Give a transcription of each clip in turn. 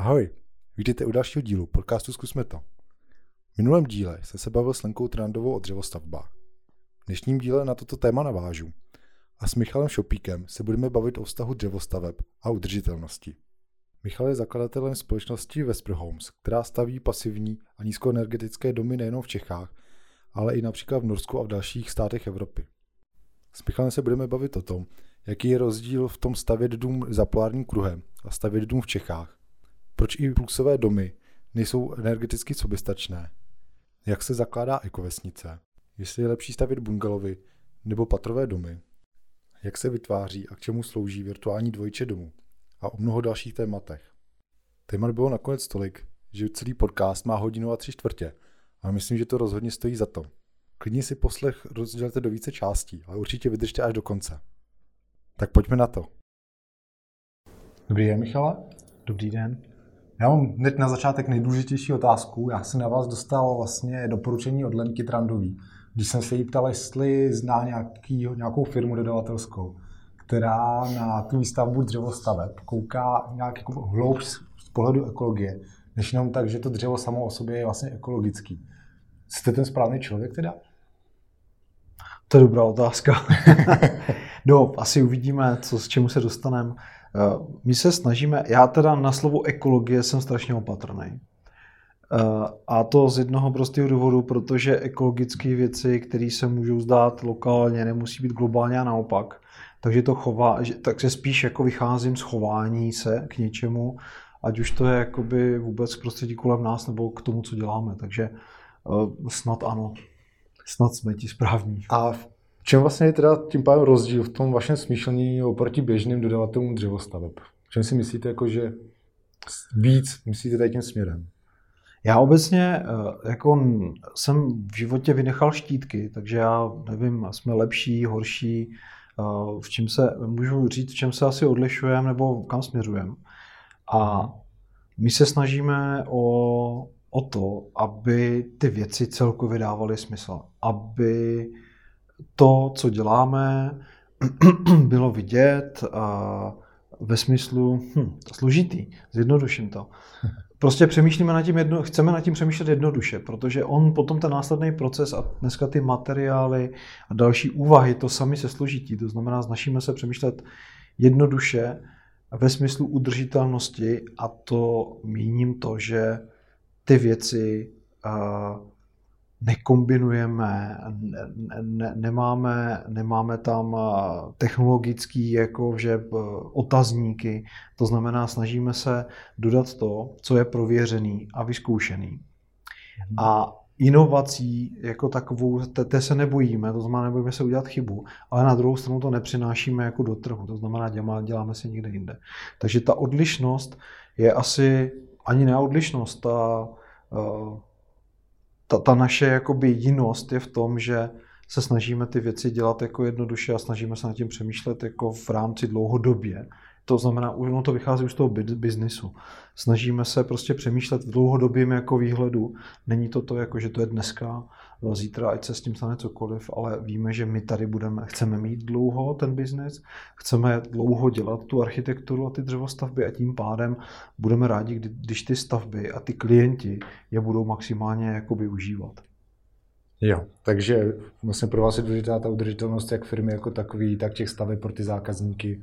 Ahoj, vítejte u dalšího dílu podcastu Zkusme to. V minulém díle jsem se bavil s Lenkou Trandovou o dřevostavbách. V dnešním díle na toto téma navážu a s Michalem Šopíkem se budeme bavit o vztahu dřevostaveb a udržitelnosti. Michal je zakladatelem společnosti Vesper Homes, která staví pasivní a nízkoenergetické domy nejen v Čechách, ale i například v Norsku a v dalších státech Evropy. S Michalem se budeme bavit o tom, jaký je rozdíl v tom stavět dům za polárním kruhem a stavět dům v Čechách proč i plusové domy nejsou energeticky soběstačné? Jak se zakládá ekovesnice? Jestli je lepší stavět bungalovy nebo patrové domy? Jak se vytváří a k čemu slouží virtuální dvojče domu? A o mnoho dalších tématech. Témat bylo nakonec tolik, že celý podcast má hodinu a tři čtvrtě a myslím, že to rozhodně stojí za to. Klidně si poslech rozdělte do více částí, ale určitě vydržte až do konce. Tak pojďme na to. Dobrý den, Michala. Dobrý den. Já mám hned na začátek nejdůležitější otázku. Já jsem na vás dostal vlastně doporučení od Lenky Trandový. Když jsem se jí ptal, jestli zná nějaký, nějakou firmu dodavatelskou, která na tu výstavbu dřevostaveb kouká nějak jako hloub z pohledu ekologie, než jenom tak, že to dřevo samo o sobě je vlastně ekologický. Jste ten správný člověk teda? To je dobrá otázka. no, asi uvidíme, co, s čemu se dostaneme. Eh, my se snažíme, já teda na slovo ekologie jsem strašně opatrný. Eh, a to z jednoho prostého důvodu, protože ekologické věci, které se můžou zdát lokálně, nemusí být globálně a naopak. Takže to chová, takže spíš jako vycházím z chování se k něčemu, ať už to je jakoby vůbec prostředí kolem nás nebo k tomu, co děláme. Takže uh, snad ano. Snad jsme ti správní. A v čem vlastně je teda tím pádem rozdíl v tom vašem smýšlení oproti běžným dodavatelům dřevostaveb? V čem si myslíte, jako, že víc myslíte tady tím směrem? Já obecně eh, jako jsem v životě vynechal štítky, takže já nevím, jsme lepší, horší, eh, v čem se, můžu říct, v čem se asi odlišujeme nebo kam směřujeme. A my se snažíme o, o to, aby ty věci celkově dávaly smysl. Aby to, co děláme, bylo vidět a ve smyslu hm, složitý, zjednoduším to. Prostě přemýšlíme nad tím, jedno, chceme nad tím přemýšlet jednoduše, protože on potom ten následný proces a dneska ty materiály a další úvahy, to sami se složití. To znamená, snažíme se přemýšlet jednoduše ve smyslu udržitelnosti a to míním to, že ty věci nekombinujeme, ne, ne, nemáme, nemáme tam technologický jako, že otazníky, to znamená, snažíme se dodat to, co je prověřený a vyzkoušený. A inovací jako takovou, té se nebojíme, to znamená, nebojíme se udělat chybu, ale na druhou stranu to nepřinášíme jako do trhu, to znamená, děláme, děláme si někde jinde. Takže ta odlišnost je asi ani neodlišnost, ta, ta, ta naše jakoby jinost je v tom, že se snažíme ty věci dělat jako jednoduše a snažíme se nad tím přemýšlet jako v rámci dlouhodobě. To znamená, ono to vychází už z toho biznisu. Snažíme se prostě přemýšlet v dlouhodobém jako výhledu. Není to to, jako, že to je dneska, zítra, ať se s tím stane cokoliv, ale víme, že my tady budeme, chceme mít dlouho ten biznis, chceme dlouho dělat tu architekturu a ty dřevostavby a tím pádem budeme rádi, když ty stavby a ty klienti je budou maximálně jako využívat. Jo, takže vlastně pro vás je důležitá ta udržitelnost jak firmy jako takový, tak těch staveb pro ty zákazníky.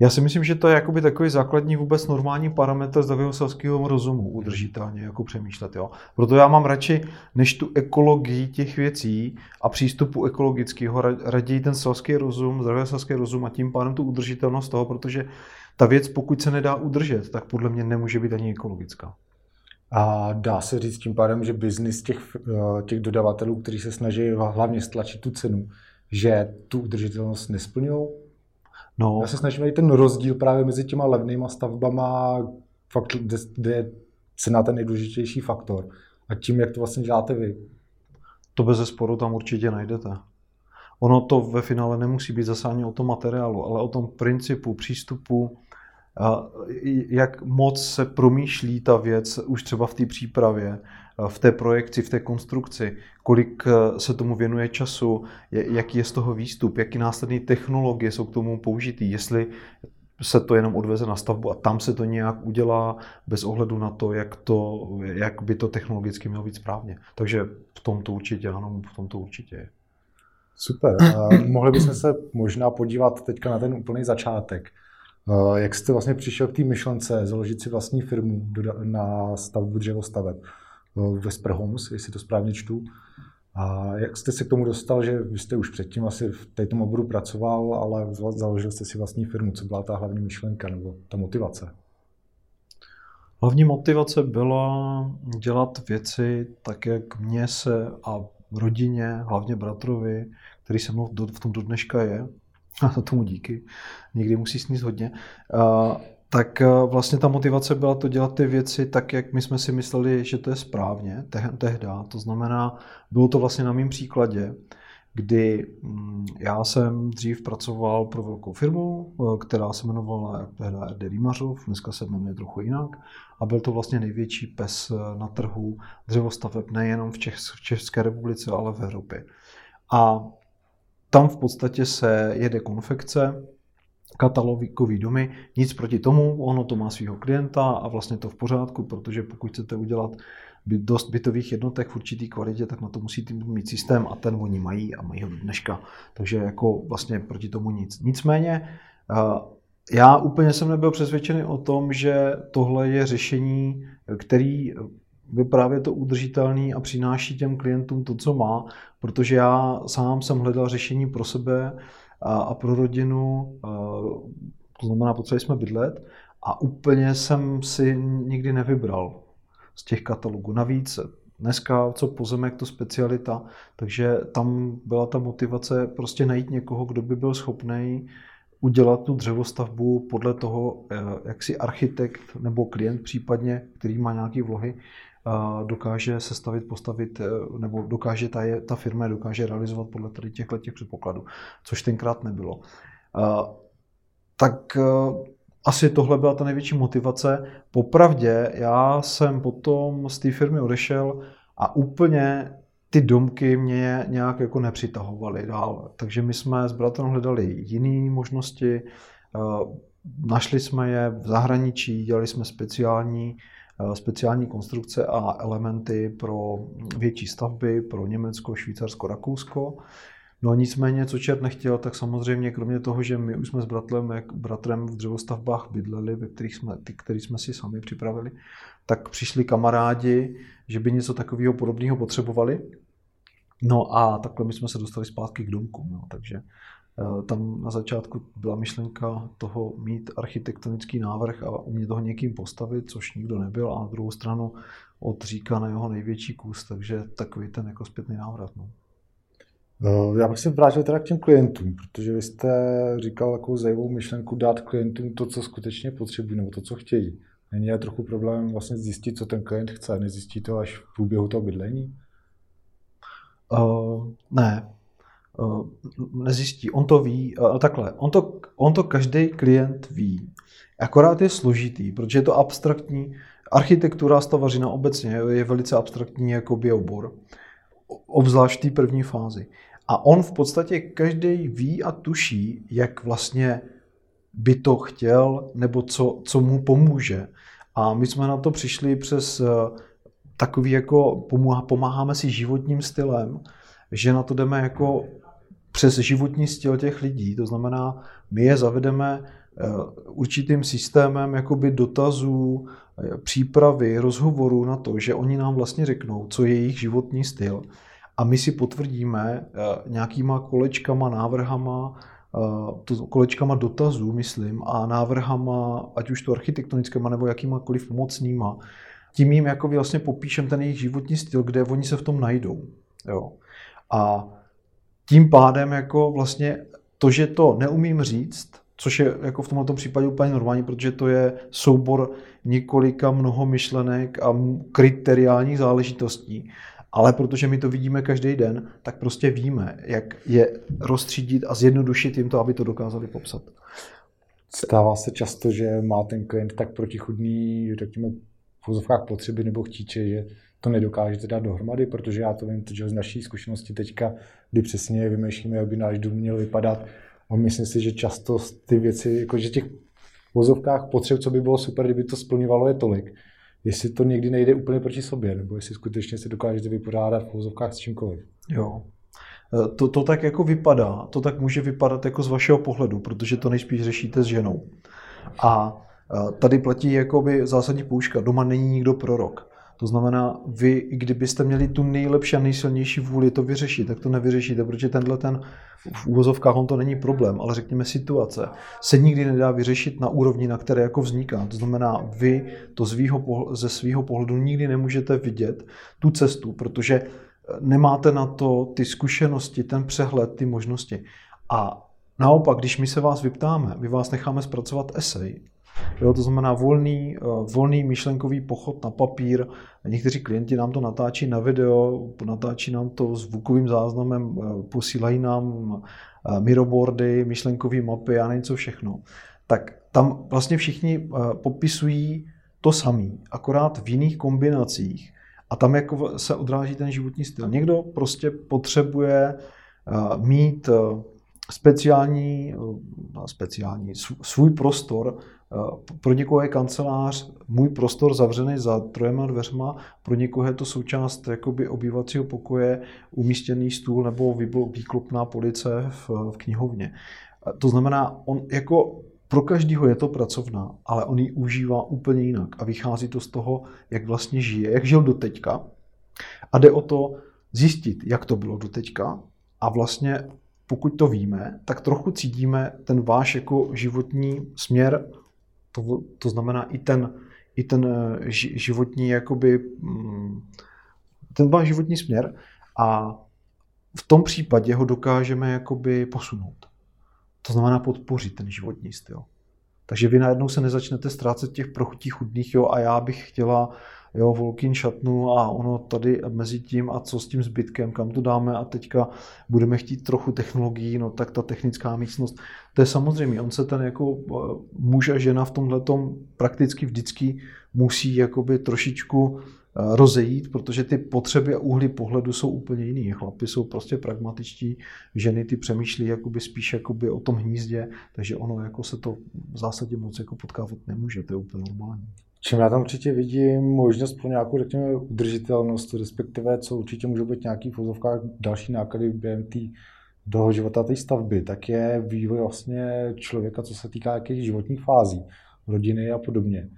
Já si myslím, že to je jakoby takový základní vůbec normální parametr zdravého selského rozumu udržitelně jako přemýšlet. Jo? Proto já mám radši, než tu ekologii těch věcí a přístupu ekologického, raději ten selský rozum, zdravý selský rozum a tím pádem tu udržitelnost toho, protože ta věc, pokud se nedá udržet, tak podle mě nemůže být ani ekologická. A dá se říct tím pádem, že biznis těch, eh, těch dodavatelů, kteří se snaží hlavně stlačit tu cenu, že tu udržitelnost nesplňují? No. Já se snažím najít ten rozdíl právě mezi těma levnýma stavbama, fakt, kde, kde je cena ten nejdůležitější faktor. A tím, jak to vlastně děláte vy. To bez zesporu tam určitě najdete. Ono to ve finále nemusí být zase ani o tom materiálu, ale o tom principu, přístupu, jak moc se promýšlí ta věc už třeba v té přípravě, v té projekci, v té konstrukci, kolik eh, se tomu věnuje času, jaký je z toho výstup, jaký následné technologie jsou k tomu použitý, jestli se to jenom odveze na stavbu a tam se to nějak udělá bez ohledu na to, jak, to, jak by to technologicky mělo být správně. Takže v tom to určitě ano, v tom to určitě je. Super. mohli bychom se možná podívat teďka na ten úplný začátek. Jak jste vlastně přišel k té myšlence založit si vlastní firmu na stavbu dřevostaveb ve Homes, jestli to správně čtu. A jak jste se k tomu dostal, že vy jste už předtím asi v této oboru pracoval, ale založil jste si vlastní firmu. Co byla ta hlavní myšlenka nebo ta motivace? Hlavní motivace byla dělat věci tak, jak mě se a rodině, hlavně bratrovi, který se mnou v tom do dneška je, a tomu díky, někdy musí sníst hodně, tak vlastně ta motivace byla to dělat ty věci tak, jak my jsme si mysleli, že to je správně tehda. To znamená, bylo to vlastně na mém příkladě, kdy mm, já jsem dřív pracoval pro velkou firmu, která se jmenovala tehda RD Rýmařov, dneska se jmenuje trochu jinak, a byl to vlastně největší pes na trhu dřevostaveb nejenom v, Čech, v České republice, ale v Evropě. A tam v podstatě se jede konfekce, katalogový domy, nic proti tomu, ono to má svého klienta a vlastně to v pořádku, protože pokud chcete udělat dost bytových jednotek v určitý kvalitě, tak na to musíte mít systém a ten oni mají a mají ho dneška. Takže jako vlastně proti tomu nic. Nicméně já úplně jsem nebyl přesvědčený o tom, že tohle je řešení, který by právě to udržitelný a přináší těm klientům to, co má, protože já sám jsem hledal řešení pro sebe a, a pro rodinu, a, to znamená, potřebovali jsme bydlet a úplně jsem si nikdy nevybral z těch katalogů. Navíc dneska, co pozemek, to specialita, takže tam byla ta motivace prostě najít někoho, kdo by byl schopný udělat tu dřevostavbu podle toho, eh, jak si architekt nebo klient případně, který má nějaké vlohy, dokáže sestavit, postavit, eh, nebo dokáže ta, je, ta firma dokáže realizovat podle tady těchto těch předpokladů, což tenkrát nebylo. Tak eh, asi tohle byla ta největší motivace. Popravdě, já jsem potom z té firmy odešel a úplně ty domky mě nějak jako nepřitahovaly dál. Takže my jsme s bratrem hledali jiné možnosti, eh, našli jsme je v zahraničí, dělali jsme speciální speciální konstrukce a elementy pro větší stavby, pro Německo, Švýcarsko, Rakousko. No nicméně, co čert nechtěl, tak samozřejmě kromě toho, že my už jsme s bratrem, jak bratrem v dřevostavbách bydleli, ve kterých jsme, ty, který jsme si sami připravili, tak přišli kamarádi, že by něco takového podobného potřebovali. No a takhle my jsme se dostali zpátky k domku. No, takže Eh, tam na začátku byla myšlenka toho mít architektonický návrh a umět toho někým postavit, což nikdo nebyl, a na druhou stranu odříká na jeho největší kus, takže takový ten jako zpětný návrat. No. Eh, já bych se vrátil teda k těm klientům, protože vy jste říkal takovou zajímavou myšlenku dát klientům to, co skutečně potřebují, nebo to, co chtějí. Není je trochu problém vlastně zjistit, co ten klient chce, nezjistí to až v průběhu toho bydlení? Uh, ne, Eh, nezjistí. On to ví, uh, takhle, on to, on to každý klient ví. Akorát je složitý, protože je to abstraktní. Architektura stavařina obecně je velice abstraktní jako obor, obzvlášť v té první fázi. A on v podstatě každý ví a tuší, jak vlastně by to chtěl, nebo co, co mu pomůže. A my jsme na to přišli přes eh, takový jako pomáháme si životním stylem, že na to jdeme jako přes životní styl těch lidí. To znamená, my je zavedeme eh, určitým systémem jakoby dotazů, eh, přípravy, rozhovorů na to, že oni nám vlastně řeknou, co je jejich životní styl. A my si potvrdíme eh, nějakýma kolečkama, návrhama, kolečkama dotazů, myslím, a návrhama, ať už to architektonickýma nebo jakýmakoliv pomocnýma, tím jim jako vlastně popíšem ten jejich životní styl, kde oni se v tom najdou. Jo. A tím pádem jako vlastně to, že to neumím říct, což je jako v tomto případě úplně normální, protože to je soubor několika mnoho myšlenek a kriteriálních záležitostí, ale protože my to vidíme každý den, tak prostě víme, jak je rozstřídit a zjednodušit jim to, aby to dokázali popsat. Stává se často, že má ten klient tak protichudný, řekněme, v potřeby nebo chtíče, že to nedokážete dát dohromady, protože já to vím že z naší zkušenosti teďka, kdy přesně vymýšlíme, jak by náš dům měl vypadat. A myslím si, že často ty věci, jako že těch vozovkách potřeb, co by bylo super, kdyby to splňovalo, je tolik. Jestli to někdy nejde úplně proti sobě, nebo jestli skutečně si dokážete vypořádat v vozovkách s čímkoliv. Jo. E, to, to tak jako vypadá, to tak může vypadat jako z vašeho pohledu, protože to nejspíš řešíte s ženou. A e, tady platí jakoby zásadní pouška, doma není nikdo prorok. To znamená, vy, i kdybyste měli tu nejlepší a nejsilnější vůli to vyřešit, tak to nevyřešíte, protože tenhle ten v úvozovkách on to není problém, ale řekněme situace se nikdy nedá vyřešit na úrovni, na které jako vzniká. To znamená, vy to svýho, ze svého pohledu nikdy nemůžete vidět tu cestu, protože eh, nemáte na to ty zkušenosti, ten přehled, ty možnosti. A naopak, když my se vás vyptáme, my vás necháme zpracovat esej, Jo, to znamená volný, eh, volný myšlenkový pochod na papír. Někteří klienti nám to natáčí na video, natáčí nám to zvukovým záznamem, eh, posílají nám eh, miroboardy, myšlenkové mapy a něco všechno. Tak tam vlastně všichni popisují to samý, akorát v jiných kombinacích. A tam jako se odráží ten životní styl. Někdo prostě potřebuje mít speciální, speciální svůj prostor Eh, pro někoho je kancelář můj prostor zavřený za trojema dveřma, pro někoho je to součást jakoby obývacího pokoje, umístěný stůl nebo výklopná police v, v knihovně. Eh, to znamená, on jako pro každého je to pracovná, ale on ji užívá úplně jinak a vychází to z toho, jak vlastně žije, jak žil do teďka. A jde o to zjistit, jak to bylo do teďka a vlastně pokud to víme, tak trochu cítíme ten váš jako životní směr to, to znamená i ten, i ten eh, životní, jakoby, mm, ten váš životní směr a v tom případě ho dokážeme jakoby posunout. To znamená podpořit ten životní styl. Takže vy najednou se nezačnete ztrácet těch prochutí chudných, jo, a já bych chtěla jo, Volkin šatnu a ono tady mezi tím a co s tím zbytkem, kam to dáme a teďka budeme chtít trochu technologií, no tak ta technická místnost, to je samozřejmě, on se ten jako eh, muž a žena v tomhle prakticky vždycky musí jakoby trošičku eh, rozejít, protože ty potřeby a úhly pohledu jsou úplně jiný. Chlapy jsou prostě pragmatičtí, ženy ty přemýšlí jakoby spíš jakoby o tom hnízdě, takže ono jako se to v zásadě moc jako potkávat nemůže, to je úplně normální. Čím já tam určitě vidím možnost pro nějakou, řekněme, udržitelnost, respektive co určitě můžou být nějaký v další náklady během té do života té stavby, tak je vývoj vlastně člověka, co se týká jakých životních fází, rodiny a podobně.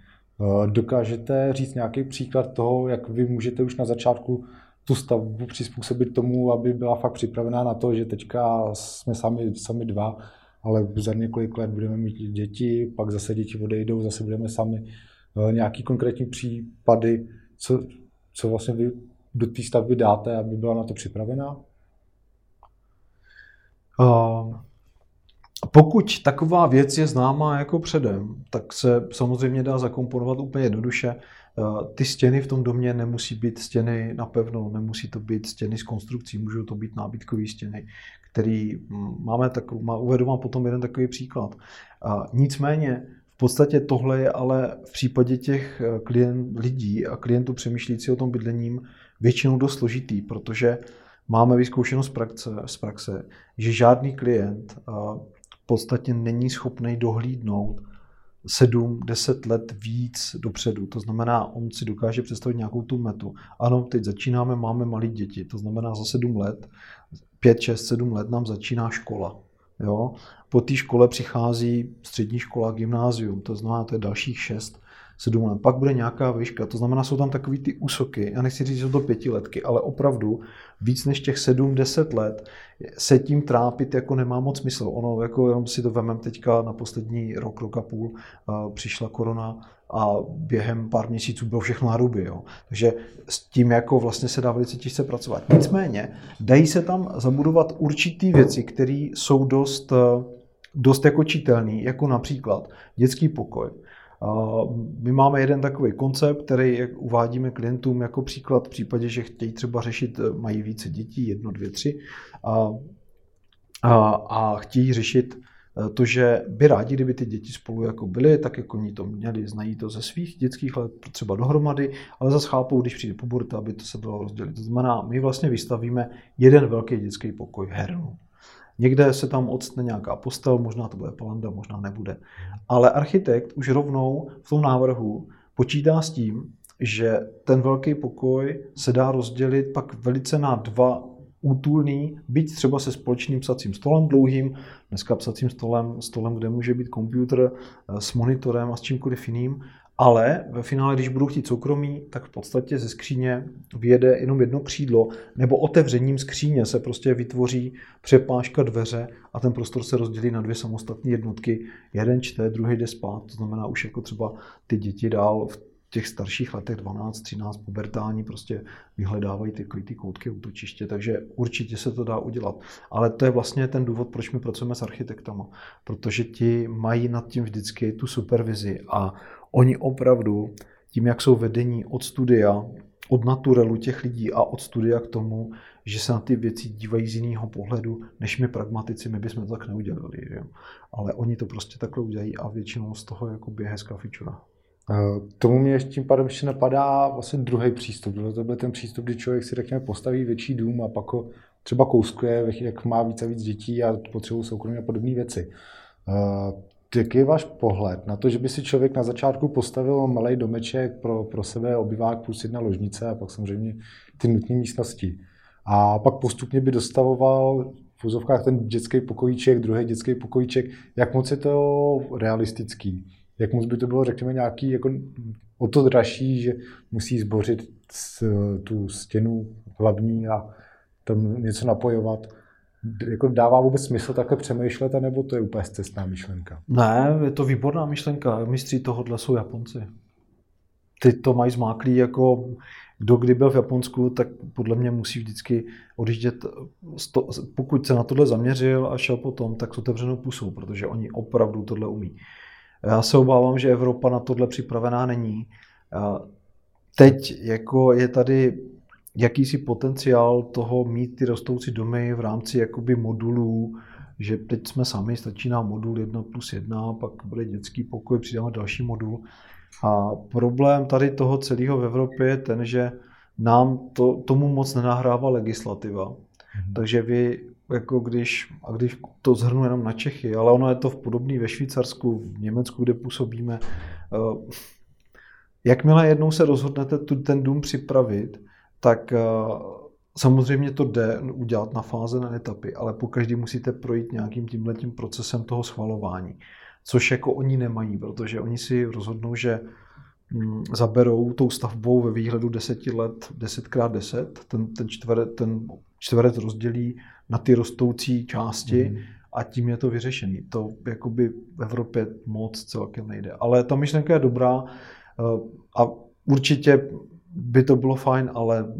Eh, dokážete říct nějaký příklad toho, jak vy můžete už na začátku tu stavbu přizpůsobit tomu, aby byla fakt připravená na to, že teďka jsme sami, sami dva, ale za několik let budeme mít děti, pak zase děti odejdou, zase budeme sami. Eh, nějaký konkrétní případy, co, co vlastně vy do té stavby dáte, aby byla na to připravená? Uh, pokud taková věc je známá jako předem, tak se samozřejmě dá zakomponovat úplně jednoduše. Uh, ty stěny v tom domě nemusí být stěny napevno, nemusí to být stěny s konstrukcí, můžou to být nábytkové stěny, který mm, máme takovou, má, uvedu vám potom jeden takový příklad. Uh, nicméně podstatě tohle je ale v případě těch eh, klient, lidí a klientů přemýšlící o tom bydlením většinou dost složitý, protože máme vyzkoušenost z praxe, z praxe že žádný klient eh, v podstatě není schopný dohlídnout 7-10 let víc dopředu. To znamená, on si dokáže představit nějakou tu metu. Ano, teď začínáme, máme malé děti, to znamená za 7 let, 5, 6, 7 let nám začíná škola. Jo? Po té škole přichází střední škola, gymnázium, to znamená, to je dalších 6, 7 let. Pak bude nějaká výška, to znamená, jsou tam takový ty úsoky, já nechci říct, že jsou to pětiletky, ale opravdu víc než těch 7-10 let se tím trápit jako nemá moc smysl. Ono, jako jenom si to vemem teďka na poslední rok, rok a půl, přišla korona, a během pár měsíců bylo všechno na ruby. Jo. Takže s tím jako vlastně se dá velice těžce pracovat. Nicméně dají se tam zabudovat určitý věci, které jsou dost, dost jako čitelný, jako například dětský pokoj. My máme jeden takový koncept, který uvádíme klientům jako příklad v případě, že chtějí třeba řešit, mají více dětí, jedno, dvě, tři, a, a, a chtějí řešit Eh, to, že by rádi, kdyby ty děti spolu jako byly, tak jako oni to měli, znají to ze svých dětských let třeba dohromady, ale zase chápou, když přijde puberta, aby to se dalo rozdělit. To znamená, my vlastně vystavíme jeden velký dětský pokoj, hernu. Někde se tam odstne nějaká postel, možná to bude palanda, možná nebude. Ale architekt už rovnou v tom návrhu počítá s tím, že ten velký pokoj se dá rozdělit pak velice na dva útulný, byť třeba se společným psacím stolem dlouhým, dneska psacím stolem, stolem, kde může být počítač eh, s monitorem a s čímkoliv jiným, ale ve finále, když budou chtít soukromí, tak v podstatě ze skříně vyjede jenom jedno křídlo, nebo otevřením skříně se prostě vytvoří přepážka dveře a ten prostor se rozdělí na dvě samostatné jednotky. Jeden čte, druhý jde spát, to znamená už jako třeba ty děti dál v těch starších letech 12, 13, pubertální, prostě vyhledávají ty, ty koutky útočiště, takže určitě se to dá udělat. Ale to je vlastně ten důvod, proč my pracujeme s architektama, protože ti mají nad tím vždycky tu supervizi a oni opravdu tím, jak jsou vedení od studia, od naturelu těch lidí a od studia k tomu, že se na ty věci dívají z jiného pohledu, než my pragmatici, my bychom to tak neudělali. Že? Ale oni to prostě takhle udělají a většinou z toho jako je hezká fičura. Eh, tomu mě ještě tím pádem ještě napadá vlastně druhý přístup. To byl ten přístup, kdy člověk si řekněme postaví větší dům a pak ho třeba kouskuje, jak má víc a víc dětí a potřebuje soukromí a podobné věci. Jaký je váš pohled na to, že by si člověk na začátku postavil malý domeček pro, pro sebe, obyvák plus jedna ložnice a pak samozřejmě ty nutné místnosti. A pak postupně by dostavoval v úzovkách ten dětský pokojíček, druhý dětský pokojíček. Jak moc je to realistický? jak moc by to bylo, řekněme, nějaký jako o to dražší, že musí zbořit tu stěnu hlavní a tam něco napojovat. Jako dává vůbec smysl takhle přemýšlet, nebo to je úplně cestná myšlenka? Ne, je to výborná myšlenka. Mistří tohohle jsou Japonci. Ty to mají zmáklý jako kdo kdy byl v Japonsku, tak podle mě musí vždycky odjíždět, pokud se na tohle zaměřil a šel potom, tak s otevřenou pusou, protože oni opravdu tohle umí. Já se obávám, že Evropa na tohle připravená není. Teď jako je tady jakýsi potenciál toho mít ty rostoucí domy v rámci jakoby modulů, že teď jsme sami, stačí nám modul 1 plus 1, pak bude dětský pokoj, přidáme další modul. A problém tady toho celého v Evropě je ten, že nám to, tomu moc nenahrává legislativa. Mm-hmm. Takže vy jako když, a když to zhrnu jenom na Čechy, ale ono je to v podobný ve Švýcarsku, v Německu, kde působíme. Eh, jakmile jednou se rozhodnete tu, ten dům připravit, tak eh, samozřejmě to jde udělat na fáze, na etapy, ale po každý musíte projít nějakým tímhletím procesem toho schvalování. Což jako oni nemají, protože oni si rozhodnou, že hm, zaberou tou stavbou ve výhledu deseti let 10x10, ten, ten, čtveret, ten čtverec rozdělí na ty rostoucí části mm. a tím je to vyřešený. To jakoby v Evropě moc celkem nejde. Ale ta myšlenka je dobrá eh, a určitě by to bylo fajn, ale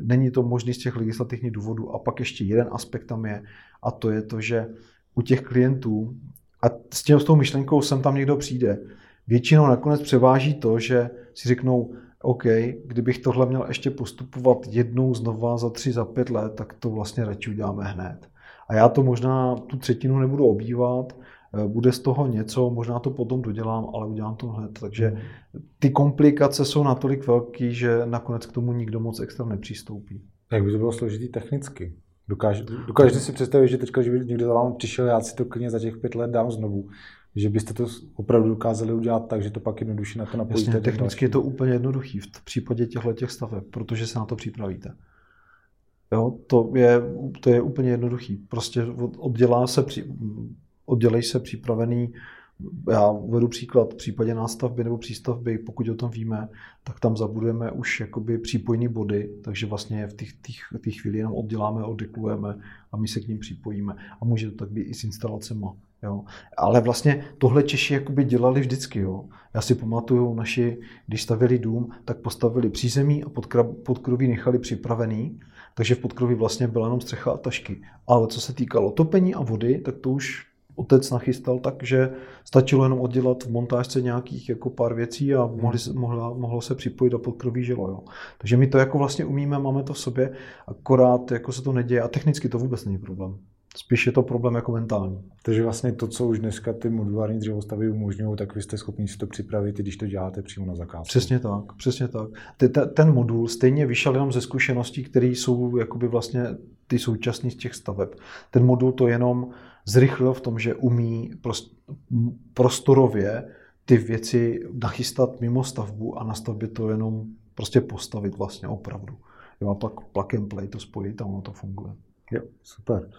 není to možný z těch legislativních důvodů. A pak ještě jeden aspekt tam je, a to je to, že u těch klientů, a s tím s tou myšlenkou sem tam někdo přijde, většinou nakonec převáží to, že si řeknou, OK, kdybych tohle měl ještě postupovat jednou znova za tři, za pět let, tak to vlastně radši uděláme hned. A já to možná tu třetinu nebudu obývat, bude z toho něco, možná to potom dodělám, ale udělám to hned. Takže ty komplikace jsou natolik velký, že nakonec k tomu nikdo moc extra nepřistoupí. Jak by to bylo složitý technicky? Dokáže, dokážete si představit, že teďka, že by někdo za vámi přišel, já si to klidně za těch pět let dám znovu že byste to opravdu dokázali udělat tak, že to pak jednoduše na to napojíte. Jasně, technicky je to úplně jednoduchý v případě těchto těch staveb, protože se na to připravíte. Jo, to je, to je úplně jednoduchý. Prostě oddělá se, oddělej se připravený já uvedu příklad, v případě nástavby nebo přístavby, pokud o tom víme, tak tam zabudujeme už jakoby přípojní body, takže vlastně v té chvíli jenom odděláme, oddeklujeme a my se k ním připojíme. A může to tak být i s instalacemi. Jo. Ale vlastně tohle Češi jakoby dělali vždycky. Jo. Já si pamatuju, naši, když stavili dům, tak postavili přízemí a podkroví nechali připravený, takže v podkroví vlastně byla jenom střecha a tašky. Ale co se týkalo topení a vody, tak to už otec nachystal tak, že stačilo jenom oddělat v montážce nějakých jako pár věcí a mohli, mohla, mohlo se připojit a podkroví žilo. Jo. Takže my to jako vlastně umíme, máme to v sobě, akorát jako se to neděje a technicky to vůbec není problém. Spíš je to problém jako mentální. Takže vlastně to, co už dneska ty modulární dřevostavy umožňují, tak vy jste schopni si to připravit, když to děláte přímo na zakázku. Přesně tak, přesně tak. Ten modul stejně vyšel jenom ze zkušeností, které jsou jakoby vlastně ty současné z těch staveb. Ten modul to jenom zrychlil v tom, že umí prostorově ty věci nachystat mimo stavbu a na stavbě to jenom prostě postavit vlastně opravdu. Jo, a pak plug and play to spojit a ono to funguje. Jo, super.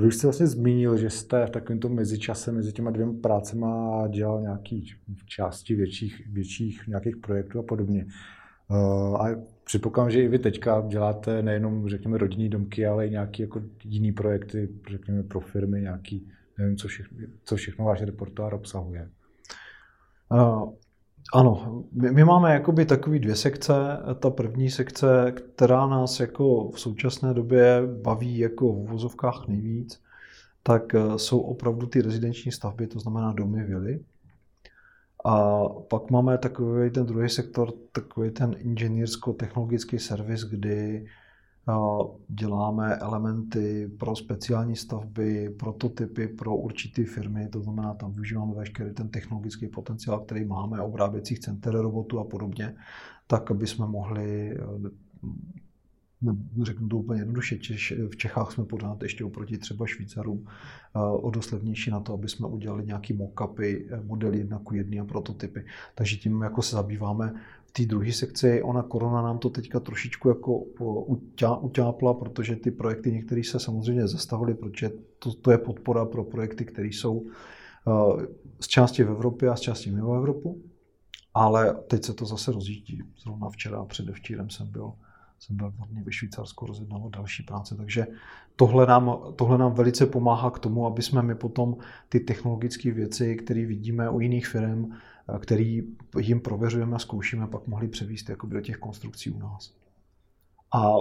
Vy už jste vlastně zmínil, že jste v takovémto mezičase mezi těma dvěma prácema dělal nějaký části větších, větších nějakých projektů a podobně. A předpokládám, že i vy teďka děláte nejenom, řekněme, rodinní domky, ale i nějaké jako jiný projekty, řekněme, pro firmy, nějaký, nevím, co všechno, co všechno váš repertoár obsahuje. Ano, my, my máme jakoby takový dvě sekce. Ta první sekce, která nás jako v současné době baví jako v vozovkách nejvíc, tak eh, jsou opravdu ty rezidenční stavby, to znamená domy, vily. A pak máme takový ten druhý sektor, takový ten inženýrsko-technologický servis, kdy děláme elementy pro speciální stavby, prototypy pro určité firmy, to znamená, tam využíváme veškerý ten technologický potenciál, který máme, obráběcích center robotů a podobně, tak, aby jsme mohli řeknu to úplně jednoduše, v Čechách jsme pořád ještě oproti třeba Švýcarům eh, o dost levnější na to, aby jsme udělali nějaký mock-upy, eh, modely jedna ku jedný a prototypy. Takže tím jako se zabýváme té druhé sekci. Ona korona nám to teďka trošičku jako utápla, protože ty projekty některé se samozřejmě zastavily, protože to, to je podpora pro projekty, které jsou eh, z části v Evropě a z části mimo Evropu. Ale teď se to zase rozjíždí. Zrovna včera a předevčírem jsem byl jsem byl dny ve Švýcarsku rozjednal další práce. Takže tohle nám, tohle nám velice pomáhá k tomu, aby jsme my potom ty technologické věci, které vidíme u jiných firm, které jim prověřujeme a zkoušíme, pak mohli převíst do těch konstrukcí u nás. A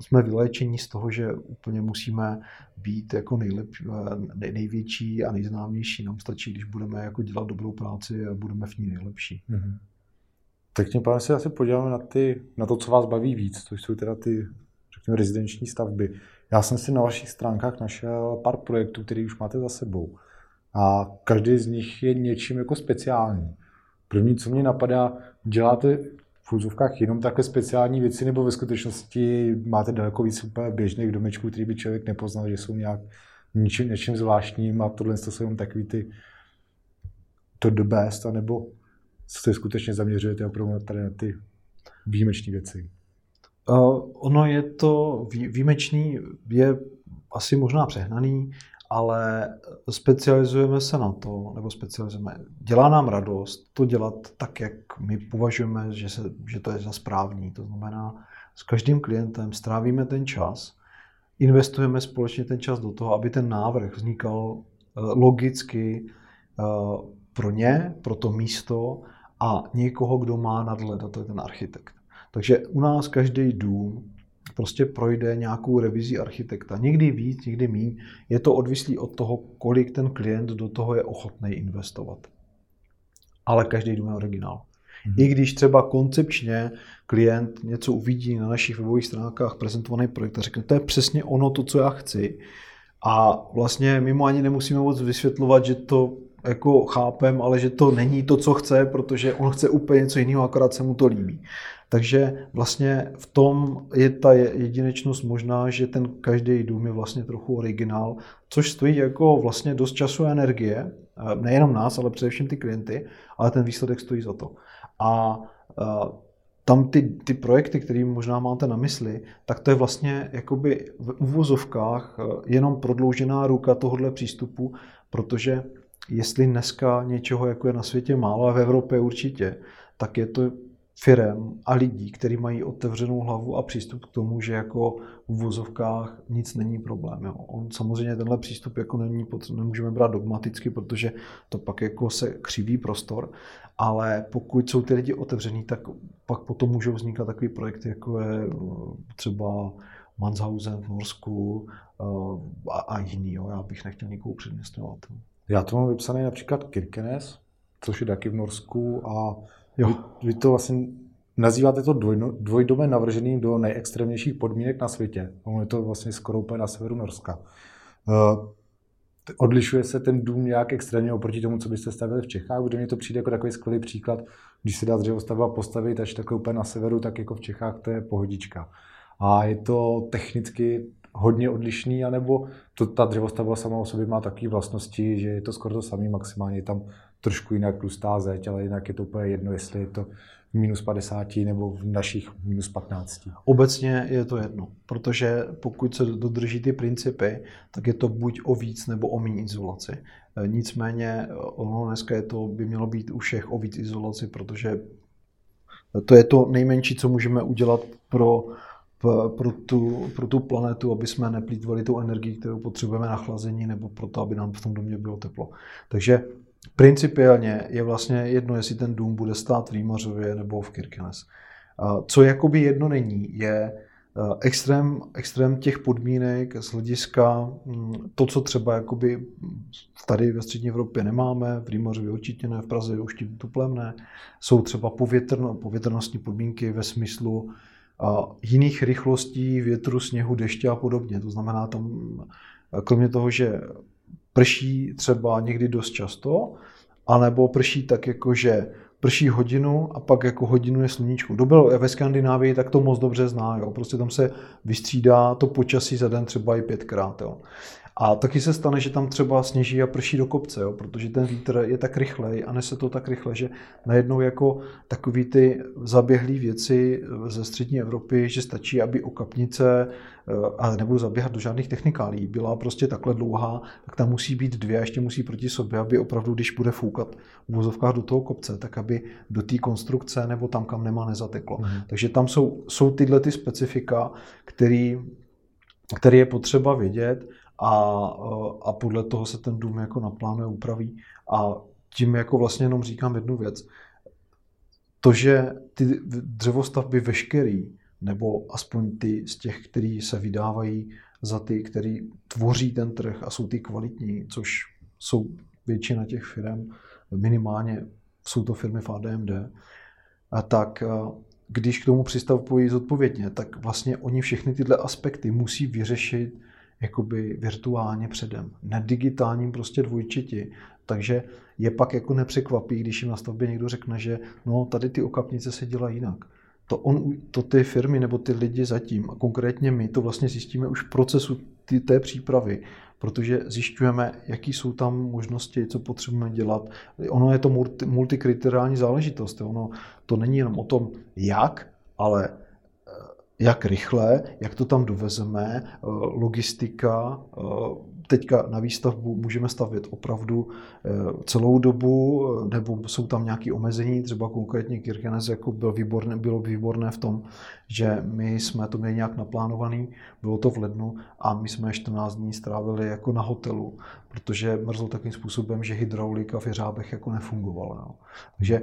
jsme vyléčení z toho, že úplně musíme být jako nejlep, největší a nejznámější. Nám stačí, když budeme jako dělat dobrou práci a budeme v ní nejlepší. Mm-hmm. Tak tím pádem se asi podíváme na, ty, na to, co vás baví víc, což jsou teda ty, řekněme, rezidenční stavby. Já jsem si na vašich stránkách našel pár projektů, které už máte za sebou. A každý z nich je něčím jako speciální. První, co mě napadá, děláte v úzovkách jenom takové speciální věci, nebo ve skutečnosti máte daleko víc úplně běžných domečků, který by člověk nepoznal, že jsou nějak něčím, něčím zvláštním a tohle jsou jenom takový ty to the best, anebo se skutečně zaměřujete opravdu tady na ty výjimečné věci? Uh, ono je to výjimečný, je asi možná přehnaný, ale specializujeme se na to, nebo specializujeme, dělá nám radost to dělat tak, jak my považujeme, že, se, že to je za správný. To znamená, s každým klientem strávíme ten čas, investujeme společně ten čas do toho, aby ten návrh vznikal logicky pro ně, pro to místo a někoho, kdo má nadhled, a to je ten architekt. Takže u nás každý dům prostě projde nějakou revizi architekta. Někdy víc, někdy míň. Je to odvislý od toho, kolik ten klient do toho je ochotný investovat. Ale každý dům je originál. Hmm. I když třeba koncepčně klient něco uvidí na našich webových stránkách prezentovaný projekt a řekne, to je přesně ono to, co já chci. A vlastně mimo ani nemusíme moc vysvětlovat, že to jako chápem, ale že to není to, co chce, protože on chce úplně něco jiného, akorát se mu to líbí. Takže vlastně v tom je ta jedinečnost možná, že ten každý dům je vlastně trochu originál, což stojí jako vlastně dost času a energie, nejenom nás, ale především ty klienty, ale ten výsledek stojí za to. A tam ty, ty projekty, které možná máte na mysli, tak to je vlastně jakoby v uvozovkách jenom prodloužená ruka tohohle přístupu, protože jestli dneska něčeho jako je na světě málo, a v Evropě určitě, tak je to firem a lidí, kteří mají otevřenou hlavu a přístup k tomu, že jako v vozovkách nic není problém. Jo. On samozřejmě tenhle přístup jako není, nemůžeme brát dogmaticky, protože to pak jako se křiví prostor, ale pokud jsou ty lidi otevření, tak pak potom můžou vznikat takové projekty, jako je eh, třeba Manshausen v Norsku eh, a, a jiný. Jo. Já bych nechtěl nikoho předměstňovat. Já to mám vypsané například Kirkenes, což je taky v Norsku a jo. Vy, vy to vlastně nazýváte to dvoj, dvojdomé navrženým do nejextrémnějších podmínek na světě. Ono je to vlastně skoro úplně na severu Norska. odlišuje se ten dům nějak extrémně oproti tomu, co byste stavili v Čechách, protože mi to přijde jako takový skvělý příklad, když se dá dřevostavba postavit až takhle úplně na severu, tak jako v Čechách to je pohodička. A je to technicky hodně odlišný, anebo to, ta dřevostavba sama o sobě má takové vlastnosti, že je to skoro to samé, maximálně je tam trošku jinak tlustá zeď, ale jinak je to úplně jedno, jestli je to v minus 50 nebo v našich minus 15. Obecně je to jedno, protože pokud se dodrží ty principy, tak je to buď o víc nebo o méně izolaci. E, nicméně ono dneska je to, by mělo být u všech o víc izolaci, protože to je to nejmenší, co můžeme udělat pro pro tu, pro tu planetu, aby jsme neplýtvali tu energii, kterou potřebujeme na chlazení, nebo proto, aby nám v tom domě bylo teplo. Takže principiálně je vlastně jedno, jestli ten dům bude stát v Rýmařově nebo v Kirkenes. Co jakoby jedno není, je extrém, extrém těch podmínek z hlediska mm, to, co třeba jakoby tady ve střední Evropě nemáme, v Rýmařově určitě ne, v Praze už tím tuplem ne, jsou třeba povětrno, povětrnostní podmínky ve smyslu jiných rychlostí větru, sněhu, deště a podobně. To znamená tam, kromě toho, že prší třeba někdy dost často, anebo prší tak jako, že prší hodinu a pak jako hodinu je sluníčko. Kdo byl ve Skandinávii, tak to moc dobře zná. Jo. Prostě tam se vystřídá to počasí za den třeba i pětkrát. Jo. A taky se stane, že tam třeba sněží a prší do kopce, jo, protože ten vítr je tak rychlej a nese to tak rychle, že najednou jako takový ty zaběhlé věci ze střední Evropy, že stačí, aby okapnice, a nebudu zaběhat do žádných technikálí, byla prostě takhle dlouhá, tak tam musí být dvě a ještě musí proti sobě, aby opravdu, když bude foukat v vozovkách do toho kopce, tak aby do té konstrukce nebo tam, kam nemá, nezateklo. Mm. Takže tam jsou, jsou tyhle ty specifika, který, který je potřeba vědět a, a podle toho se ten dům jako naplánuje, upraví. A tím jako vlastně jenom říkám jednu věc. To, že ty dřevostavby veškerý, nebo aspoň ty z těch, který se vydávají za ty, který tvoří ten trh a jsou ty kvalitní, což jsou většina těch firm, minimálně jsou to firmy v ADMD, a tak když k tomu přistupují zodpovědně, tak vlastně oni všechny tyhle aspekty musí vyřešit jakoby virtuálně předem, ne digitálním prostě dvojčiti. Takže je pak jako nepřekvapí, když jim na stavbě někdo řekne, že no tady ty okapnice se dělají jinak. To, on, to ty firmy nebo ty lidi zatím, a konkrétně my, to vlastně zjistíme už v procesu ty, té přípravy, protože zjišťujeme, jaký jsou tam možnosti, co potřebujeme dělat. Ono je to multi, multikriteriální záležitost. Ono to není jenom o tom, jak, ale jak rychle, jak to tam dovezeme, eh, logistika. Eh, teďka na výstavbu můžeme stavět opravdu eh, celou dobu, nebo jsou tam nějaké omezení, třeba konkrétně Kirkenes jako byl výborné, bylo výborné v tom, že my jsme to měli nějak naplánovaný, bylo to v lednu a my jsme 14 dní strávili jako na hotelu, protože mrzlo takým způsobem, že hydraulika v Jeřábech jako nefungovala. No. Takže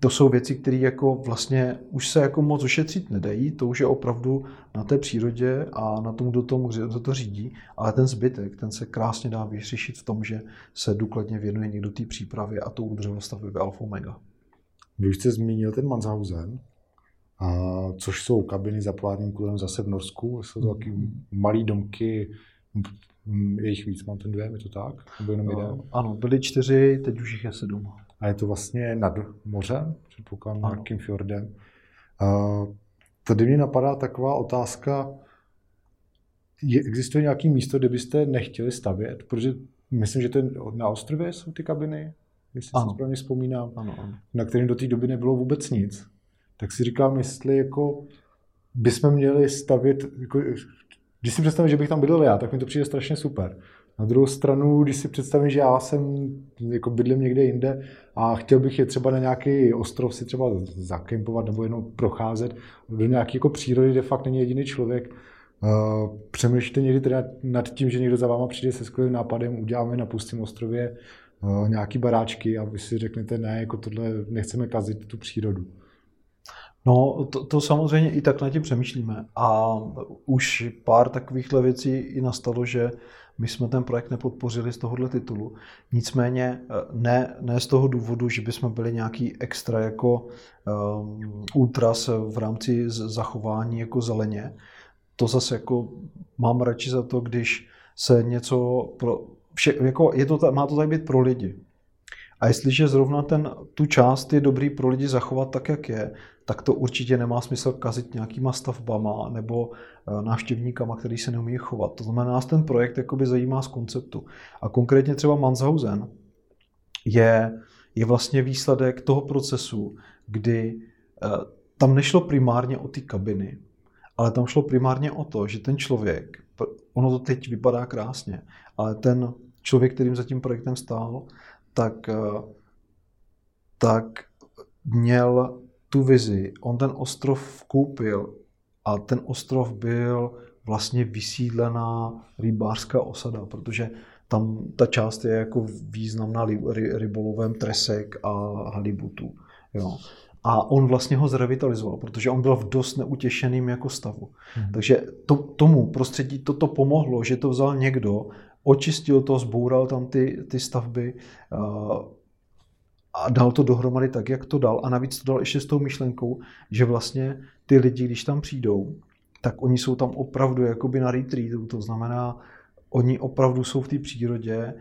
to jsou věci, které jako vlastně už se jako moc ošetřit nedají, to už je opravdu na té přírodě a na tom, kdo, tomu, kdo to řídí, ale ten zbytek, ten se krásně dá vyřešit v tom, že se důkladně věnuje někdo té přípravě a to udržovastavy v Alfa Omega. Vy už jste zmínil ten Manshausen, a, což jsou kabiny za polárním kulem zase v Norsku, jsou to taky malé domky, je jich víc, mám ten dvě, je to tak? Nebo jenom jeden? Ano, byly čtyři, teď už jich je sedm a je to vlastně nad mořem, předpokládám nějakým fjordem. Tady mě napadá taková otázka, je, existuje nějaké místo, kde byste nechtěli stavět? Protože myslím, že to je na ostrově jsou ty kabiny, jestli ano. si správně vzpomínám, ano, ano. na kterým do té doby nebylo vůbec nic. Tak si říkám, jestli jako bychom měli stavět, jako, když si představím, že bych tam bydlel já, tak mi to přijde strašně super. Na druhou stranu, když si představím, že já jsem jako bydlím někde jinde a chtěl bych je třeba na nějaký ostrov si třeba zakempovat nebo jenom procházet do nějaké jako přírody, kde fakt není jediný člověk, Uh, přemýšlíte někdy teda nad tím, že někdo za váma přijde se skvělým nápadem, uděláme na pustém ostrově uh, nějaký baráčky a vy si řeknete, ne, jako tohle nechceme kazit tu přírodu. No, to, to samozřejmě i tak na tím přemýšlíme. A už pár takovýchhle věcí i nastalo, že my jsme ten projekt nepodpořili z tohohle titulu. Nicméně eh, ne, ne z toho důvodu, že bychom byli nějaký extra jako um, ultras v rámci zachování jako zeleně. To zase jako mám radši za to, když se něco pro, vše, jako je to, má to tady být pro lidi. A jestliže zrovna ten, tu část je dobrý pro lidi zachovat tak, jak je, tak to určitě nemá smysl kazit nějakýma stavbama nebo eh, návštěvníkama, který se neumí chovat. To znamená, nás ten projekt jakoby zajímá z konceptu. A konkrétně třeba Manshausen je, je vlastně výsledek toho procesu, kdy eh, tam nešlo primárně o ty kabiny, ale tam šlo primárně o to, že ten člověk, ono to teď vypadá krásně, ale ten člověk, kterým za tím projektem stál, tak, eh, tak měl tu vizi. On ten ostrov koupil a ten ostrov byl vlastně vysídlená rybářská osada, protože tam ta část je jako významná rybolovem tresek a halibutu. Jo. A on vlastně ho zrevitalizoval, protože on byl v dost neutěšeným jako stavu. Hmm. Takže to, tomu prostředí toto pomohlo, že to vzal někdo, očistil to, zboural tam ty, ty stavby uh, a dal to dohromady tak, jak to dal. A navíc to dal ještě s tou myšlenkou, že vlastně ty lidi, když tam přijdou, tak oni jsou tam opravdu jakoby na retreatu. To znamená, oni opravdu jsou v té přírodě,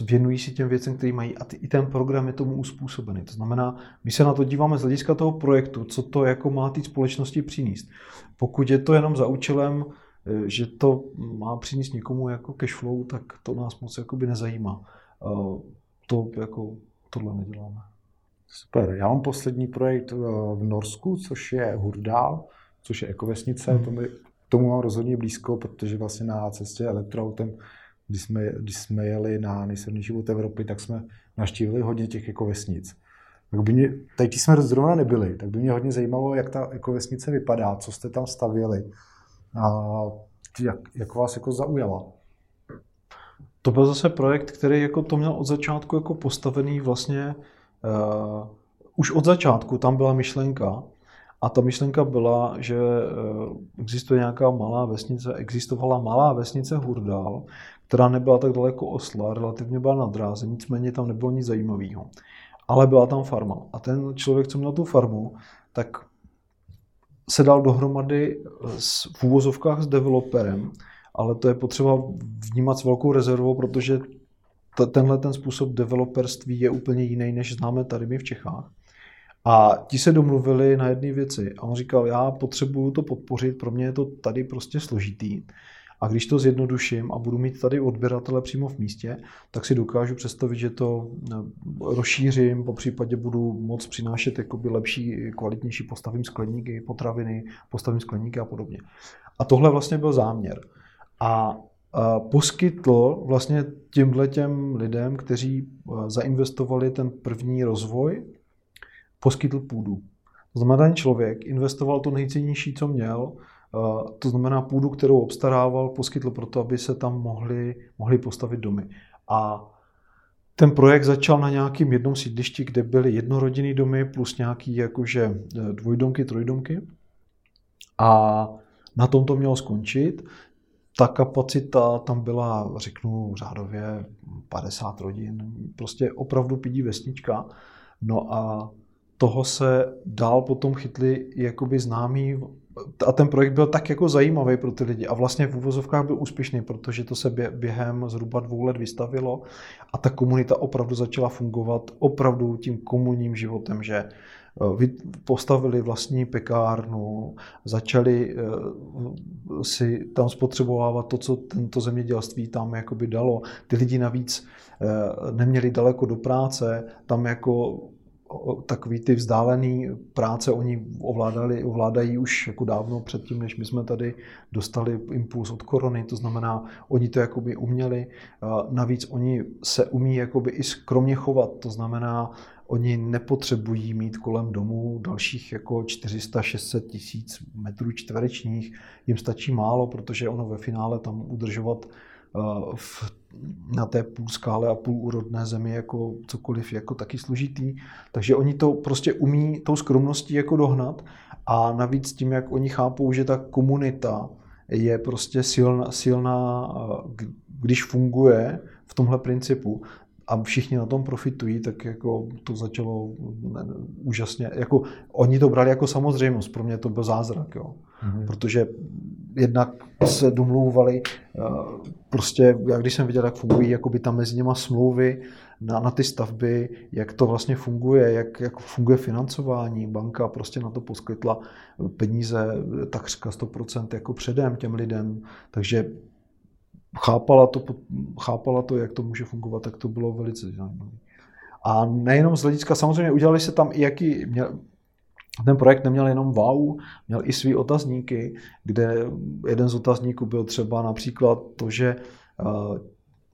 věnují si těm věcem, které mají a ty, i ten program je tomu uspůsobený. To znamená, my se na to díváme z hlediska toho projektu, co to jako má té společnosti přinést. Pokud je to jenom za účelem, eh, že to má přinést někomu jako cash flow, tak to nás moc jakoby nezajímá. Eh, to jako tohle neděláme. Super. Já mám poslední projekt eh, v Norsku, což je Hurdal, což je ekovesnice. Hmm. To mi tomu mám rozhodně blízko, protože vlastně na cestě elektroautem, když jsme, když jsme jeli na nejsilnější od Evropy, tak jsme naštívili hodně těch ekovesnic. Tak by mě, teď jsme zrovna nebyli, tak by mě hodně zajímalo, jak ta ekovesnice vypadá, co jste tam stavěli a jak, jak vás jako zaujala. To byl zase projekt, který jako to měl od začátku jako postavený vlastně uh, už od začátku tam byla myšlenka, a ta myšlenka byla, že eh, existuje nějaká malá vesnice, existovala malá vesnice Hurdal, která nebyla tak daleko Osla, relativně byla na dráze, nicméně tam nebylo nic zajímavého. Ale byla tam farma. A ten člověk, co měl tu farmu, tak se dal dohromady s, v úvozovkách s developerem, ale to je potřeba vnímat s velkou rezervou, protože tenhle ten způsob developerství je úplně jiný, než známe tady my v Čechách. A ti se domluvili na jedné věci. A on říkal, já potřebuju to podpořit, pro mě je to tady prostě složitý. A když to zjednoduším a budu mít tady odběratele přímo v místě, tak si dokážu představit, že to eh, rozšířím, po případě budu moc přinášet jakoby lepší, kvalitnější, postavím skleníky, potraviny, postavím skleníky a podobně. A tohle vlastně byl záměr. A poskytl vlastně tímhle těm lidem, kteří eh, zainvestovali ten první rozvoj, poskytl půdu. To znamená, ten člověk investoval to nejcennější, co měl, eh, to znamená půdu, kterou obstarával, poskytl proto, aby se tam mohli, mohli postavit domy. A ten projekt začal na nějakým jednom sídlišti, kde byly jednorodinný domy plus nějaký jakože eh, dvojdomky, trojdomky. A na tom to mělo skončit. Ta kapacita tam byla, řeknu, řádově 50 rodin. Prostě opravdu pidí vesnička. No a toho se dál potom chytli jakoby známí a ten projekt byl tak jako zajímavý pro ty lidi a vlastně v úvozovkách byl úspěšný, protože to se během zhruba dvou let vystavilo a ta komunita opravdu začala fungovat opravdu tím komunním životem, že eh, postavili vlastní pekárnu, začali eh, si tam spotřebovávat to, co tento zemědělství tam jakoby dalo. Ty lidi navíc eh, neměli daleko do práce, tam jako takový ty vzdálený práce oni ovládali, ovládají už jako dávno předtím, než my jsme tady dostali impuls od korony, to znamená, oni to jakoby uměli, navíc oni se umí jakoby i skromně chovat, to znamená, oni nepotřebují mít kolem domu dalších jako 400-600 tisíc metrů čtverečních, jim stačí málo, protože ono ve finále tam udržovat v, na té půl skále a půl úrodné zemi jako cokoliv jako taky složitý. Takže oni to prostě umí tou skromností jako dohnat a navíc tím, jak oni chápou, že ta komunita je prostě silná, silná když funguje v tomhle principu, a všichni na tom profitují, tak jako to začalo úžasně, jako oni to brali jako samozřejmost, pro mě to byl zázrak, jo. Mm-hmm. protože jednak se domlouvali, eh, prostě já když jsem viděl, jak fungují jakoby tam mezi něma smlouvy na, na ty stavby, jak to vlastně funguje, jak, jak funguje financování, banka prostě na to poskytla peníze takřka 100% jako předem těm lidem, takže chápala to, chápala to, jak to může fungovat, tak to bylo velice zajímavé. A nejenom z hlediska, samozřejmě udělali se tam i jaký, měl, ten projekt neměl jenom wow, měl i svý otazníky, kde jeden z otazníků byl třeba například to, že uh,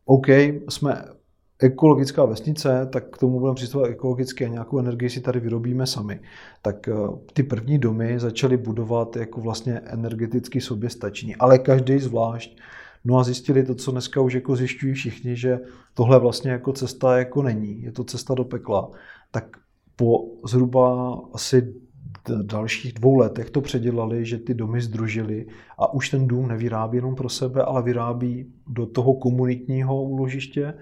OK, jsme ekologická vesnice, tak k tomu budeme přistupovat ekologicky a nějakou energii si tady vyrobíme sami. Tak uh, ty první domy začaly budovat jako vlastně energeticky soběstační, ale každý zvlášť. No a zjistili to, co dneska už jako zjišťují všichni, že tohle vlastně jako cesta jako není, je to cesta do pekla. Tak po zhruba asi dalších dvou letech to předělali, že ty domy združili a už ten dům nevyrábí jenom pro sebe, ale vyrábí do toho komunitního úložiště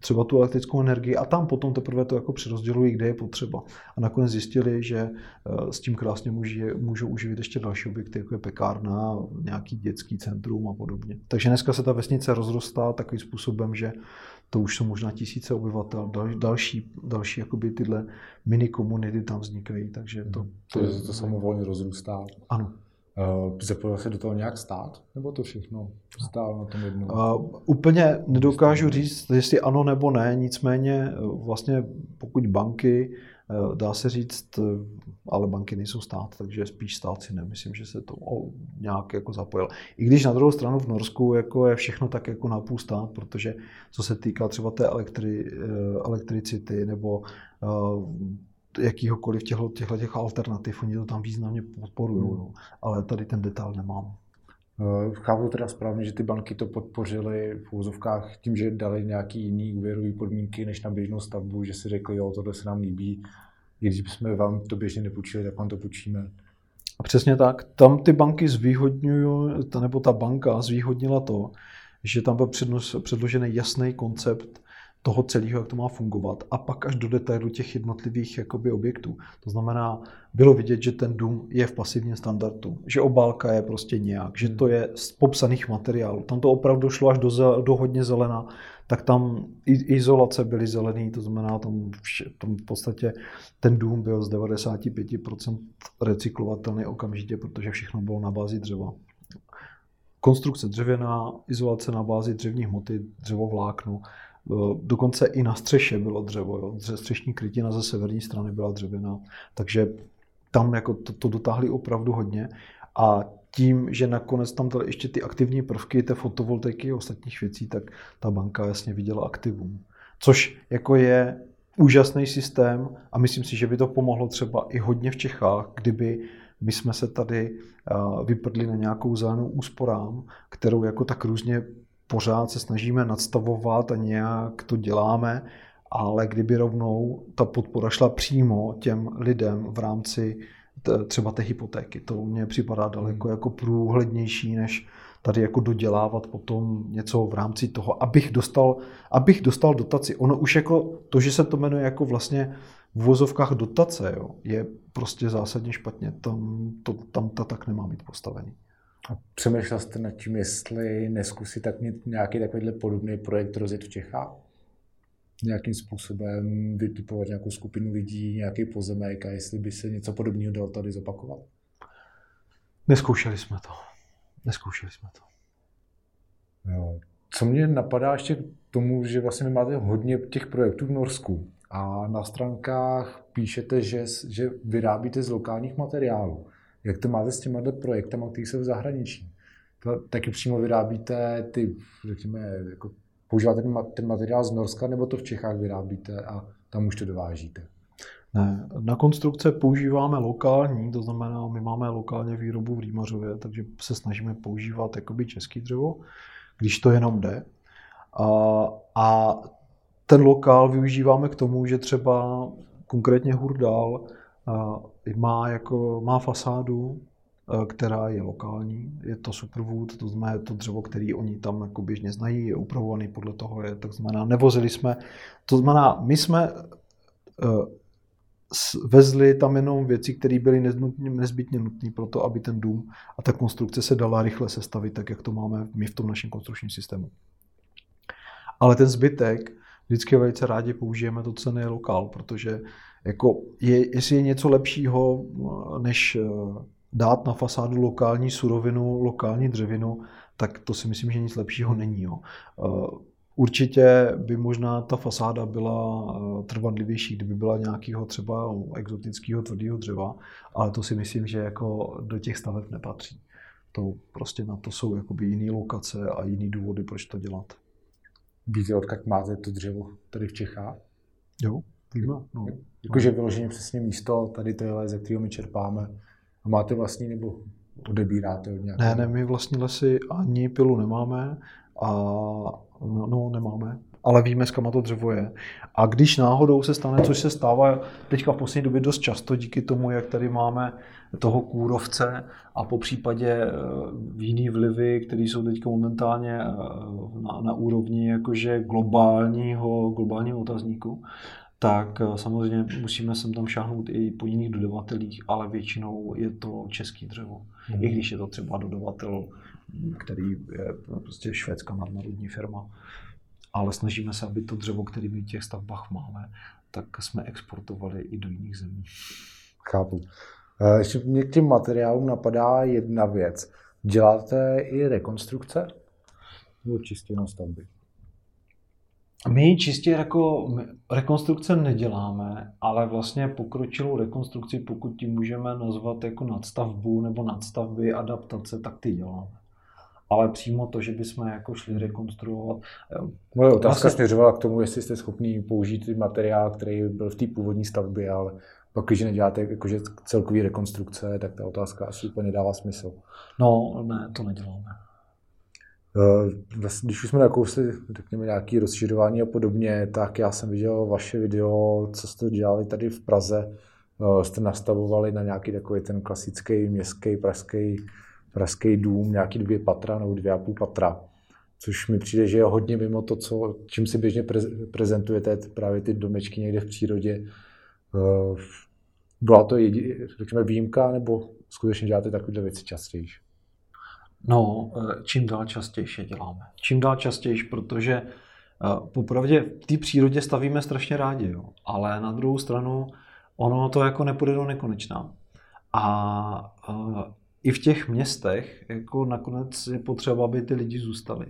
třeba tu elektrickou energii a tam potom teprve to jako přerozdělují, kde je potřeba. A nakonec zjistili, že eh, s tím krásně můžou, můžou uživit ještě další objekty, jako je pekárna, nějaký dětský centrum a podobně. Takže dneska se ta vesnice rozrostá takovým způsobem, že to už jsou možná tisíce obyvatel, další, další jakoby tyhle mini komunity tam vznikají, takže to... To, to, to samovolně rozrůstá. Ano. Uh, zapojil se do toho nějak stát? Nebo to všechno stálo na tom jednom? Uh, úplně nedokážu říct, jestli ano nebo ne, nicméně eh, vlastně pokud banky, dá se říct, ale banky nejsou stát, takže spíš stát si nemyslím, že se to nějak jako zapojil. I když na druhou stranu v Norsku jako je všechno tak jako napůl stát, protože co se týká třeba té elektri, elektricity nebo jakýhokoliv těchto, těchto těch alternativ, oni to tam významně podporují, hmm. ale tady ten detail nemám. Eh, chápu teda správně, že ty banky to podpořily v úzovkách tím, že dali nějaký jiný úvěrový podmínky než na běžnou stavbu, že si řekli, jo, tohle se nám líbí, i když bychom vám to běžně nepůjčili, tak vám to půjčíme. Přesně tak. Tam ty banky zvýhodňují, nebo ta banka zvýhodnila to, že tam byl předložený jasný koncept toho celého, jak to má fungovat a pak až do detailu těch jednotlivých jakoby, objektů. To znamená, bylo vidět, že ten dům je v pasivním standardu, že obálka je prostě nějak, že to je z popsaných materiálů. Tam to opravdu šlo až do, do hodně zelena, tak tam izolace byly zelený, to znamená, tam, vše, tam v podstatě ten dům byl z 95% recyklovatelný okamžitě, protože všechno bylo na bázi dřeva. Konstrukce dřevěná, izolace na bázi dřevní hmoty, dřevo vlákno, Dokonce i na střeše bylo dřevo. Jo. Střešní krytina ze severní strany byla dřevěná. Takže tam jako to, to dotáhli opravdu hodně. A tím, že nakonec tam dali ještě ty aktivní prvky, té fotovoltaiky a ostatních věcí, tak ta banka jasně viděla aktivum. Což jako je úžasný systém a myslím si, že by to pomohlo třeba i hodně v Čechách, kdyby my jsme se tady vyprdli na nějakou zelenou úsporám, kterou jako tak různě pořád se snažíme nadstavovat a nějak to děláme, ale kdyby rovnou ta podpora šla přímo těm lidem v rámci třeba té hypotéky, to mně připadá daleko hmm. jako průhlednější, než tady jako dodělávat potom něco v rámci toho, abych dostal, abych dostal dotaci. Ono už jako to, že se to jmenuje jako vlastně v vozovkách dotace, jo, je prostě zásadně špatně. Tam to, tam to tak nemá být postavený. A přemýšlel jste nad tím, jestli neskusit tak nějaký takovýhle podobný projekt rozjet v Čechách? Nějakým způsobem vytipovat nějakou skupinu lidí, nějaký pozemek a jestli by se něco podobného dalo tady zopakovat? Neskoušeli jsme to. Neskoušeli jsme to. Jo. Co mě napadá ještě k tomu, že vlastně máte hodně těch projektů v Norsku a na stránkách píšete, že, že vyrábíte z lokálních materiálů. Jak to máte s těma projektama, které jsou v zahraničí? To taky přímo vyrábíte ty, řekněme, jako používáte ten materiál z Norska, nebo to v Čechách vyrábíte a tam už to dovážíte? Ne, na konstrukce používáme lokální, to znamená, my máme lokálně výrobu v Rýmařově, takže se snažíme používat jakoby český dřevo, když to jenom jde. A, a ten lokál využíváme k tomu, že třeba konkrétně Hurdal má, jako, má fasádu, e, která je lokální, je to superwood, to znamená to dřevo, který oni tam jako běžně znají, je upravovaný podle toho, je, tak znamená, nevozili jsme, to znamená, my jsme e, vezli tam jenom věci, které byly nezbytně nutné pro to, aby ten dům a ta konstrukce se dala rychle sestavit, tak jak to máme my v tom našem konstrukčním systému. Ale ten zbytek vždycky velice rádi použijeme to, co je lokál, protože jako je, jestli je něco lepšího, než eh, dát na fasádu lokální surovinu, lokální dřevinu, tak to si myslím, že nic lepšího není. Jo. Eh, určitě by možná ta fasáda byla eh, trvanlivější, kdyby byla nějakého třeba exotického tvrdého dřeva, ale to si myslím, že jako do těch staveb nepatří. To prostě na to jsou jakoby jiné lokace a jiný důvody, proč to dělat. Víte, odkud máte to dřevo tady v Čechách? Jo, víme. No. Jakože vyloženě přesně místo, tady to je ze kterého my čerpáme. A máte vlastní nebo odebíráte od nějakého? Ne, ne, my vlastní lesy ani pilu nemáme a no, no nemáme ale víme, kam to dřevo je. A když náhodou se stane, což se stává teďka v poslední době dost často, díky tomu, jak tady máme toho kůrovce a po případě eh, jiný vlivy, které jsou teď momentálně eh, na, na úrovni jakože globálního, globálního otazníku, tak eh, samozřejmě musíme sem tam šáhnout i po jiných dodavatelích, ale většinou je to český dřevo. Mm. I když je to třeba dodavatel, který je prostě švédská nadnárodní firma ale snažíme se, aby to dřevo, které my v těch stavbách máme, tak jsme exportovali i do jiných zemí. Chápu. Eh, ještě mě k těm materiálům napadá jedna věc. Děláte i rekonstrukce? Nebo čistě na stavby? My čistě jako rekonstrukce neděláme, ale vlastně pokročilou rekonstrukci, pokud ti můžeme nazvat jako nadstavbu nebo nadstavby, adaptace, tak ty děláme ale přímo to, že bychom jako šli rekonstruovat. Moje otázka vlastně... směřovala k tomu, jestli jste schopný použít materiál, který byl v té původní stavbě, ale pak, když neděláte jakože celkový rekonstrukce, tak ta otázka asi úplně dává smysl. No, ne, to neděláme. Eh, když už jsme nakousli, řekněme, nějaké rozšiřování a podobně, tak já jsem viděl vaše video, co jste dělali tady v Praze. Eh, jste nastavovali na nějaký takový ten klasický městský pražský pražský dům, nějaký dvě patra nebo dvě a půl patra. Což mi přijde, že je hodně mimo to, co, čím si běžně prezentujete, právě ty domečky někde v přírodě. Eh, byla to, jedi, řekněme, výjimka, nebo skutečně děláte takové věci častěji? No, eh, čím dál častěji děláme. Čím dál častěji, protože eh, popravdě v té přírodě stavíme strašně rádi, jo. ale na druhou stranu ono to jako nepůjde do nekonečna. A i v těch městech jako nakonec je potřeba, aby ty lidi zůstali.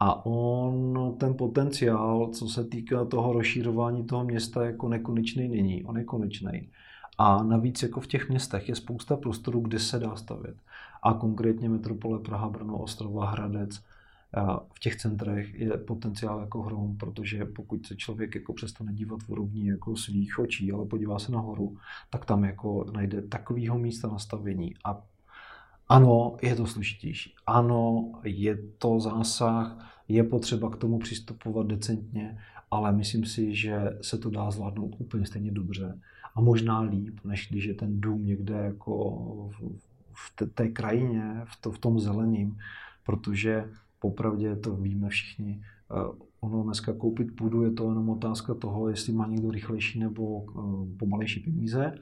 A on, ten potenciál, co se týká toho rozšířování toho města, jako nekonečný není. On je konečný. A navíc jako v těch městech je spousta prostorů, kde se dá stavět. A konkrétně metropole Praha, Brno, Ostrova, Hradec, v těch centrech je potenciál jako hrom, protože pokud se člověk jako přestane dívat v úrovni jako svých očí, ale podívá se nahoru, tak tam jako najde takového místa nastavení a ano, je to složitější. Ano, je to zásah, je potřeba k tomu přistupovat decentně, ale myslím si, že se to dá zvládnout úplně stejně dobře a možná líp, než když je ten dům někde jako v té, té krajině, v, to, v tom zeleným, protože popravdě to víme všichni. Eh, ono dneska koupit půdu je to jenom otázka toho, jestli má někdo rychlejší nebo eh, pomalejší peníze.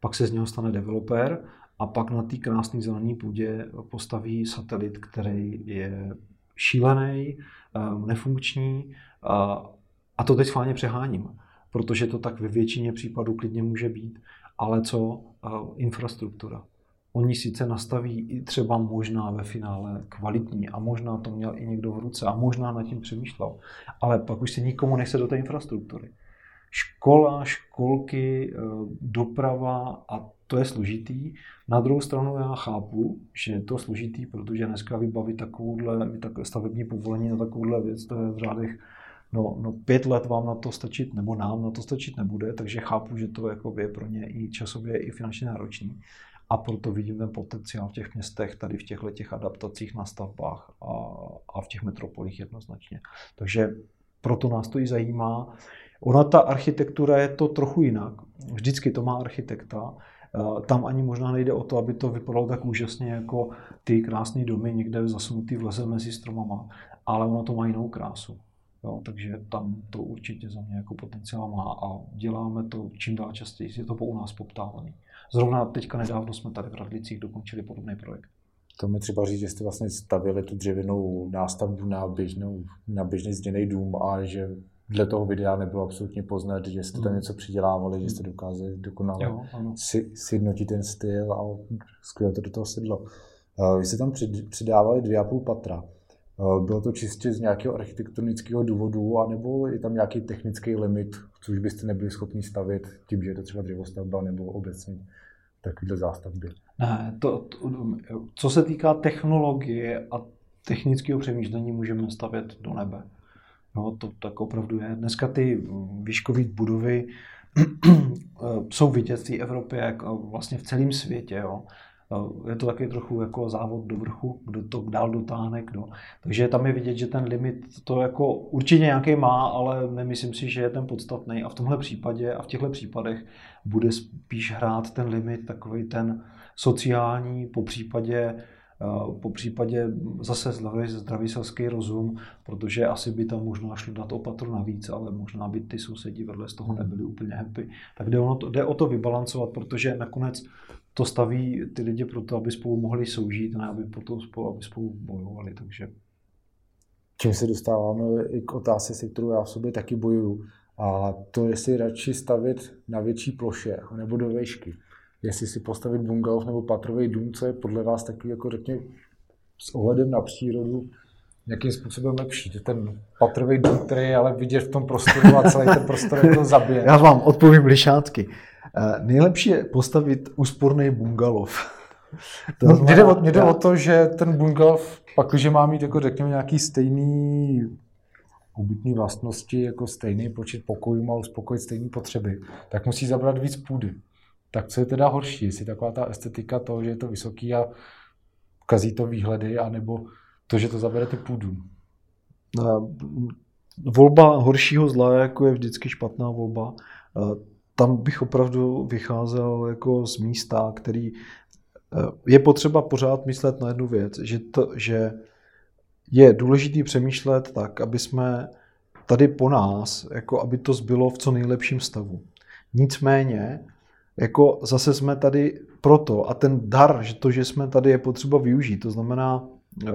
Pak se z něho stane developer a pak na té krásné zelené půdě postaví satelit, který je šílený, eh, nefunkční a to teď schválně přeháním, protože to tak ve většině případů klidně může být, ale co infrastruktura. Oni sice nastaví i třeba možná ve finále kvalitní a možná to měl i někdo v ruce a možná nad tím přemýšlel, ale pak už se nikomu nechce do té infrastruktury. Škola, školky, eh, doprava a to je složitý. Na druhou stranu já chápu, že je to složitý, protože dneska vybavit takovouhle stavební povolení na takovouhle věc, to je v řádech No, no pět let vám na to stačit, nebo nám na to stačit nebude, takže chápu, že to jako je pro ně i časově, i finančně náročný. A proto vidím ten potenciál v těch městech, tady v těchto těch adaptacích na stavbách a, a v těch metropolích jednoznačně. Takže proto nás to i zajímá. Ona ta architektura je to trochu jinak. Vždycky to má architekta. Eh, tam ani možná nejde o to, aby to vypadalo tak úžasně jako ty krásné domy někde zasunutý v lese mezi stromama, ale ono to má jinou krásu. Jo, takže tam to určitě za mě jako potenciál má a děláme to čím dál častěji, je to po u nás poptávaný. Zrovna teďka nedávno jsme tady v Radlicích dokončili podobný projekt. To mi třeba říct, že jste vlastně stavili tu dřevěnou nástavbu na, běžnou, na běžný zděný dům a že dle toho videa nebylo absolutně poznat, že jste tam hmm. něco přidělávali, že jste dokázali dokonale jo, si, sjednotit ten styl a skvěle to do toho sedlo. Eh, vy jste tam přidávali dvě a půl patra. Eh, bylo to čistě z nějakého architektonického důvodu, anebo je tam nějaký technický limit, což byste nebyli schopni stavět tím, že je to třeba dřevostavba nebo obecně takovýhle zástavby? Ne, to, to, co se týká technologie a technického přemýšlení, můžeme stavět do nebe. No, to tak opravdu je. Dneska ty výškové budovy jsou vidět v té Evropě, jak vlastně v celém světě. Jo. Je to taky trochu jako závod do vrchu, kdo to dál dotáhne, kdo. Takže tam je vidět, že ten limit to jako určitě nějaký má, ale nemyslím si, že je ten podstatný. A v tomhle případě a v těchto případech bude spíš hrát ten limit takový ten sociální, po případě po případě zase zdravý, zdravý selský rozum, protože asi by tam možná šlo dát opatru navíc, ale možná by ty sousedi vedle z toho nebyli úplně happy. Tak jde, ono to, jde o to vybalancovat, protože nakonec to staví ty lidi pro to, aby spolu mohli soužít, ne aby, potom spolu, aby spolu bojovali. Takže... Čím se dostáváme i k otázce, se kterou já v sobě taky bojuju. A to, jestli radši stavit na větší ploše nebo do výšky. Jestli si postavit bungalov nebo patrový dům, co je podle vás takový, jako řekně, s ohledem na přírodu, jakým způsobem lepší. Ten patrový dům, který je ale vidět v tom prostoru a celý ten prostor jako zabije. Já vám odpovím lišácky. Eh, nejlepší je postavit úsporný bungalov. To no, mě, jde o, mě jde o to, že ten bungalov, pak, když má mít jako řekněme nějaký stejný ubytný vlastnosti, jako stejný počet pokojů a uspokojit stejné potřeby, tak musí zabrat víc půdy. Tak co je teda horší? Jestli taková ta estetika toho, že je to vysoký a kazí to výhledy, anebo to, že to zabere ty půdu? Volba horšího zla jako je vždycky špatná volba. Eh, tam bych opravdu vycházel jako z místa, který eh, je potřeba pořád myslet na jednu věc, že, to, že je důležité přemýšlet tak, aby jsme tady po nás, jako aby to zbylo v co nejlepším stavu. Nicméně, jako zase jsme tady proto a ten dar, že to, že jsme tady, je potřeba využít. To znamená, eh,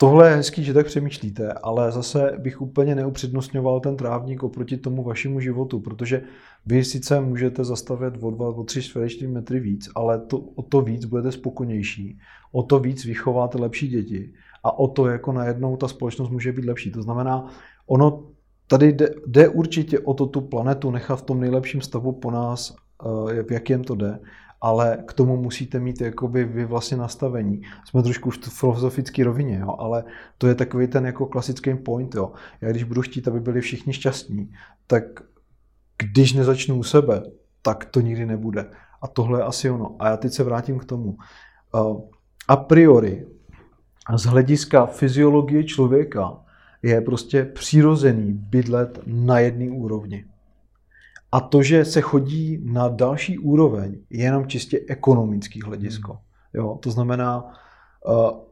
Tohle je hezký, že tak přemýšlíte, ale zase bych úplně neupřednostňoval ten trávník oproti tomu vašemu životu, protože vy sice můžete zastavit o 2, o 3 čtvereční metry víc, ale to, o to víc budete spokonější, o to víc vychováte lepší děti a o to jako najednou ta společnost může být lepší. To znamená, ono tady jde, jde určitě o to tu planetu nechat v tom nejlepším stavu po nás, eh, v jakém to jde ale k tomu musíte mít jakoby vy vlastně nastavení. Jsme trošku v filozofické rovině, jo, ale to je takový ten jako klasický point. Jo. Já když budu chtít, aby byli všichni šťastní, tak když nezačnu u sebe, tak to nikdy nebude. A tohle je asi ono. A já teď se vrátím k tomu. A priori, z hlediska fyziologie člověka, je prostě přirozený bydlet na jedné úrovni. A to, že se chodí na další úroveň, je jenom čistě ekonomický hledisko. Hmm. Jo, to znamená, uh,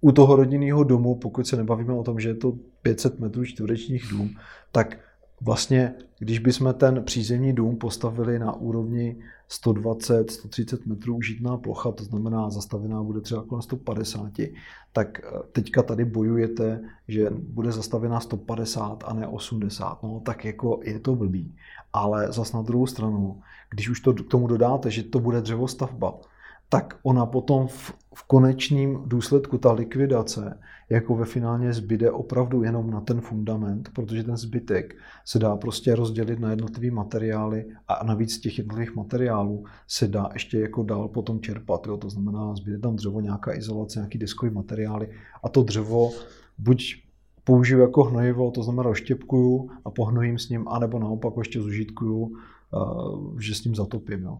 u toho rodinného domu, pokud se nebavíme o tom, že je to 500 metrů čtverečních dům, tak vlastně, když bychom ten přízemní dům postavili na úrovni 120, 130 metrů užitná plocha, to znamená zastavená bude třeba kolem 150, tak eh, teďka tady bojujete, že bude zastavená 150 a ne 80. No tak jako je to blbý. Ale zas na druhou stranu, když už to k tomu dodáte, že to bude dřevostavba, tak ona potom v, v konečném důsledku, ta likvidace, jako ve finálně zbyde opravdu jenom na ten fundament, protože ten zbytek se dá prostě rozdělit na jednotlivé materiály a navíc těch jednotlivých materiálů se dá ještě jako dál potom čerpat. Jo? To znamená, zbyde tam dřevo, nějaká izolace, nějaký diskový materiály a to dřevo buď použiju jako hnojivo, to znamená rozštěpkuju a pohnojím s ním, anebo naopak ještě zužitkuju, eh, že s ním zatopím. Jo.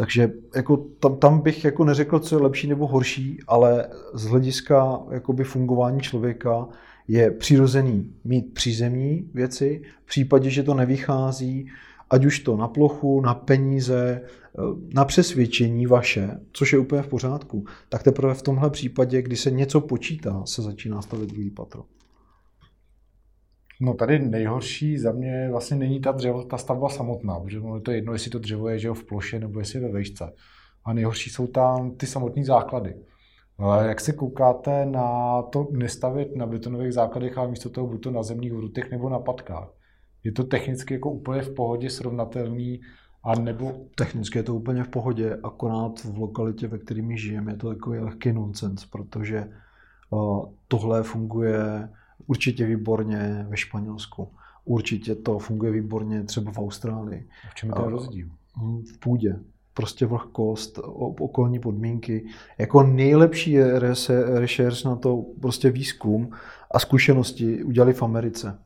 Takže jako tam, tam bych jako neřekl, co je lepší nebo horší, ale z hlediska jakoby fungování člověka je přirozený mít přízemní věci, v případě, že to nevychází, ať už to na plochu, na peníze, eh, na přesvědčení vaše, což je úplně v pořádku, tak teprve v tomhle případě, kdy se něco počítá, se začíná stavit druhý patro. No tady nejhorší za mě vlastně není ta dřevo, ta stavba samotná, protože je to jedno, jestli to dřevo je že v ploše nebo jestli je ve vejšce. A nejhorší jsou tam ty samotné základy. Ale jak se koukáte na to nestavit na betonových základech, ale místo toho buď to na zemních vrutech nebo na patkách? Je to technicky jako úplně v pohodě srovnatelný a nebo... Technicky je to úplně v pohodě, akorát v lokalitě, ve které my žijeme, je to takový lehký nonsens, protože uh, tohle funguje určitě výborně ve Španělsku. Určitě to funguje výborně třeba v Austrálii. V čem je ten rozdíl? V půdě. Prostě vlhkost, okolní podmínky. Jako nejlepší rešerš na to prostě výzkum a zkušenosti udělali v Americe.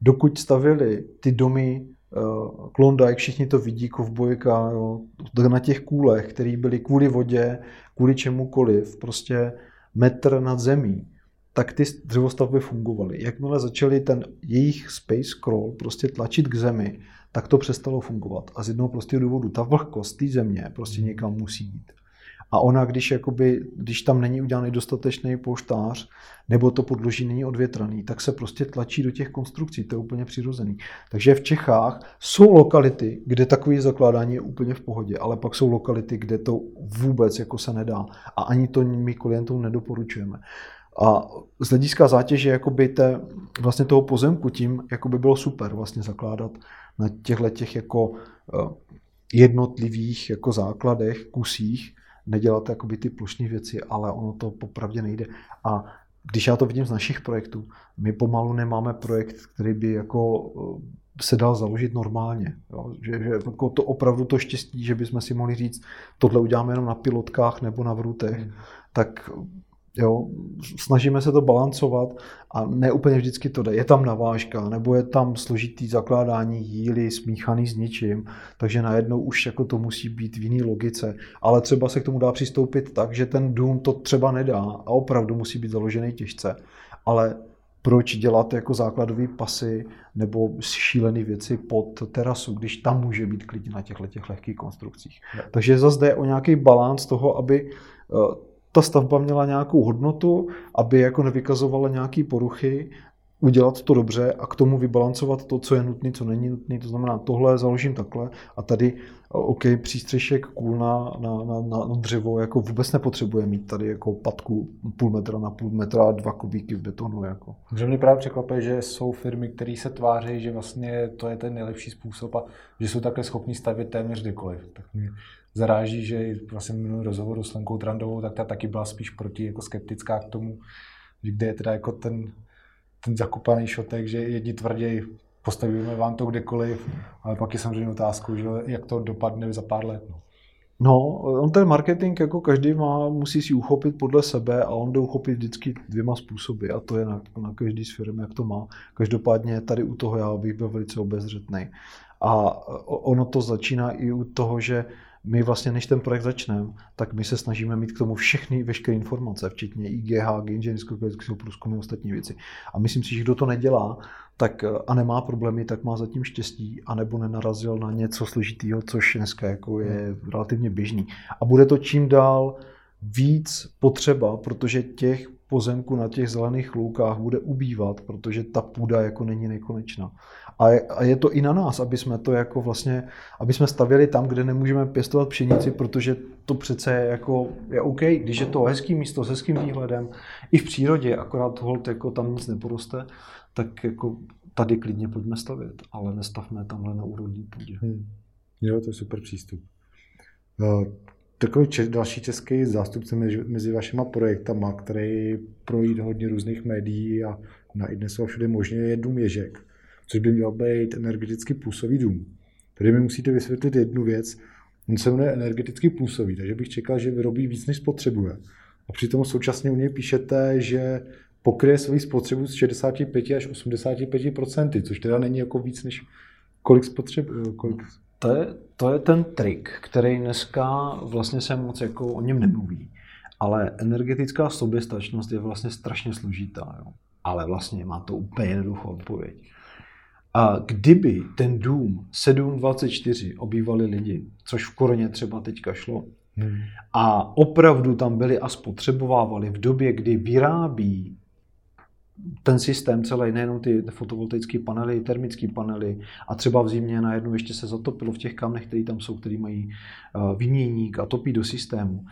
Dokud stavili ty domy uh, Klondike, všichni to vidí, kovbojka, jo, na těch kůlech, které byly kvůli vodě, kvůli čemukoliv, prostě metr nad zemí, tak ty dřevostavby fungovaly. Jakmile začali ten jejich space scroll prostě tlačit k zemi, tak to přestalo fungovat. A z jednoho prostého důvodu, ta vlhkost té země prostě hmm. někam musí jít. A ona, když, jakoby, když tam není udělaný dostatečný polštář, nebo to podloží není odvětraný, tak se prostě tlačí do těch konstrukcí. To je úplně přirozený. Takže v Čechách jsou lokality, kde takové zakládání je úplně v pohodě, ale pak jsou lokality, kde to vůbec jako se nedá. A ani to my klientům nedoporučujeme. A z hlediska zátěže jakoby te, vlastně toho pozemku tím jakoby bylo super vlastně zakládat na těchto těch jako eh, jednotlivých jako základech, kusích, nedělat jakoby ty plošní věci, ale ono to popravdě nejde. A když já to vidím z našich projektů, my pomalu nemáme projekt, který by jako eh, se dal založit normálně. Jo? Že, že jako to opravdu to štěstí, že bychom si mohli říct, tohle uděláme jenom na pilotkách nebo na vrutech, hmm. tak Jo, snažíme se to balancovat a ne úplně vždycky to jde. Je tam navážka, nebo je tam složitý zakládání jíly smíchaný s ničím, takže najednou už jako to musí být v jiný logice. Ale třeba se k tomu dá přistoupit tak, že ten dům to třeba nedá a opravdu musí být založený těžce. Ale proč dělat jako základové pasy nebo šílené věci pod terasu, když tam může být klidně na těchto těch lehkých konstrukcích. Takže zase jde o nějaký balans toho, aby eh, ta stavba měla nějakou hodnotu, aby jako nevykazovala nějaké poruchy, udělat to dobře a k tomu vybalancovat to, co je nutné, co není nutné. To znamená, tohle založím takhle a tady, OK, přístřešek kůl na, na, na, na dřevo jako vůbec nepotřebuje mít tady jako patku půl metra na půl metra dva kubíky v betonu. Jako. Že mě právě překvapuje, že jsou firmy, které se tváří, že vlastně to je ten nejlepší způsob a že jsou takhle schopní stavět téměř kdekoliv. Tak mě zaráží, že vlastně minulý rozhovoru s Lenkou Trandovou, tak ta taky byla spíš proti jako skeptická k tomu, kde je teda jako ten, ten zakupaný šotek, že jedni tvrdí, postavíme vám to kdekoliv, ale pak je samozřejmě otázkou, že jak to dopadne za pár let. No. No, on ten marketing jako každý má, musí si uchopit podle sebe a on jde uchopit vždycky dvěma způsoby a to je na, na každý z firm, jak to má. Každopádně tady u toho já bych byl velice obezřetný. A ono to začíná i u toho, že my vlastně, než ten projekt začneme, tak my se snažíme mít k tomu všechny, veškeré informace, včetně IGH, inženýrsko průzkumy a ostatní věci. A myslím si, že kdo to nedělá, tak a nemá problémy, tak má zatím štěstí, anebo nenarazil na něco složitého, což dneska jako je relativně běžný. A bude to čím dál víc potřeba, protože těch pozemků na těch zelených loukách bude ubývat, protože ta půda jako není nekonečná. A je, a je to i na nás, aby jsme to jako vlastně, aby jsme stavěli tam, kde nemůžeme pěstovat pšenici, protože to přece je jako, je OK, když je to hezký místo s hezkým výhledem, i v přírodě, akorát hold jako tam nic neporoste, tak jako tady klidně pojďme stavět, ale nestavme tamhle na úrodní půdě. Hmm. Jo, to je super přístup. No, takový če- další český zástupce mezi, mezi vašima projektama, který projít hodně různých médií a na i dnes všude možně je Dům Ježek, což by měl být energeticky působý dům. Tady mi musíte vysvětlit jednu věc. On se jmenuje energeticky působí, takže bych čekal, že vyrobí víc, než spotřebuje. A přitom současně u něj píšete, že pokryje svoji spotřebu z 65 až 85% což teda není jako víc, než kolik spotřebuje. Kolik to je, to je ten trik, který dneska vlastně se moc jako o něm nemluví. Ale energetická soběstačnost je vlastně strašně složitá. Jo. Ale vlastně má to úplně jednoduchou odpověď. A kdyby ten dům 724 obývali lidi, což v Koroně třeba teďka šlo, hmm. a opravdu tam byli a spotřebovávali v době, kdy vyrábí ten systém celý, nejenom ty fotovoltaické panely, termické panely a třeba v zimě najednou ještě se zatopilo v těch kamnech, které tam jsou, které mají uh, vyměník a topí do systému,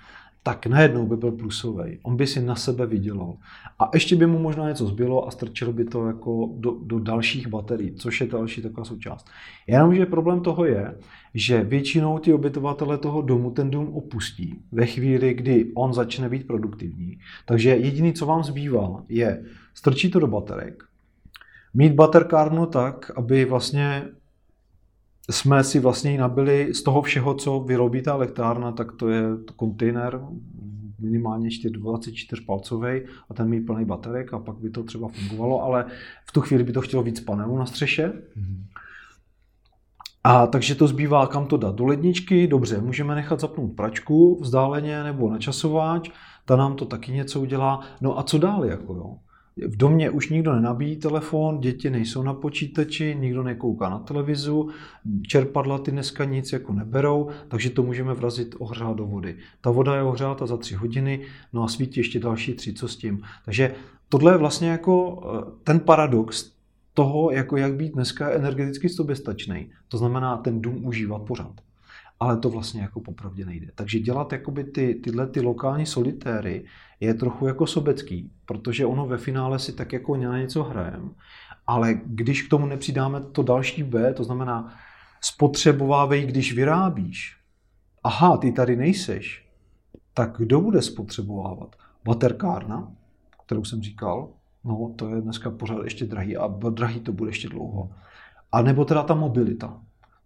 tak najednou by byl plusový. On by si na sebe vydělal. A ještě by mu možná něco zbylo a strčil by to jako do, do dalších baterií, což je další taková součást. Jenomže problém toho je, že většinou ty obyvatele toho domu ten dům opustí ve chvíli, kdy on začne být produktivní. Takže jediný, co vám zbývá, je strčit to do baterek, mít baterkárnu tak, aby vlastně jsme si vlastně nabili z toho všeho, co vyrobí ta elektrárna, tak to je kontejner minimálně 24 palcový a ten mít plný baterek a pak by to třeba fungovalo, ale v tu chvíli by to chtělo víc panelů na střeše. A takže to zbývá, kam to dát. Do ledničky, dobře, můžeme nechat zapnout pračku vzdáleně nebo na časováč, ta nám to taky něco udělá. No a co dál, jako jo? V domě už nikdo nenabíjí telefon, děti nejsou na počítači, nikdo nekouká na televizu, čerpadla ty dneska nic jako neberou, takže to můžeme vrazit ohřát do vody. Ta voda je ohřáta za tři hodiny, no a svítí ještě další tři, co s tím. Takže tohle je vlastně jako eh, ten paradox toho, jako jak být dneska energeticky soběstačný. To znamená ten dům užívat pořád ale to vlastně jako popravdě nejde. Takže dělat jakoby ty, tyhle ty lokální solitéry je trochu jako sobecký, protože ono ve finále si tak jako na něco hrajem, ale když k tomu nepřidáme to další B, to znamená spotřebovávej, když vyrábíš. Aha, ty tady nejseš, tak kdo bude spotřebovávat? Baterkárna, kterou jsem říkal, no to je dneska pořád ještě drahý a drahý to bude ještě dlouho. A nebo teda ta mobilita.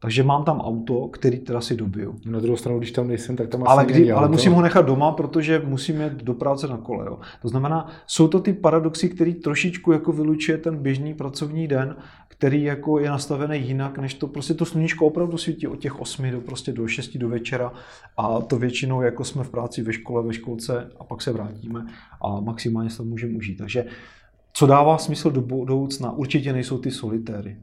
Takže mám tam auto, který teda si dobiju. Na druhou stranu, když tam nejsem, tak tam asi ale, kdy, ale musím ho nechat doma, protože musím jít do práce na kole. Jo. To znamená, jsou to ty paradoxy, který trošičku jako vylučuje ten běžný pracovní den, který jako je nastavený jinak, než to prostě to sluníčko opravdu svítí od těch 8 do prostě do 6 do večera a to většinou jako jsme v práci ve škole, ve školce a pak se vrátíme a maximálně se to můžeme užít. Takže co dává smysl do budoucna, určitě nejsou ty solitéry.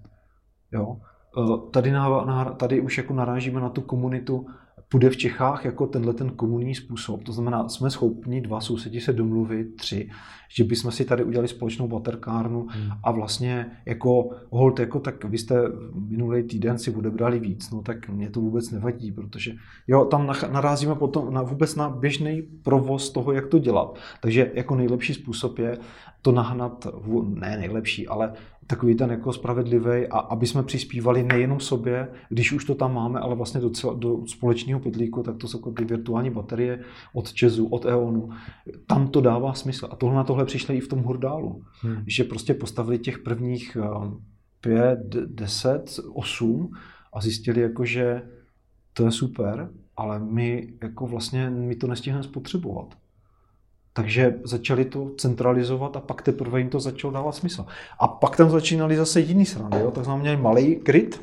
Jo? Eh, tady, na, na, tady už jako narážíme na tu komunitu, půjde v Čechách jako tenhle ten komunní způsob. To znamená, jsme schopni dva sousedi se domluvit, tři, že bychom si tady udělali společnou baterkárnu hmm. a vlastně jako hold, jako tak vy jste minulý týden si odebrali víc, no tak mě to vůbec nevadí, protože jo, tam narazíme potom na, vůbec na běžný provoz toho, jak to dělat. Takže jako nejlepší způsob je to nahnat, ne nejlepší, ale takový ten jako spravedlivý a aby jsme přispívali nejenom sobě, když už to tam máme, ale vlastně do, cel, do společného podlíku, tak to jsou ty virtuální baterie od Česu, od EONu. Tam to dává smysl. A tohle na tohle přišli i v tom Hurdálu. Hmm. Že prostě postavili těch prvních eh, pět, deset, osm a zjistili jako, že to je super, ale my jako vlastně my to nestihneme spotřebovat. Takže začali to centralizovat a pak teprve jim to začalo dávat smysl. A pak tam začínali zase jiný srandy, jo? tak měli malý kryt,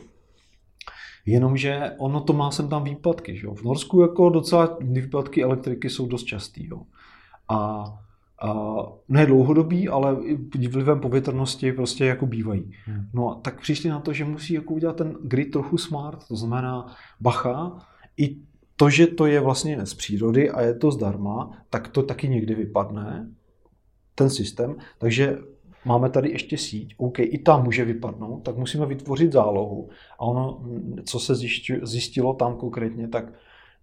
jenomže ono to má sem tam výpadky. Že jo? V Norsku jako docela výpadky elektriky jsou dost častý. Jo? A, a ne dlouhodobý, ale vlivem povětrnosti prostě jako bývají. Hmm. No a tak přišli na to, že musí jako udělat ten grid trochu smart, to znamená bacha, i to, že to je vlastně z přírody a je to zdarma, tak to taky někdy vypadne, ten systém. Takže máme tady ještě síť, OK, i tam může vypadnout, tak musíme vytvořit zálohu. A ono, co se zjistilo tam konkrétně, tak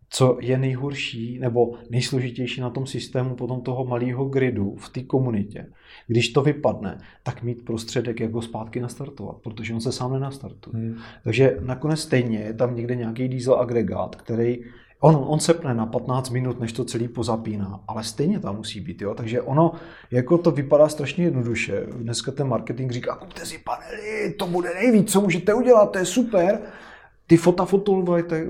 co je nejhorší nebo nejsložitější na tom systému potom toho malého gridu v té komunitě, když to vypadne, tak mít prostředek, jak ho zpátky nastartovat, protože on se sám nenastartuje. Hmm. Takže nakonec stejně je tam někde nějaký diesel agregát, který On, on sepne na 15 minut, než to celý pozapíná, ale stejně tam musí být, jo? takže ono, jako to vypadá strašně jednoduše. Dneska ten marketing říká, kupte si panely, to bude nejvíc, co můžete udělat, to je super. Ty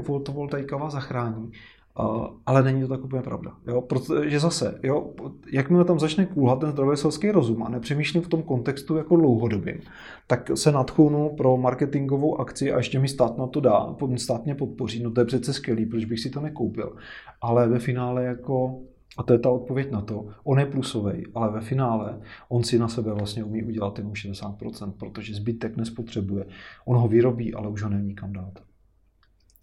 fotovoltaika vás zachrání. Uh, ale není to tak úplně pravda. Jo? Protože zase, jo, jakmile tam začne kůlhat ten zdravý selský rozum a nepřemýšlím v tom kontextu jako dlouhodobým, tak se nadchunu pro marketingovou akci a ještě mi stát na to dá, stát mě podpoří, no to je přece skvělý, proč bych si to nekoupil. Ale ve finále jako a to je ta odpověď na to. On je plusový, ale ve finále on si na sebe vlastně umí udělat jenom 60%, protože zbytek nespotřebuje. On ho vyrobí, ale už ho není kam dát.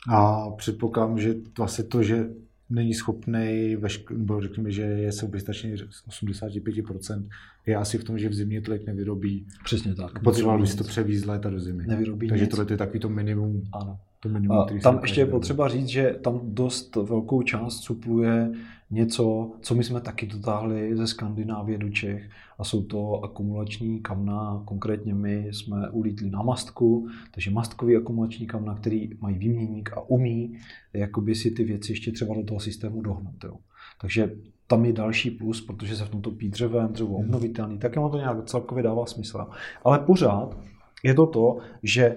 A předpokládám, že vlastně to, že není schopný, nebo řekněme, že je soběstačný 85%, je asi v tom, že v zimě tolik nevyrobí. Přesně tak. Potřeboval by si to převízt léta do zimy. Nevyrobí Takže tohle je takový to minimum. Ano. To minimum A tam ještě je potřeba říct, že tam dost velkou část supluje něco, co my jsme taky dotáhli ze Skandinávie do Čech a jsou to akumulační kamna, konkrétně my jsme ulítli na mastku, takže mastkový akumulační kamna, který mají výměník a umí jakoby si ty věci ještě třeba do toho systému dohnat. Jo. Takže tam je další plus, protože se v tomto pí dřevem, dřevo obnovitelný, tak ono to nějak celkově dává smysl. Ale pořád je to to, že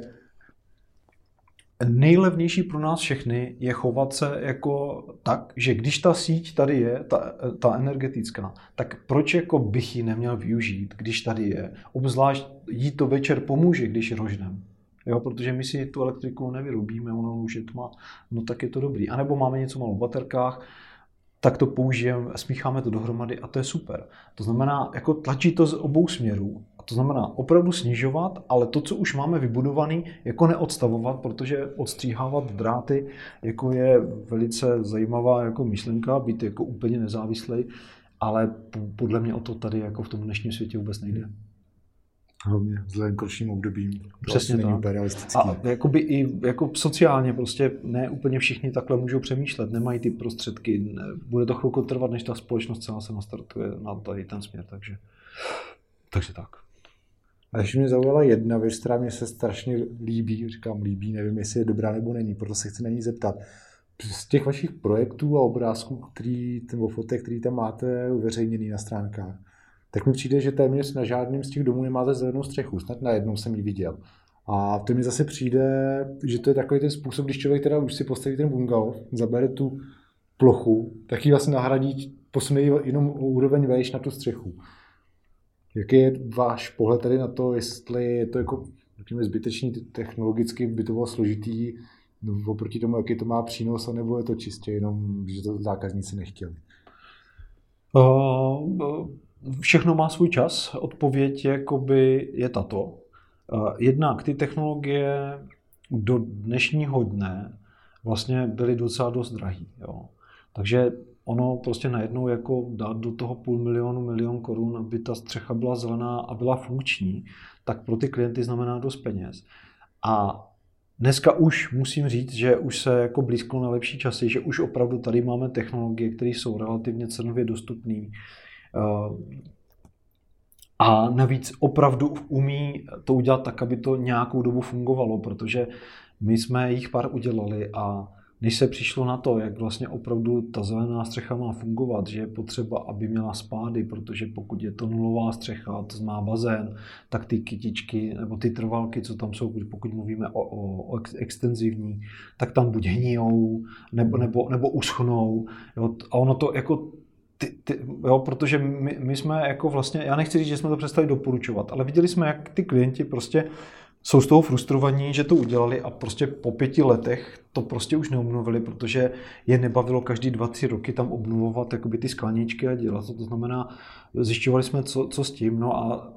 nejlevnější pro nás všechny je chovat se jako tak, že když ta síť tady je, ta, ta energetická, tak proč jako bych ji neměl využít, když tady je? Obzvlášť jí to večer pomůže, když rožnem. Jo, protože my si tu elektriku nevyrobíme, ono už je tma, no tak je to dobrý. A nebo máme něco malo v baterkách, tak to použijeme, smícháme to dohromady a to je super. To znamená, jako tlačí to z obou směrů. To znamená opravdu snižovat, ale to, co už máme vybudovaný, jako neodstavovat, protože odstříhávat dráty jako je velice zajímavá jako myšlenka, být jako úplně nezávislý, ale po- podle mě o to tady jako v tom dnešním světě vůbec nejde. Hlavně vzhledem k ročním obdobím. To Přesně tak. úplně realistický. A jakoby i jako sociálně prostě ne úplně všichni takhle můžou přemýšlet, nemají ty prostředky, ne, bude to chvilku trvat, než ta společnost celá se nastartuje na tady ten směr, takže, takže tak. A ještě mě zaujala jedna věc, která mě se strašně líbí, říkám líbí, nevím, jestli je dobrá nebo není, proto se chci na ní zeptat. Z těch vašich projektů a obrázků, který, nebo fotek, který tam máte uveřejněný na stránkách, tak mi přijde, že téměř na žádném z těch domů nemáte zelenou střechu, snad na jednou jsem ji viděl. A to mi zase přijde, že to je takový ten způsob, když člověk teda už si postaví ten bungalov, zabere tu plochu, tak ji vlastně nahradí, posune jenom úroveň vejš na tu střechu. Jaký je váš pohled tady na to, jestli je to jako řekněme, zbytečný technologicky by to bylo složitý no, oproti tomu, jaký to má přínos, anebo je to čistě jenom, že to zákazníci nechtěli? Uh, všechno má svůj čas. Odpověď jakoby je tato. Uh, jednak ty technologie do dnešního dne vlastně byly docela dost drahý. Jo. Takže ono prostě najednou jako dát do toho půl milionu, milion korun, aby ta střecha byla zelená a byla funkční, tak pro ty klienty znamená dost peněz. A dneska už musím říct, že už se jako blízko na lepší časy, že už opravdu tady máme technologie, které jsou relativně cenově dostupné. A navíc opravdu umí to udělat tak, aby to nějakou dobu fungovalo, protože my jsme jich pár udělali a než se přišlo na to, jak vlastně opravdu ta zelená střecha má fungovat, že je potřeba, aby měla spády, protože pokud je to nulová střecha, to znamená bazén, tak ty kytičky nebo ty trvalky, co tam jsou, pokud mluvíme o, o, o ex, extenzivní, tak tam buď hnijou, nebo, nebo, nebo uschnou. Jo, a ono to jako ty, ty, jo, protože my, my jsme jako vlastně, já nechci říct, že jsme to přestali doporučovat, ale viděli jsme, jak ty klienti prostě jsou z toho frustrovaní, že to udělali a prostě po pěti letech to prostě už neobnovili, protože je nebavilo každý dva, tři roky tam obnovovat jakoby ty skleničky a dělat to. To znamená, zjišťovali jsme, co, co s tím, no a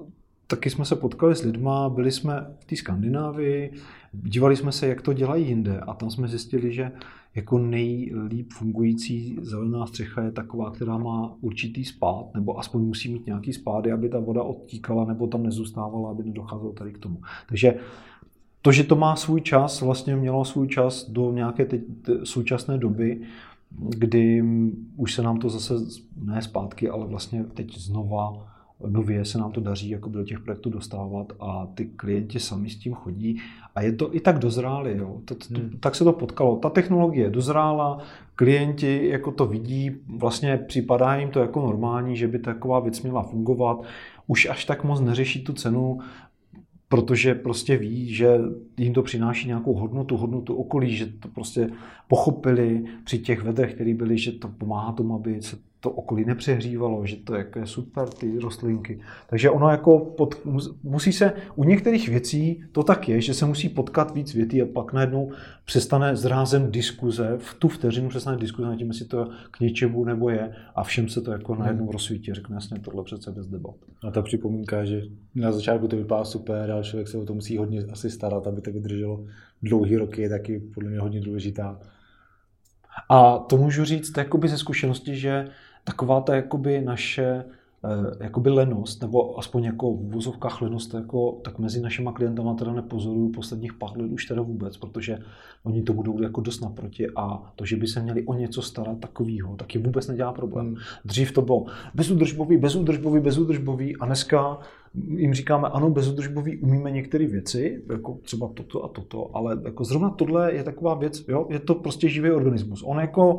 taky jsme se potkali s lidma, byli jsme v té Skandinávii, dívali jsme se, jak to dělají jinde a tam jsme zjistili, že jako nejlíp fungující zelená střecha je taková, která má určitý spád, nebo aspoň musí mít nějaký spády, aby ta voda odtíkala, nebo tam nezůstávala, aby nedocházelo tady k tomu. Takže to, že to má svůj čas, vlastně mělo svůj čas do nějaké teď, současné doby, kdy už se nám to zase, ne zpátky, ale vlastně teď znova nově se nám to daří jako do těch projektů dostávat a ty klienti sami s tím chodí a je to i tak dozráli. Jo. To, to, hmm. Tak se to potkalo. Ta technologie dozrála, klienti jako to vidí, vlastně připadá jim to jako normální, že by taková věc měla fungovat. Už až tak moc neřeší tu cenu, protože prostě ví, že jim to přináší nějakou hodnotu, hodnotu okolí, že to prostě pochopili při těch vedech, které byly, že to pomáhá tomu, aby se to okolí nepřehřívalo, že to jako je super, ty rostlinky. Takže ono jako pod, musí se, u některých věcí to tak je, že se musí potkat víc větí a pak najednou přestane zrázem diskuze, v tu vteřinu přestane diskuze nad tím, jestli to k něčemu nebo je a všem se to jako najednou rozsvítí, řekne jasně tohle přece bez debat. A ta připomínka, že na začátku to vypadá super, ale člověk se o to musí hodně asi starat, aby to vydrželo dlouhý roky, je taky podle mě hodně důležitá. A to můžu říct jakoby ze zkušenosti, že taková ta jakoby naše Eh, jakoby lenost, nebo aspoň jako v vozovkách lenost, jako, tak mezi našimi klientama teda nepozoruju posledních pár let už teda vůbec, protože oni to budou jako dost naproti a to, že by se měli o něco starat takovýho, tak je vůbec nedělá problém. Hmm. Dřív to bylo bezúdržbový, bezúdržbový, bezúdržbový a dneska jim říkáme, ano, bezúdržbový umíme některé věci, jako třeba toto a toto, ale jako zrovna tohle je taková věc, jo, je to prostě živý organismus. On jako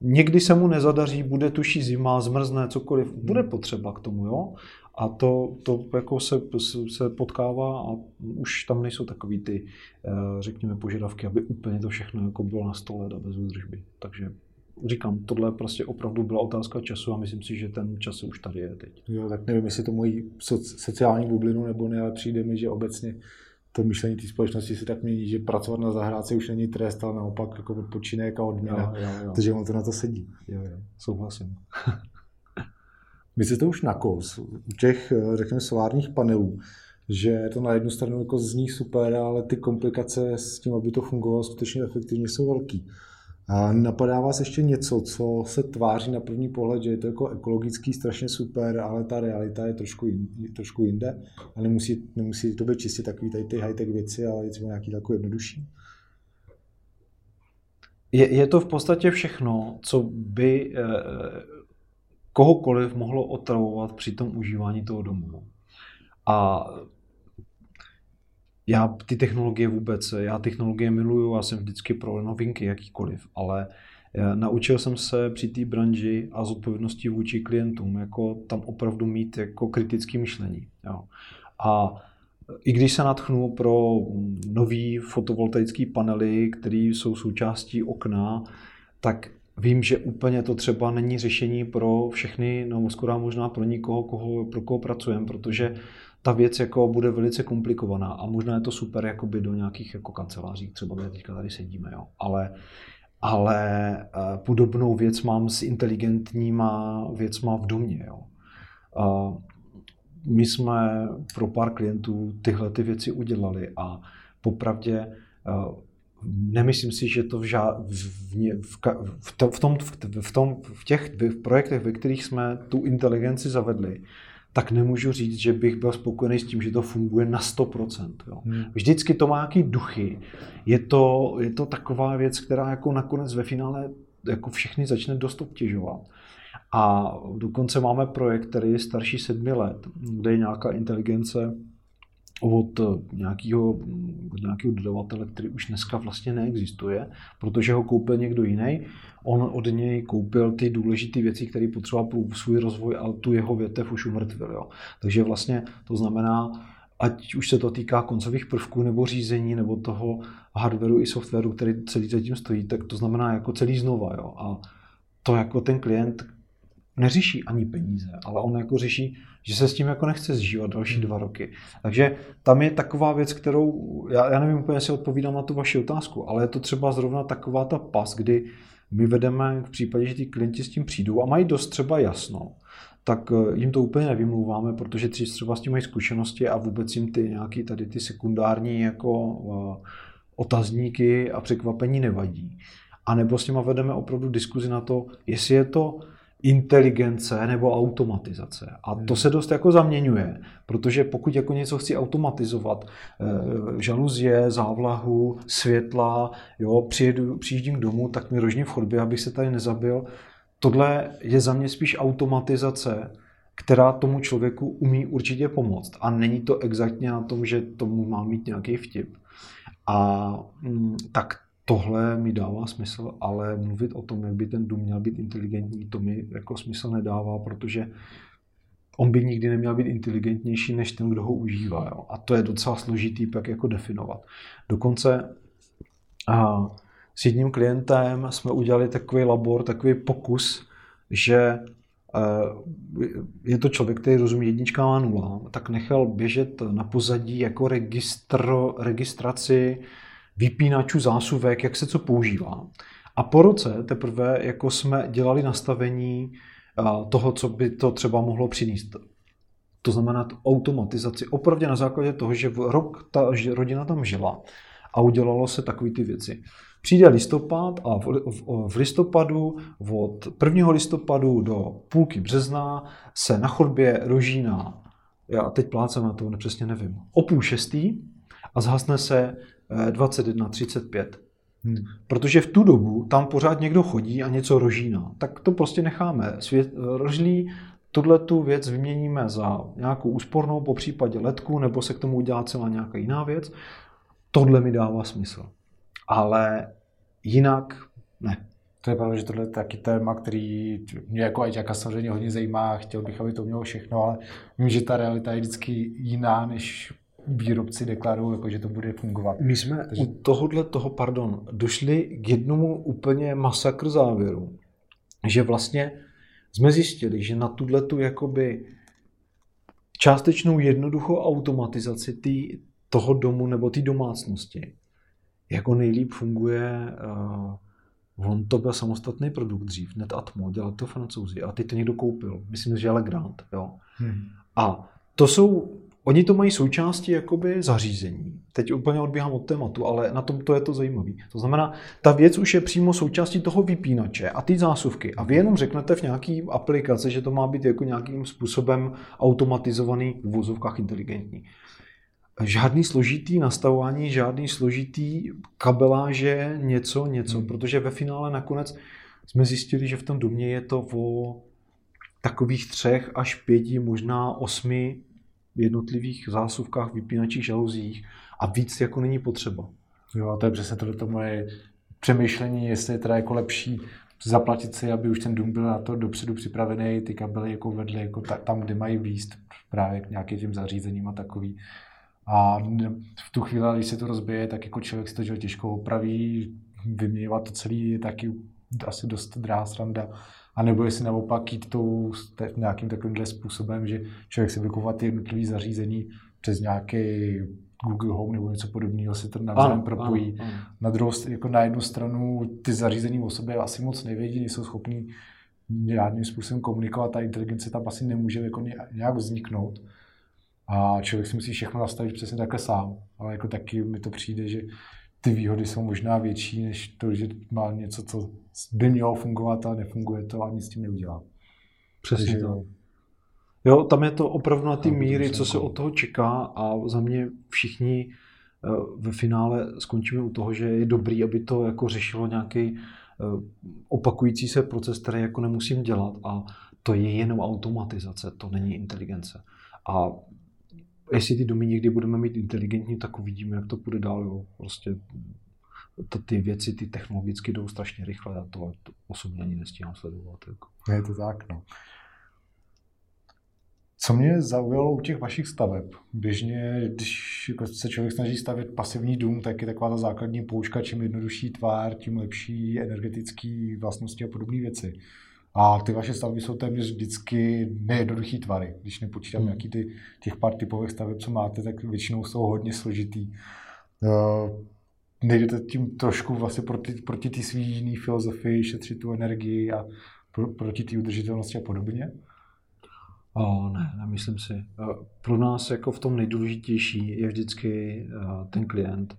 Někdy se mu nezadaří, bude tuší zima, zmrzne, cokoliv, bude potřeba k tomu, jo? A to, to jako se, se potkává a už tam nejsou takový ty, eh, řekněme, požadavky, aby úplně to všechno jako bylo na stole a bez údržby. Takže říkám, tohle prostě opravdu byla otázka času a myslím si, že ten čas už tady je teď. Jo, tak nevím, jestli to mojí sociální bublinu nebo ne, ale přijde mi, že obecně to myšlení té společnosti se tak mění, že pracovat na zahrádce už není trest, ale naopak jako odpočinek a odměna. Jo, jo, jo. Takže on to na to sedí. Jo, jo. Souhlasím. Myslíte to už na kos u těch, řekněme, solárních panelů, že to na jednu stranu jako zní super, ale ty komplikace s tím, aby to fungovalo skutečně efektivně, jsou velký. A napadá vás ještě něco, co se tváří na první pohled, že je to jako ekologický strašně super, ale ta realita je trošku, jinde, trošku jinde a nemusí, nemusí to být čistě takový tady ty high-tech věci, ale je třeba nějaký takový jednodušší. Je, je to v podstatě všechno, co by eh, kohokoliv mohlo otravovat při tom užívání toho domu. A já ty technologie vůbec, já technologie miluju, já jsem vždycky pro novinky jakýkoliv, ale eh, naučil jsem se při té branži a zodpovědnosti vůči klientům, jako tam opravdu mít jako kritické myšlení. Jo. A i když se natchnu pro nový fotovoltaické panely, které jsou součástí okna, tak vím, že úplně to třeba není řešení pro všechny, no skoro možná pro nikoho, koho, pro koho pracujeme, protože ta věc jako bude velice komplikovaná a možná je to super jakoby do nějakých jako kanceláří, třeba my teďka tady sedíme, jo. ale ale uh, podobnou věc mám s inteligentníma věcma v domě. Jo. Uh, my jsme pro pár klientů tyhle ty věci udělali a popravdě uh, nemyslím si, že to v, ža- v, v, v, to, v, tom, v, v, tom, v těch v projektech, ve kterých jsme tu inteligenci zavedli, tak nemůžu říct, že bych byl spokojený s tím, že to funguje na 100%. Jo. Hmm. Vždycky to má nějaký duchy. Je to, je to taková věc, která jako nakonec ve finále jako všechny začne dost obtěžovat. A dokonce máme projekt, který je starší sedmi let, kde je nějaká inteligence od nějakého, od nějakého dodavatele, který už dneska vlastně neexistuje, protože ho koupil někdo jiný. On od něj koupil ty důležité věci, které potřeboval pro svůj rozvoj, ale tu jeho větev už umrtvil. Jo. Takže vlastně to znamená, ať už se to týká koncových prvků nebo řízení, nebo toho hardwareu i softwaru, který celý zatím stojí, tak to znamená jako celý znova. Jo. A to jako ten klient neřeší ani peníze, ale on jako řeší, že se s tím jako nechce zžívat další dva roky. Takže tam je taková věc, kterou, já, já nevím úplně, jestli odpovídám na tu vaši otázku, ale je to třeba zrovna taková ta pas, kdy my vedeme v případě, že ty klienti s tím přijdou a mají dost třeba jasno, tak eh, jim to úplně nevymlouváme, protože třeba s tím mají zkušenosti a vůbec jim ty nějaký tady ty sekundární jako eh, otazníky a překvapení nevadí. A nebo s nimi vedeme opravdu diskuzi na to, jestli je to inteligence nebo automatizace. A to hmm. se dost jako zaměňuje, protože pokud jako něco chci automatizovat, e, žaluzie, závlahu, světla, jo, přijedu, přijíždím domů, tak mi rožně v chodbě, abych se tady nezabil. Tohle je za mě spíš automatizace, která tomu člověku umí určitě pomoct. A není to exaktně na tom, že tomu má mít nějaký vtip. A mm, tak tohle mi dává smysl, ale mluvit o tom, jak by ten dům měl být inteligentní, to mi jako smysl nedává, protože on by nikdy neměl být inteligentnější než ten, kdo ho užívá. Jo? A to je docela složitý pak jako definovat. Dokonce a, s jedním klientem jsme udělali takový labor, takový pokus, že je to člověk, který rozumí jednička a nula, tak nechal běžet na pozadí jako registr, registraci vypínačů, zásuvek, jak se co používá. A po roce teprve jako jsme dělali nastavení toho, co by to třeba mohlo přinést. To znamená automatizaci. Opravdu na základě toho, že v rok ta rodina tam žila a udělalo se takové ty věci. Přijde listopad a v, v, v listopadu, od 1. listopadu do půlky března se na chodbě rožíná, já teď plácem na to nepřesně nevím, o půl šestý a zhasne se 21.35. Hmm. Protože v tu dobu tam pořád někdo chodí a něco rožíná. Tak to prostě necháme. Svět, rožlí tuhle tu věc vyměníme za nějakou úspornou, po případě letku, nebo se k tomu udělá celá nějaká jiná věc. Tohle mi dává smysl. Ale jinak ne. To je pravda, že tohle je taky téma, který mě jako Aťaka samozřejmě hodně zajímá. Chtěl bych, aby to mělo všechno, ale vím, že ta realita je vždycky jiná, než výrobci deklarují, jako, že to bude fungovat. My jsme Takže... u tohohle toho, pardon, došli k jednomu úplně masakr závěru, že vlastně jsme zjistili, že na tuhle tu jakoby částečnou jednoduchou automatizaci tý, toho domu nebo té domácnosti jako nejlíp funguje uh, on to byl samostatný produkt dřív, NetAtmo, dělali to francouzi a teď to někdo koupil. Myslím, že Legrand, jo. Hmm. A to jsou Oni to mají součástí jakoby zařízení. Teď úplně odbíhám od tématu, ale na tom to je to zajímavé. To znamená, ta věc už je přímo součástí toho vypínače a ty zásuvky. A vy jenom řeknete v nějaký aplikaci, že to má být jako nějakým způsobem automatizovaný v vozovkách inteligentní. Žádný složitý nastavování, žádný složitý kabeláže, něco, něco, hmm. protože ve finále nakonec jsme zjistili, že v tom domě je to o takových třech až pěti, možná osmi jednotlivých zásuvkách, vypínačích, žaluzích a víc jako není potřeba. Jo, to je přesně tohle to moje přemýšlení, jestli je teda jako lepší zaplatit si, aby už ten dům byl na to dopředu připravený, ty kabely jako vedly jako ta, tam, kde mají výst právě k nějakým těm zařízením a takový. A v tu chvíli, když se to rozbije, tak jako člověk si to těžko opraví, vyměňovat to celý je taky asi dost drahá sranda. A nebo jestli naopak jít tou nějakým takovýmhle způsobem, že člověk si vykupovat ty jednotlivé zařízení přes nějaký Google Home nebo něco podobného si to navzájem propojí. Ano, ano. Na druhou jako na jednu stranu ty zařízení o sobě asi moc nevědí, nejsou schopní nějakým způsobem komunikovat, ta inteligence tam asi nemůže jako nějak vzniknout. A člověk si musí všechno nastavit přesně takhle sám. Ale jako taky mi to přijde, že ty výhody jsou možná větší, než to, že má něco, co by mělo fungovat a nefunguje to a nic s tím neudělá. Přesně Takže, to. Jo, tam je to opravdu na ty míry, co se od toho čeká a za mě všichni eh, ve finále skončíme u toho, že je dobrý, aby to jako řešilo nějaký eh, opakující se proces, který jako nemusím dělat a to je jenom automatizace, to není inteligence. A jestli ty domy někdy budeme mít inteligentní, tak uvidíme, jak to půjde dál. Jo. Prostě to, ty věci, ty technologicky jdou strašně rychle a to, to osobně ani nestíhám sledovat. Jako. Je to tak, no. Co mě zaujalo u těch vašich staveb? Běžně, když jako se člověk snaží stavět pasivní dům, tak je taková ta základní poučka, čím jednodušší tvár, tím lepší energetické vlastnosti a podobné věci. A ty vaše stavby jsou téměř vždycky nejednoduchý tvary. Když nepočítám hmm. nějaký ty, těch pár typových staveb, co máte, tak většinou jsou hodně složitý. Uh, nejdete tím trošku vlastně proti, proti té svý jiný filozofii, šetřit tu energii a pro, proti té udržitelnosti a podobně? O, ne, nemyslím si. Pro nás jako v tom nejdůležitější je vždycky ten klient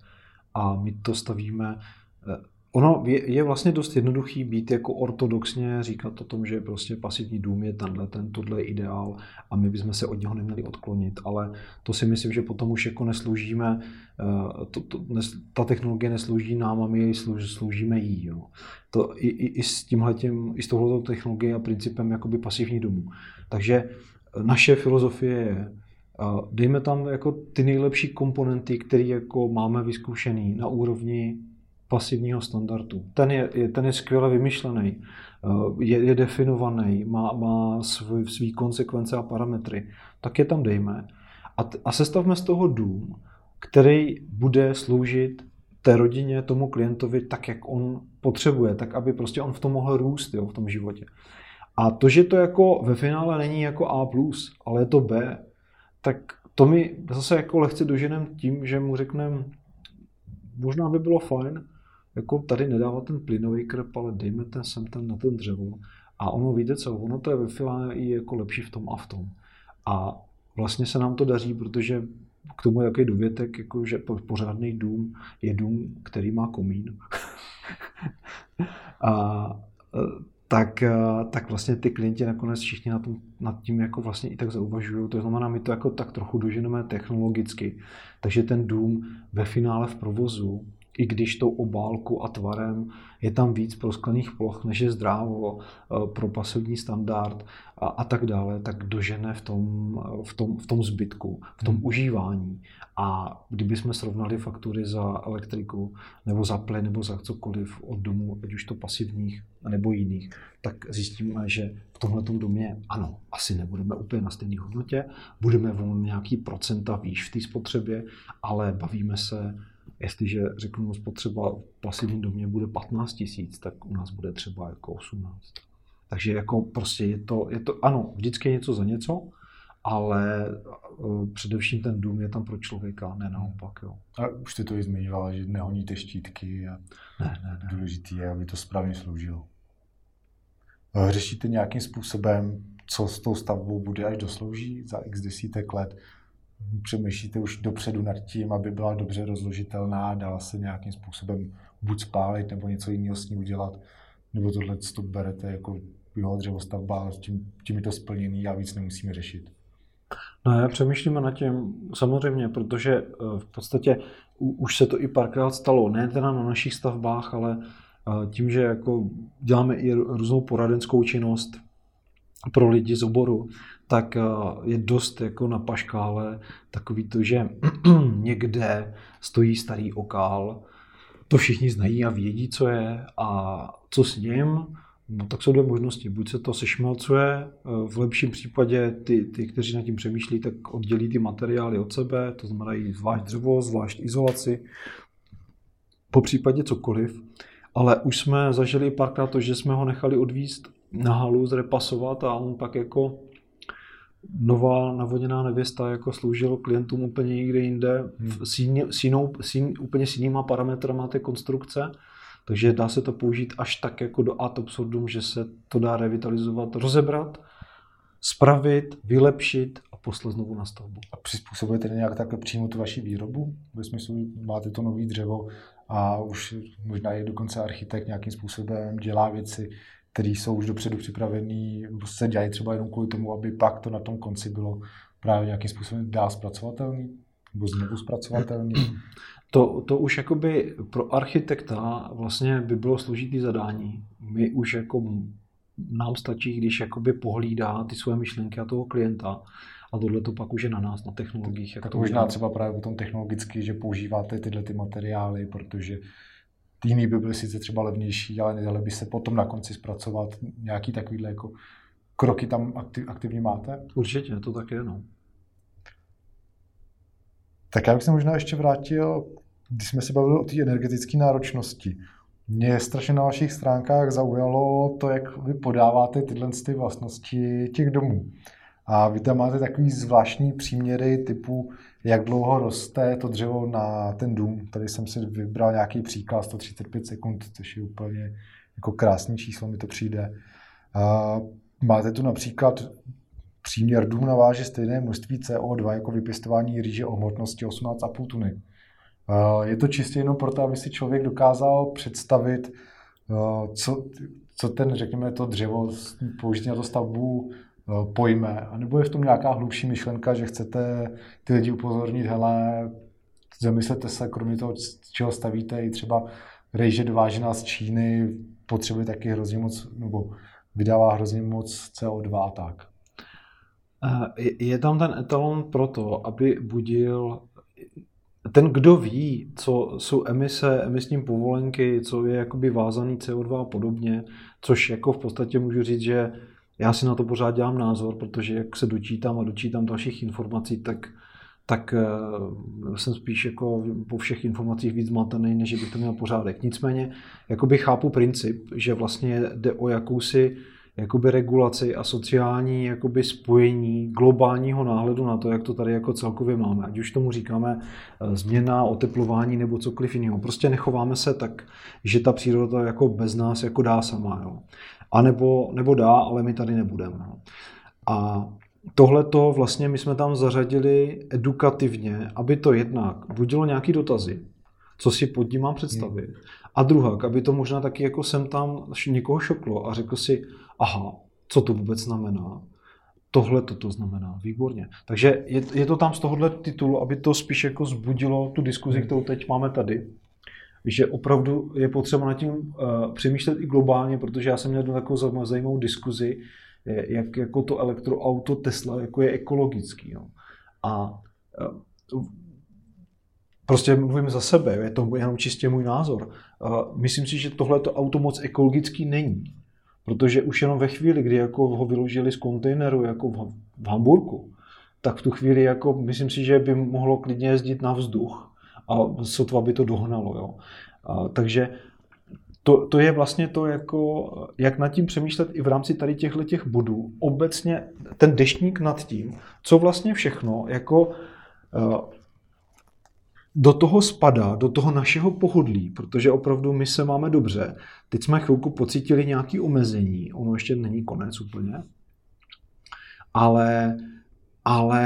a my to stavíme Ono je, je vlastně dost jednoduchý být jako ortodoxně říkat o tom, že prostě pasivní dům je tenhle, ten, tohle ideál a my bychom se od něho neměli odklonit, ale to si myslím, že potom už jako nesloužíme, eh, to, to, nes, ta technologie neslouží nám a my jej slouž, sloužíme jí. Jo. To, i, i, i, s tímhletím, i s touhletou technologií a principem jakoby pasivní domů. Takže naše filozofie je, dejme tam jako ty nejlepší komponenty, které jako máme vyzkoušený na úrovni pasivního standardu. Ten je, ten je skvěle vymyšlený, eh, je, je definovaný, má, má svý, svý konsekvence a parametry. Tak je tam dejme. A, t, a sestavme z toho dům, který bude sloužit té rodině, tomu klientovi tak, jak on potřebuje, tak aby prostě on v tom mohl růst jo, v tom životě. A to, že to jako ve finále není jako A+, ale je to B, tak to mi zase jako lehce doženem tím, že mu řekneme, možná by bylo fajn, jako tady nedávat ten plynový krep, ale dejme ten sem ten na ten dřevo. A ono, víte co, ono to je ve finále i jako lepší v tom a v tom. A vlastně se nám to daří, protože k tomu jaký dovětek, jako že pořádný dům je dům, který má komín. a, tak, tak vlastně ty klienti nakonec všichni na tom, nad tím jako vlastně i tak zauvažují. To znamená, my to jako tak trochu doženeme technologicky. Takže ten dům ve finále v provozu i když tou obálkou a tvarem je tam víc prosklených ploch, než je zdrávo eh, pro pasivní standard a, a tak dále, tak dožene v tom, v tom, v tom zbytku, v tom hmm. užívání. A kdybychom srovnali faktury za elektriku nebo za plyn nebo za cokoliv od domu, ať už to pasivních nebo jiných, tak zjistíme, že v tomhle domě ano, asi nebudeme úplně na stejné hodnotě, budeme o nějaký procenta výš v té spotřebě, ale bavíme se Jestliže řeknu, spotřeba v pasivním domě bude 15 tisíc, tak u nás bude třeba jako 18. Takže jako prostě je to, je to, ano, vždycky je něco za něco, ale uh, především ten dům je tam pro člověka, ne naopak. Jo. A už jste to i zmiňovala, že nehoníte štítky a ne, ne, ne. důležité je, aby to správně sloužilo. Řešíte nějakým způsobem, co s tou stavbou bude, až doslouží za x desítek let? Přemýšlíte už dopředu nad tím, aby byla dobře rozložitelná, dala se nějakým způsobem buď spálit nebo něco jiného s ní udělat, nebo tohle to berete jako jo, dřevostavba, tím, tím je to splněný a víc nemusíme řešit. No já přemýšlíme nad tím samozřejmě, protože eh, v podstatě už se to i párkrát stalo, ne teda na našich stavbách, ale eh, tím, že jako děláme i různou poradenskou činnost pro lidi z oboru, tak eh, je dost jako na paškále takový to, že někde stojí starý okál, to všichni znají a vědí, co je a co s ním, no tak jsou dvě možnosti. Buď se to sešmelcuje, eh, v lepším případě ty, ty, kteří nad tím přemýšlí, tak oddělí ty materiály od sebe, to znamená zvlášť dřevo, zvlášť izolaci, po případě cokoliv. Ale už jsme zažili párkrát to, že jsme ho nechali odvíst na halu, zrepasovat a on pak jako nová navoděná nevěsta jako sloužil klientům úplně někde jinde hmm. s, jiný, s, jinou, s jiný, úplně s jinýma parametrama té konstrukce. Takže dá se to použít až tak jako do ad absurdum, že se to dá revitalizovat, rozebrat, spravit, vylepšit a poslat znovu na stavbu. A přizpůsobujete nějak takhle přímo tu vaši výrobu? Ve smyslu, máte to nový dřevo a už možná je dokonce architekt nějakým způsobem dělá věci, které jsou už dopředu připravený, se dělají třeba jenom kvůli tomu, aby pak to na tom konci bylo právě nějakým způsobem dál zpracovatelný nebo znovu zpracovatelný. To, to už jakoby pro architekta vlastně by bylo složitý zadání. My už jako nám stačí, když jakoby pohlídá ty své myšlenky a toho klienta a tohle to pak už je na nás, na technologiích. Jak tak to možná třeba právě tom technologicky, že používáte tyhle ty materiály, protože Jiný by byly sice třeba levnější, ale nedali by se potom na konci zpracovat. Nějaký takovýhle jako kroky tam aktiv, aktivně máte? Určitě, to tak je, no. Tak já bych se možná ještě vrátil, když jsme se bavili o té energetické náročnosti. Mě strašně na vašich stránkách zaujalo to, jak vy podáváte tyhle ty vlastnosti těch domů. A vy tam máte takový zvláštní příměry typu, jak dlouho roste to dřevo na ten dům. Tady jsem si vybral nějaký příklad, 135 sekund, což je úplně jako krásný číslo, mi to přijde. A máte tu například příměr dům naváže stejné množství CO2 jako vypěstování rýže o hmotnosti 18,5 tuny. Je to čistě jenom proto, aby si člověk dokázal představit, co, co ten, řekněme, to dřevo použití na to stavbu pojme, anebo je v tom nějaká hlubší myšlenka, že chcete ty lidi upozornit, hele, zamyslete se, kromě toho, čeho stavíte, i třeba rejže dovážená z Číny potřebuje taky hrozně moc, nebo vydává hrozně moc CO2 a tak. Eh, je tam ten etalon proto, aby budil ten, kdo ví, co jsou emise, emisní povolenky, co je jakoby vázaný CO2 a podobně, což jako v podstatě můžu říct, že já si na to pořád dělám názor, protože jak se dočítám a dočítám dalších informací, tak, tak uh, jsem spíš jako po všech informacích víc zmatený, než bych to měl pořádek. Nicméně jakoby chápu princip, že vlastně jde o jakousi jakoby regulaci a sociální jakoby spojení globálního náhledu na to, jak to tady jako celkově máme. Ať už tomu říkáme eh, změna, oteplování nebo cokoliv jiného. Prostě nechováme se tak, že ta příroda jako bez nás jako dá sama. Jo. A nebo, nebo dá, ale my tady nebudeme. No. A tohle to vlastně my jsme tam zařadili edukativně, aby to jednak budilo nějaký dotazy, co si pod tím mám představit. A druhá, aby to možná taky jako sem tam někoho šoklo a řekl si, aha, co to vůbec znamená, tohle to znamená, výborně. Takže je, je to tam z tohohle titulu, aby to spíš jako zbudilo tu diskuzi, kterou teď máme tady, že opravdu je potřeba nad tím uh, přemýšlet i globálně, protože já jsem měl takovou zajímavou diskuzi, jak jako to elektroauto Tesla jako je ekologický. No. A uh, prostě mluvím za sebe, je to jenom čistě můj názor. Myslím si, že tohle auto moc ekologický není. Protože už jenom ve chvíli, kdy jako ho vyložili z kontejneru jako v, v Hamburgu, tak v tu chvíli jako myslím si, že by mohlo klidně jezdit na vzduch a sotva by to dohnalo. Jo. A, takže to, to je vlastně to, jako, jak nad tím přemýšlet i v rámci tady těchto těch bodů. Obecně ten dešník nad tím, co vlastně všechno jako do toho spadá, do toho našeho pohodlí, protože opravdu my se máme dobře. Teď jsme chvilku pocítili nějaké omezení, ono ještě není konec úplně, ale, ale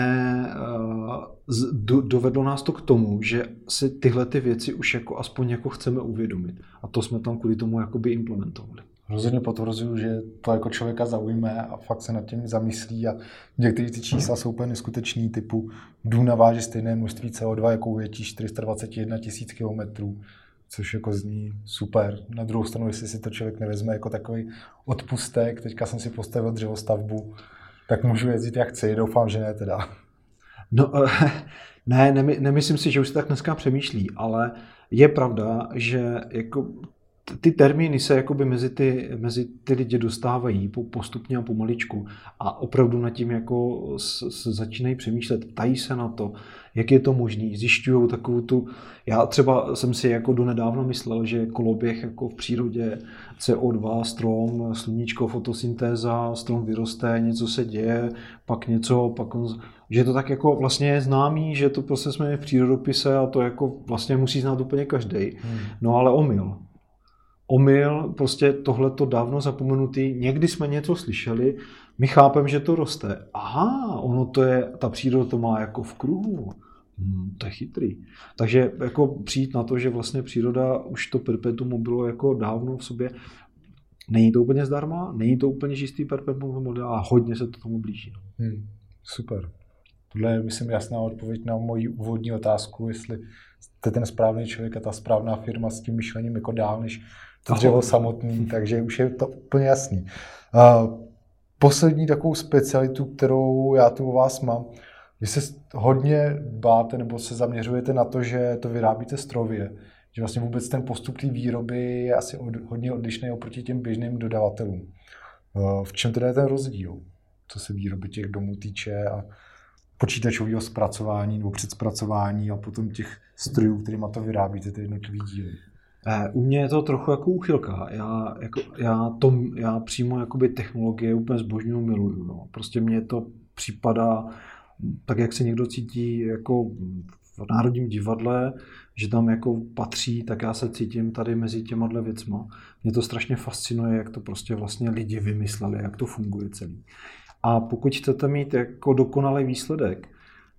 uh, dovedlo nás to k tomu, že si tyhle ty věci už jako aspoň jako chceme uvědomit. A to jsme tam kvůli tomu jakoby implementovali rozhodně potvrzuju, že to jako člověka zaujme a fakt se nad tím zamyslí a některé ty čísla jsou úplně neskutečný, typu dům naváže stejné množství CO2 jako ujetí 421 tisíc kilometrů, což jako zní super. Na druhou stranu, jestli si to člověk nevezme jako takový odpustek, teďka jsem si postavil dřevostavbu, tak můžu jezdit jak chci, doufám, že ne teda. No, ne, nemyslím si, že už se tak dneska přemýšlí, ale je pravda, že jako ty termíny se jakoby mezi ty, mezi ty lidi dostávají postupně a pomaličku a opravdu nad tím jako s, s začínají přemýšlet, ptají se na to, jak je to možné, zjišťují takovou tu, já třeba jsem si jako donedávno myslel, že koloběh jako v přírodě CO2, strom, sluníčko, fotosyntéza, strom vyroste, něco se děje, pak něco, pak on, že to tak jako vlastně je známý, že to prostě jsme v přírodopise a to jako vlastně musí znát úplně každý. Hmm. No ale omyl omyl, prostě tohleto dávno zapomenutý, někdy jsme něco slyšeli, my chápeme, že to roste. Aha, ono to je, ta příroda to má jako v kruhu. Hmm, to je chytrý. Takže jako přijít na to, že vlastně příroda už to perpetuum bylo jako dávno v sobě, není to úplně zdarma, není to úplně čistý perpetuum model a hodně se to tomu blíží. Hmm, super. Tohle je, myslím, jasná odpověď na moji úvodní otázku, jestli jste ten správný člověk a ta správná firma s tím myšlením jako dál, než to dřevo samotný, takže už je to úplně jasný. Poslední takovou specialitu, kterou já tu u vás mám, vy se hodně báte nebo se zaměřujete na to, že to vyrábíte strojově, že vlastně vůbec ten postup té výroby je asi od, hodně odlišný oproti těm běžným dodavatelům. V čem teda je ten rozdíl, co se výroby těch domů týče a počítačového zpracování nebo předzpracování a potom těch strojů, kterými to vyrábíte, ty jednotlivé díly? Eh, u mě je to trochu jako úchylka. Já, jako, já, to, já přímo jakoby technologie úplně zbožňuju, miluju. No. Prostě mně to připadá tak, jak se někdo cítí jako v Národním divadle, že tam jako patří, tak já se cítím tady mezi těma dle věcma. Mě to strašně fascinuje, jak to prostě vlastně lidi vymysleli, jak to funguje celý. A pokud chcete mít jako dokonalý výsledek,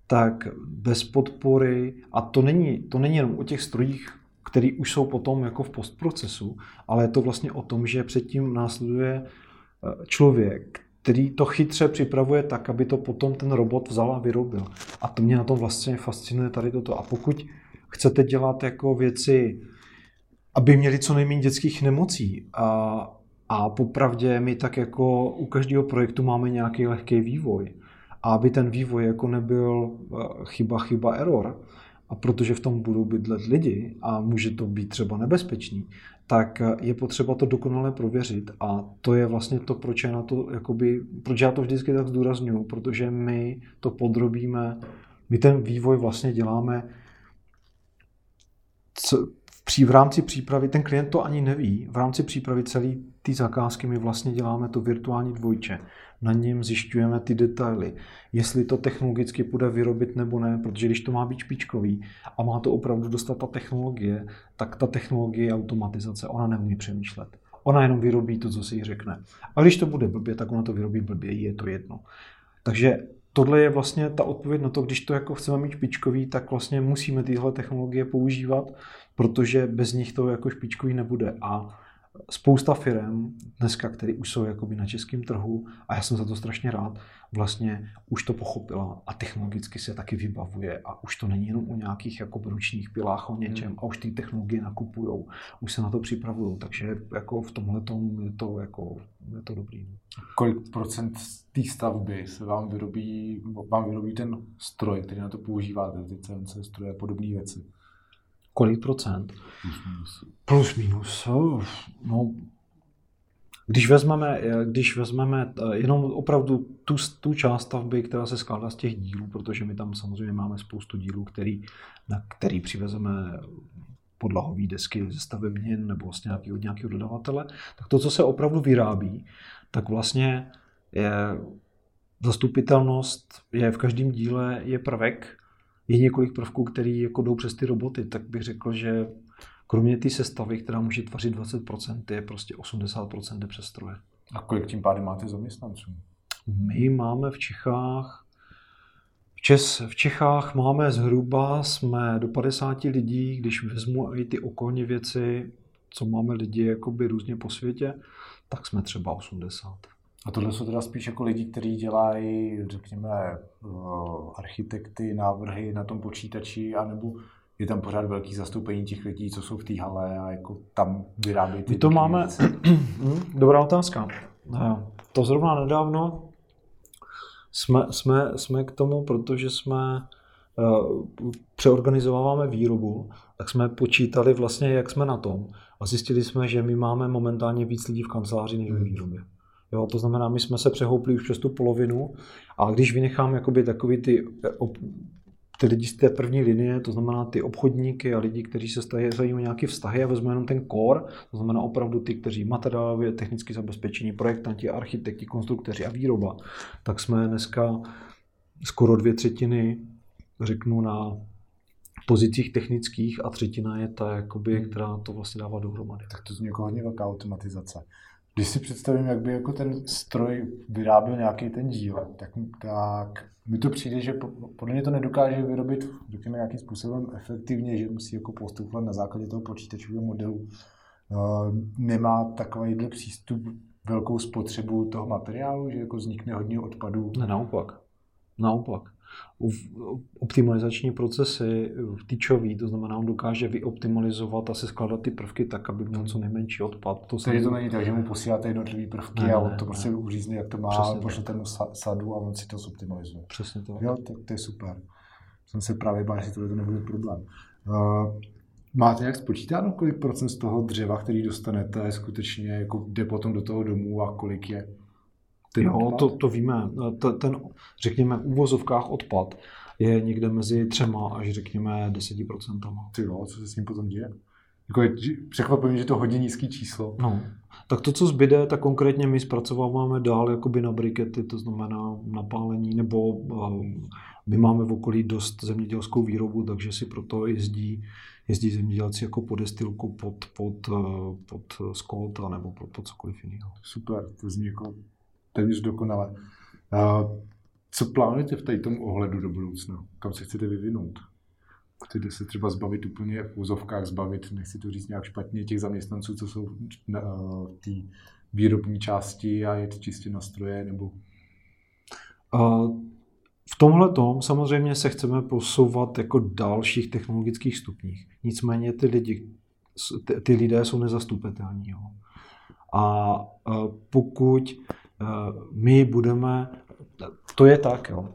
tak bez podpory, a to není, to není jenom o těch strojích, který už jsou potom jako v postprocesu, ale je to vlastně o tom, že předtím následuje eh, člověk, který to chytře připravuje tak, aby to potom ten robot vzal a vyrobil. A to mě na tom vlastně fascinuje tady toto. A pokud chcete dělat jako věci, aby měli co nejméně dětských nemocí a, a popravdě my tak jako u každého projektu máme nějaký lehký vývoj. A aby ten vývoj jako nebyl eh, chyba, chyba, error, a protože v tom budou bydlet lidi a může to být třeba nebezpečný, tak je potřeba to dokonale prověřit. A to je vlastně to, proč, já, na to, jakoby, proč já to vždycky tak zdůraznuju, protože my to podrobíme, my ten vývoj vlastně děláme v rámci přípravy, ten klient to ani neví, v rámci přípravy celé té zakázky my vlastně děláme to virtuální dvojče na něm zjišťujeme ty detaily, jestli to technologicky půjde vyrobit nebo ne, protože když to má být špičkový a má to opravdu dostat ta technologie, tak ta technologie je automatizace, ona neumí přemýšlet. Ona jenom vyrobí to, co si jí řekne. A když to bude blbě, tak ona to vyrobí blbě, je to jedno. Takže tohle je vlastně ta odpověď na to, když to jako chceme mít špičkový, tak vlastně musíme tyhle technologie používat, protože bez nich to jako špičkový nebude. A spousta firm dneska, které už jsou jakoby na českém trhu, a já jsem za to strašně rád, vlastně už to pochopila a technologicky se taky vybavuje a už to není jenom o nějakých jako ručních pilách, o něčem hmm. a už ty technologie nakupujou, už se na to připravují, takže jako v tomhle je to, jako, je to dobrý. Kolik procent té stavby se vám vyrobí, vám vyrobí ten stroj, který na to používáte, ty CNC stroje a podobné věci? Kolik procent? Plus minus. Plus minus. No, když vezmeme, když vezmeme eh, jenom opravdu tu, tu část stavby, která se skládá z těch dílů, protože my tam samozřejmě máme spoustu dílů, který, na který přivezeme podlahové desky ze stavebnin nebo nějaký, od nějakého dodavatele, tak to, co se opravdu vyrábí, tak vlastně je zastupitelnost je v každém díle je prvek, je několik prvků, které jako jdou přes ty roboty, tak bych řekl, že kromě té sestavy, která může tvořit 20%, je prostě 80% jde přes stroje. A kolik tím pádem máte zaměstnanců? My máme v Čechách v, Čes, v Čechách máme zhruba, jsme do 50 lidí, když vezmu i ty okolní věci, co máme lidi jakoby různě po světě, tak jsme třeba 80. A tohle jsou teda spíš jako lidi, kteří dělají, řekněme, eh, architekty, návrhy na tom počítači, anebo je tam pořád velký zastoupení těch lidí, co jsou v té hale a jako tam vyrábějí ty My to máme, hm, dobrá otázka. Eh, to zrovna nedávno jsme, jsme, jsme k tomu, protože jsme uh, přeorganizováváme výrobu, tak jsme počítali vlastně, jak jsme na tom a zjistili jsme, že my máme momentálně víc lidí v kanceláři než ve výrobě. Jo, to znamená, my jsme se přehoupli už přes tu polovinu a když vynechám jakoby takový ty, ty lidi z té první linie, to znamená ty obchodníky a lidi, kteří se zajímají o nějaké vztahy a vezmu jenom ten core, to znamená opravdu ty, kteří materiálově, technicky zabezpečení, projektanti, architekti, konstruktoři a výroba, tak jsme dneska skoro dvě třetiny, řeknu, na pozicích technických a třetina je ta, jakoby, která to vlastně dává dohromady. Tak to zní jako hodně velká automatizace. Když si představím, jak by jako ten stroj vyráběl nějaký ten díl, tak, tak mi to přijde, že podle mě to nedokáže vyrobit, řekněme, nějakým způsobem efektivně, že musí jako postupovat na základě toho počítačového modelu. Uh, nemá takovýhle přístup velkou spotřebu toho materiálu, že jako vznikne hodně odpadů. Ne, naopak. Naopak optimalizační procesy týčový, to znamená, on dokáže vyoptimalizovat a se skládat ty prvky tak, aby měl co nejmenší odpad. To Tedy to není tak, že mu posíláte jednotlivé prvky ne, a on to ne, prostě ne. uřízne, jak to má, pošlete mu sadu a on si to zoptimalizuje. Přesně to. Jo, to, to je super. Jsem se právě bál, že to nebude problém. Uh, Máte jak spočítáno, kolik procent z toho dřeva, který dostanete, skutečně jako jde potom do toho domu a kolik je ten jo, to, to víme. Ten, ten, řekněme, v úvozovkách odpad je někde mezi třema až řekněme deseti procentama. Ty jo, co se s ním potom děje? Jako je překvapivě, že to hodně nízký číslo. No, tak to, co zbyde, tak konkrétně my zpracováváme dál jakoby na brikety, to znamená napálení, nebo um, my máme v okolí dost zemědělskou výrobu, takže si proto jezdí, jezdí zemědělci jako po destilku pod, pod, uh, pod skot nebo pod, pod cokoliv jiného. Super, to zní jako téměř dokonale. Co plánujete v tom ohledu do budoucna? Kam se chcete vyvinout? Chcete se třeba zbavit úplně v úzovkách zbavit, nechci to říct nějak špatně, těch zaměstnanců, co jsou v té výrobní části a je to čistě na stroje, nebo... V tomhle tom samozřejmě se chceme posouvat jako dalších technologických stupních. Nicméně ty lidi, ty, lidé jsou nezastupitelní. Jo. A pokud Eh, my budeme, to je tak, jo.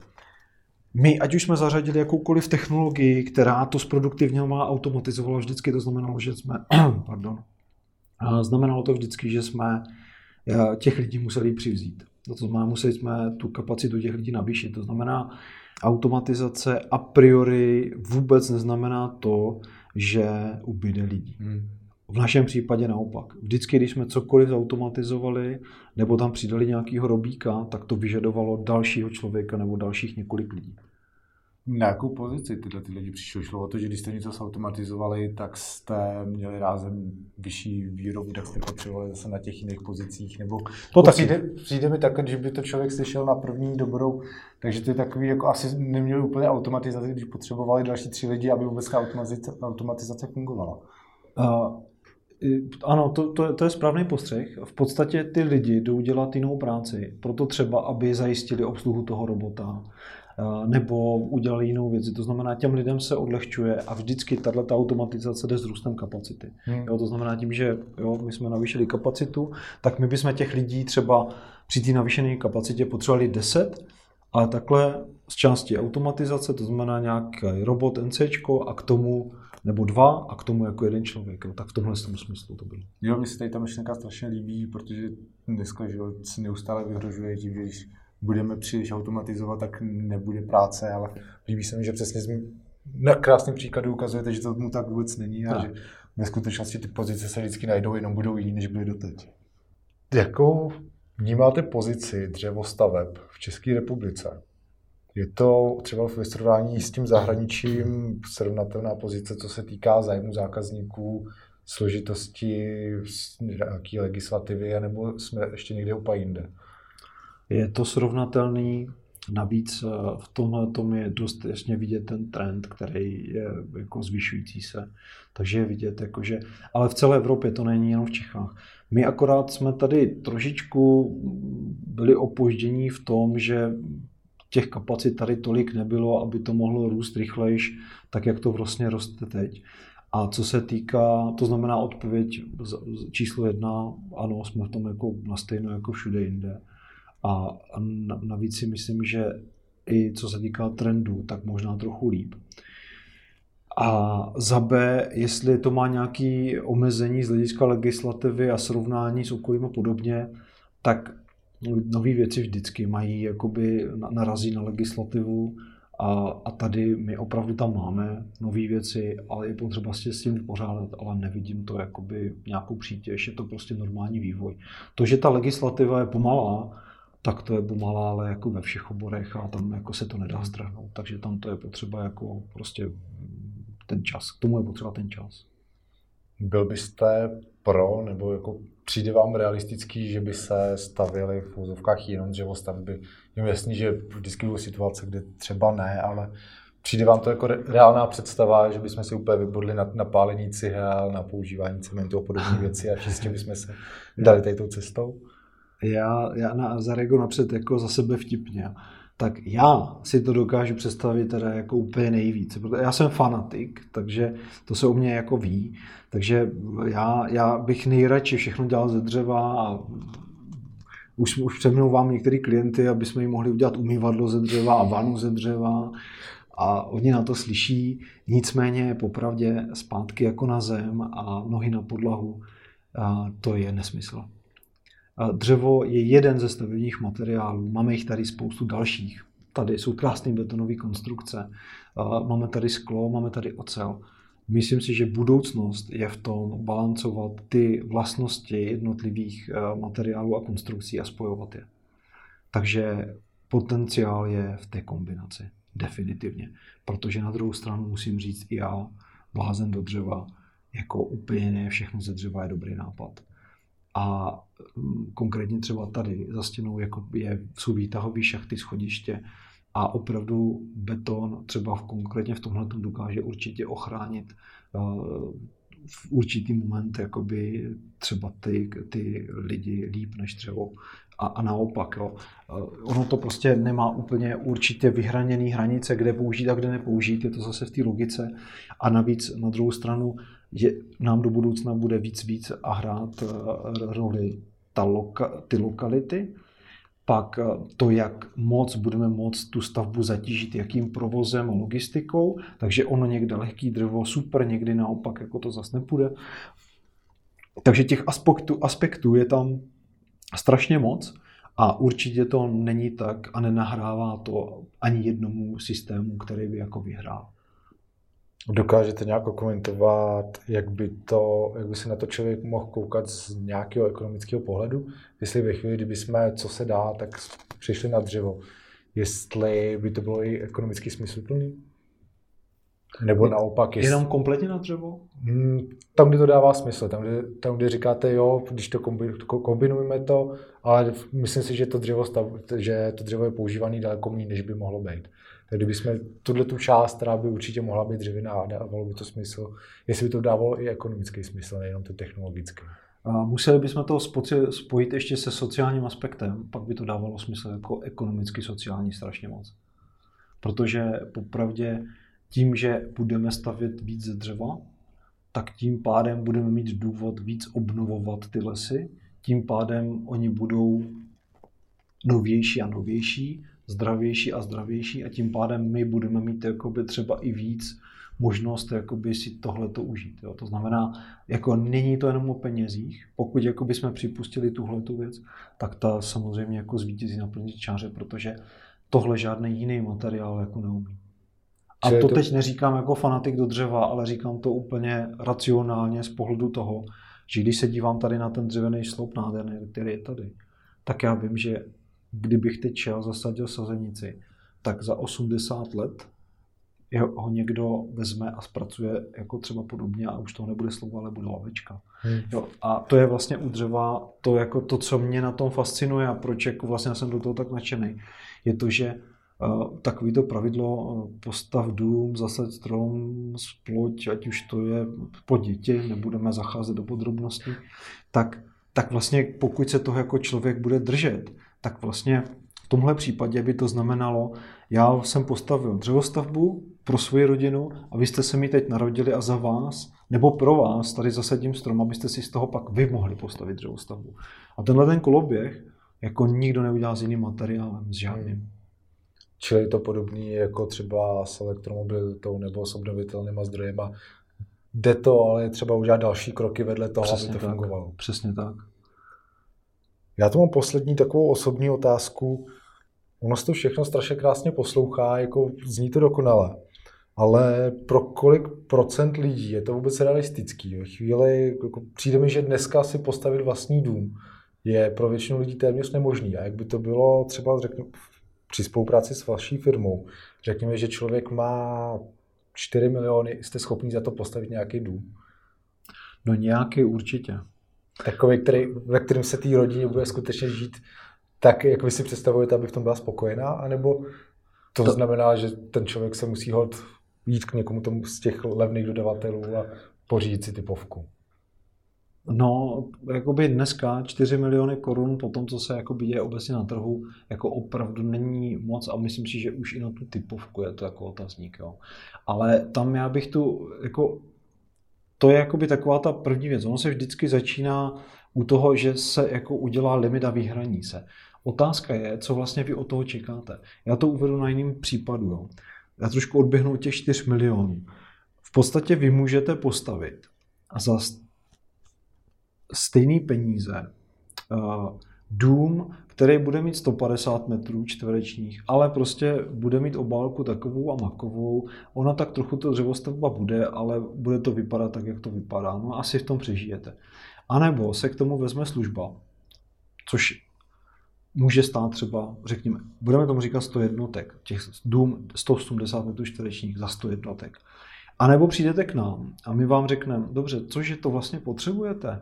My, ať už jsme zařadili jakoukoliv technologii, která to zproduktivňovala, automatizovala vždycky, to znamenalo, že jsme, pardon, znamenalo to vždycky, že jsme eh, těch lidí museli přivzít. To znamená, museli jsme tu kapacitu těch lidí navýšit. To znamená, automatizace a priori vůbec neznamená to, že ubyde lidí. Hmm. V našem případě naopak. Vždycky, když jsme cokoliv zautomatizovali nebo tam přidali nějakého robíka, tak to vyžadovalo dalšího člověka nebo dalších několik lidí. Na jakou pozici tyhle ty lidi přišlo? Šlo o to, že když jste něco zautomatizovali, tak jste měli rázem vyšší výrobu, tak jste potřebovali zase na těch jiných pozicích, nebo to taky. Přijde, přijde mi tak, že by to člověk slyšel na první dobrou, takže to je takový, jako asi neměli úplně automatizaci, když potřebovali další tři lidi, aby vůbec automatizace, automatizace fungovala. Uh, ano, to, to, to je správný postřeh. V podstatě ty lidi jdou dělat jinou práci, proto třeba, aby zajistili obsluhu toho robota, nebo udělali jinou věc. To znamená, těm lidem se odlehčuje a vždycky tato automatizace jde s růstem kapacity. Hmm. Jo, to znamená tím, že jo, my jsme navýšili kapacitu, tak my bychom těch lidí třeba při té navýšené kapacitě potřebovali 10, ale takhle z části automatizace, to znamená nějaký robot NC a k tomu nebo dva a k tomu jako jeden člověk. Jo. Tak v tomhle smyslu to bylo. Jo, mi se tady ta myšlenka strašně líbí, protože dneska že se neustále vyhrožuje tím, že když budeme příliš automatizovat, tak nebude práce, ale líbí se mi, že přesně na krásném příkladu ukazujete, že to mu tak vůbec není a tak. že ve skutečnosti ty pozice se vždycky najdou, jenom budou jiný, než byly doteď. Jakou vnímáte pozici dřevostaveb v České republice? Je to třeba v srovnání s tím zahraničím srovnatelná pozice, co se týká zájmu zákazníků, složitosti nějaké legislativy, nebo jsme ještě někde úplně jinde? Je to srovnatelný, navíc eh, v tomhle tom je dost jasně vidět ten trend, který je jako zvyšující se. Takže je vidět, jakože, ale v celé Evropě to není jenom v Čechách. My akorát jsme tady trošičku byli opoždění v tom, že těch kapacit tady tolik nebylo, aby to mohlo růst rychlejš, tak jak to vlastně roste teď. A co se týká, to znamená odpověď číslo jedna, ano, jsme v tom jako na stejno jako všude jinde. A navíc si myslím, že i co se týká trendů, tak možná trochu líp. A za B, jestli to má nějaké omezení z hlediska legislativy a srovnání s okolím a podobně, tak nové věci vždycky mají, jakoby narazí na legislativu a, a tady my opravdu tam máme nové věci, ale je potřeba si s tím vypořádat, ale nevidím to jakoby nějakou přítěž, je to prostě normální vývoj. To, že ta legislativa je pomalá, tak to je pomalá, ale jako ve všech oborech a tam jako se to nedá strhnout, takže tam to je potřeba jako prostě ten čas, k tomu je potřeba ten čas. Byl byste pro, nebo jako přijde vám realistický, že by se stavili v úzovkách jenom dřevostavby? Je jasný, že vždycky budou situace, kde třeba ne, ale přijde vám to jako reálná představa, že bychom si úplně vybudli na, na pálení cihel, na používání cementu a podobné věci a čistě bychom se dali tady tou cestou? Já, já na, zareaguji napřed jako za sebe vtipně tak já si to dokážu představit teda jako úplně nejvíce, protože já jsem fanatik, takže to se o mě jako ví, takže já, já bych nejradši všechno dělal ze dřeva a už, už přemlouvám některé klienty, aby jsme jim mohli udělat umývadlo ze dřeva a vanu ze dřeva a oni na to slyší, nicméně popravdě zpátky jako na zem a nohy na podlahu, a to je nesmysl. Dřevo je jeden ze stavebních materiálů, máme jich tady spoustu dalších. Tady jsou krásné betonové konstrukce, máme tady sklo, máme tady ocel. Myslím si, že budoucnost je v tom balancovat ty vlastnosti jednotlivých e, materiálů a konstrukcí a spojovat je. Takže potenciál je v té kombinaci, definitivně. Protože na druhou stranu musím říct i já, blázen do dřeva, jako úplně ne všechno ze dřeva je dobrý nápad. A mm, konkrétně třeba tady za stěnou jako je, jsou výtahové šachty, schodiště a opravdu beton třeba v, konkrétně v tomhle dokáže určitě ochránit v určitý moment jakoby třeba ty, ty lidi líp než dřevo. A, a naopak, jo. Ono to prostě nemá úplně určitě vyhraněné hranice, kde použít a kde nepoužít, je to zase v té logice. A navíc na druhou stranu že nám do budoucna bude víc víc a hrát eh, roli ta loka, ty lokality, pak eh, to, jak moc budeme moct tu stavbu zatížit, jakým provozem a logistikou, takže ono někde lehký dřevo, super, někdy naopak jako to zase nepůjde. Takže těch aspektů, aspektů je tam strašně moc a určitě to není tak a nenahrává to ani jednomu systému, který by jako vyhrál. Dokážete nějak komentovat, jak by, to, jak by se na to člověk mohl koukat z nějakého ekonomického pohledu? Jestli ve chvíli, kdyby jsme, co se dá, tak přišli na dřevo. jestli by to bylo i ekonomicky smysluplný. Nebo naopak... Jestli... Jenom kompletně na dřevo? Hmm, tam, kde to dává smysl, tam, kde, tam, kde říkáte, jo, když to kombinujeme to, ale myslím si, že to dřevo, stav, že to dřevo je používané daleko méně, než by mohlo být. Tak kdybychom tuhle tu část, která by určitě mohla být dřevěná a dávalo by to smysl, jestli by to dávalo i ekonomický smysl, nejenom to technologický. A museli bychom to spojit ještě se sociálním aspektem, pak by to dávalo smysl jako ekonomicky sociální strašně moc. Protože popravdě tím, že budeme stavět víc ze dřeva, tak tím pádem budeme mít důvod víc obnovovat ty lesy, tím pádem oni budou novější a novější, zdravější a zdravější a tím pádem my budeme mít jakoby třeba i víc možnost jakoby si tohleto užít. Jo. To znamená, jako není to jenom o penězích. Pokud jakoby jsme připustili tuhle věc, tak ta samozřejmě jako zvítězí na plný čáře, protože tohle žádný jiný materiál jako neumí. A to, to teď neříkám jako fanatik do dřeva, ale říkám to úplně racionálně z pohledu toho, že když se dívám tady na ten dřevěný sloup nádherný, který je tady, tak já vím, že kdybych teď šel, zasadil sazenici, tak za 80 let ho někdo vezme a zpracuje jako třeba podobně a už to nebude slovo, ale bude lavečka. Hmm. Jo, a to je vlastně u dřeva to, jako to, co mě na tom fascinuje a proč jako vlastně jsem do toho tak nadšený, je to, že takový to pravidlo postav dům, zasad strom, sploť, ať už to je po děti, nebudeme zacházet do podrobností, tak, tak vlastně pokud se toho jako člověk bude držet, tak vlastně v tomhle případě by to znamenalo, já jsem postavil dřevostavbu pro svoji rodinu a vy jste se mi teď narodili a za vás, nebo pro vás tady zasadím strom, abyste si z toho pak vy mohli postavit dřevostavbu. A tenhle ten koloběh jako nikdo neudělá s jiným materiálem, s žádným. Hmm. Čili to podobný jako třeba s elektromobilitou nebo s obnovitelnýma zdrojema. Jde to, ale je třeba udělat další kroky vedle toho, Přesně aby to tak. fungovalo. Přesně tak. Já mám poslední takovou osobní otázku. Ono se to všechno strašně krásně poslouchá, jako zní to dokonale. Ale pro kolik procent lidí je to vůbec realistický? Ve chvíli, jako přijde mi, že dneska si postavit vlastní dům je pro většinu lidí téměř nemožný. A jak by to bylo třeba řeknu, při spolupráci s vaší firmou, řekněme, že člověk má 4 miliony, jste schopni za to postavit nějaký dům? No nějaký určitě. Takový, který, ve kterém se té rodině bude skutečně žít tak, jak vy si představujete, aby v tom byla spokojená, anebo to, to znamená, že ten člověk se musí hod jít k někomu tomu z těch levných dodavatelů a pořídit si typovku. No, jakoby dneska 4 miliony korun po tom, co se jakoby děje obecně na trhu, jako opravdu není moc a myslím si, že už i na tu typovku je to jako otazník. Jo. Ale tam já bych tu, jako, to je jakoby taková ta první věc. Ono se vždycky začíná u toho, že se jako udělá limit a vyhraní se. Otázka je, co vlastně vy od toho čekáte. Já to uvedu na jiným případu. Jo. Já trošku odběhnu od těch 4 milionů. V podstatě vy můžete postavit a za stejné peníze dům, který bude mít 150 metrů čtverečních, ale prostě bude mít obálku takovou a makovou. Ona tak trochu to dřevostavba bude, ale bude to vypadat tak, jak to vypadá. No asi v tom přežijete. A nebo se k tomu vezme služba, což může stát třeba, řekněme, budeme tomu říkat 100 jednotek, těch dům 180 metrů čtverečních za 100 jednotek. A nebo přijdete k nám a my vám řekneme, dobře, cože to vlastně potřebujete?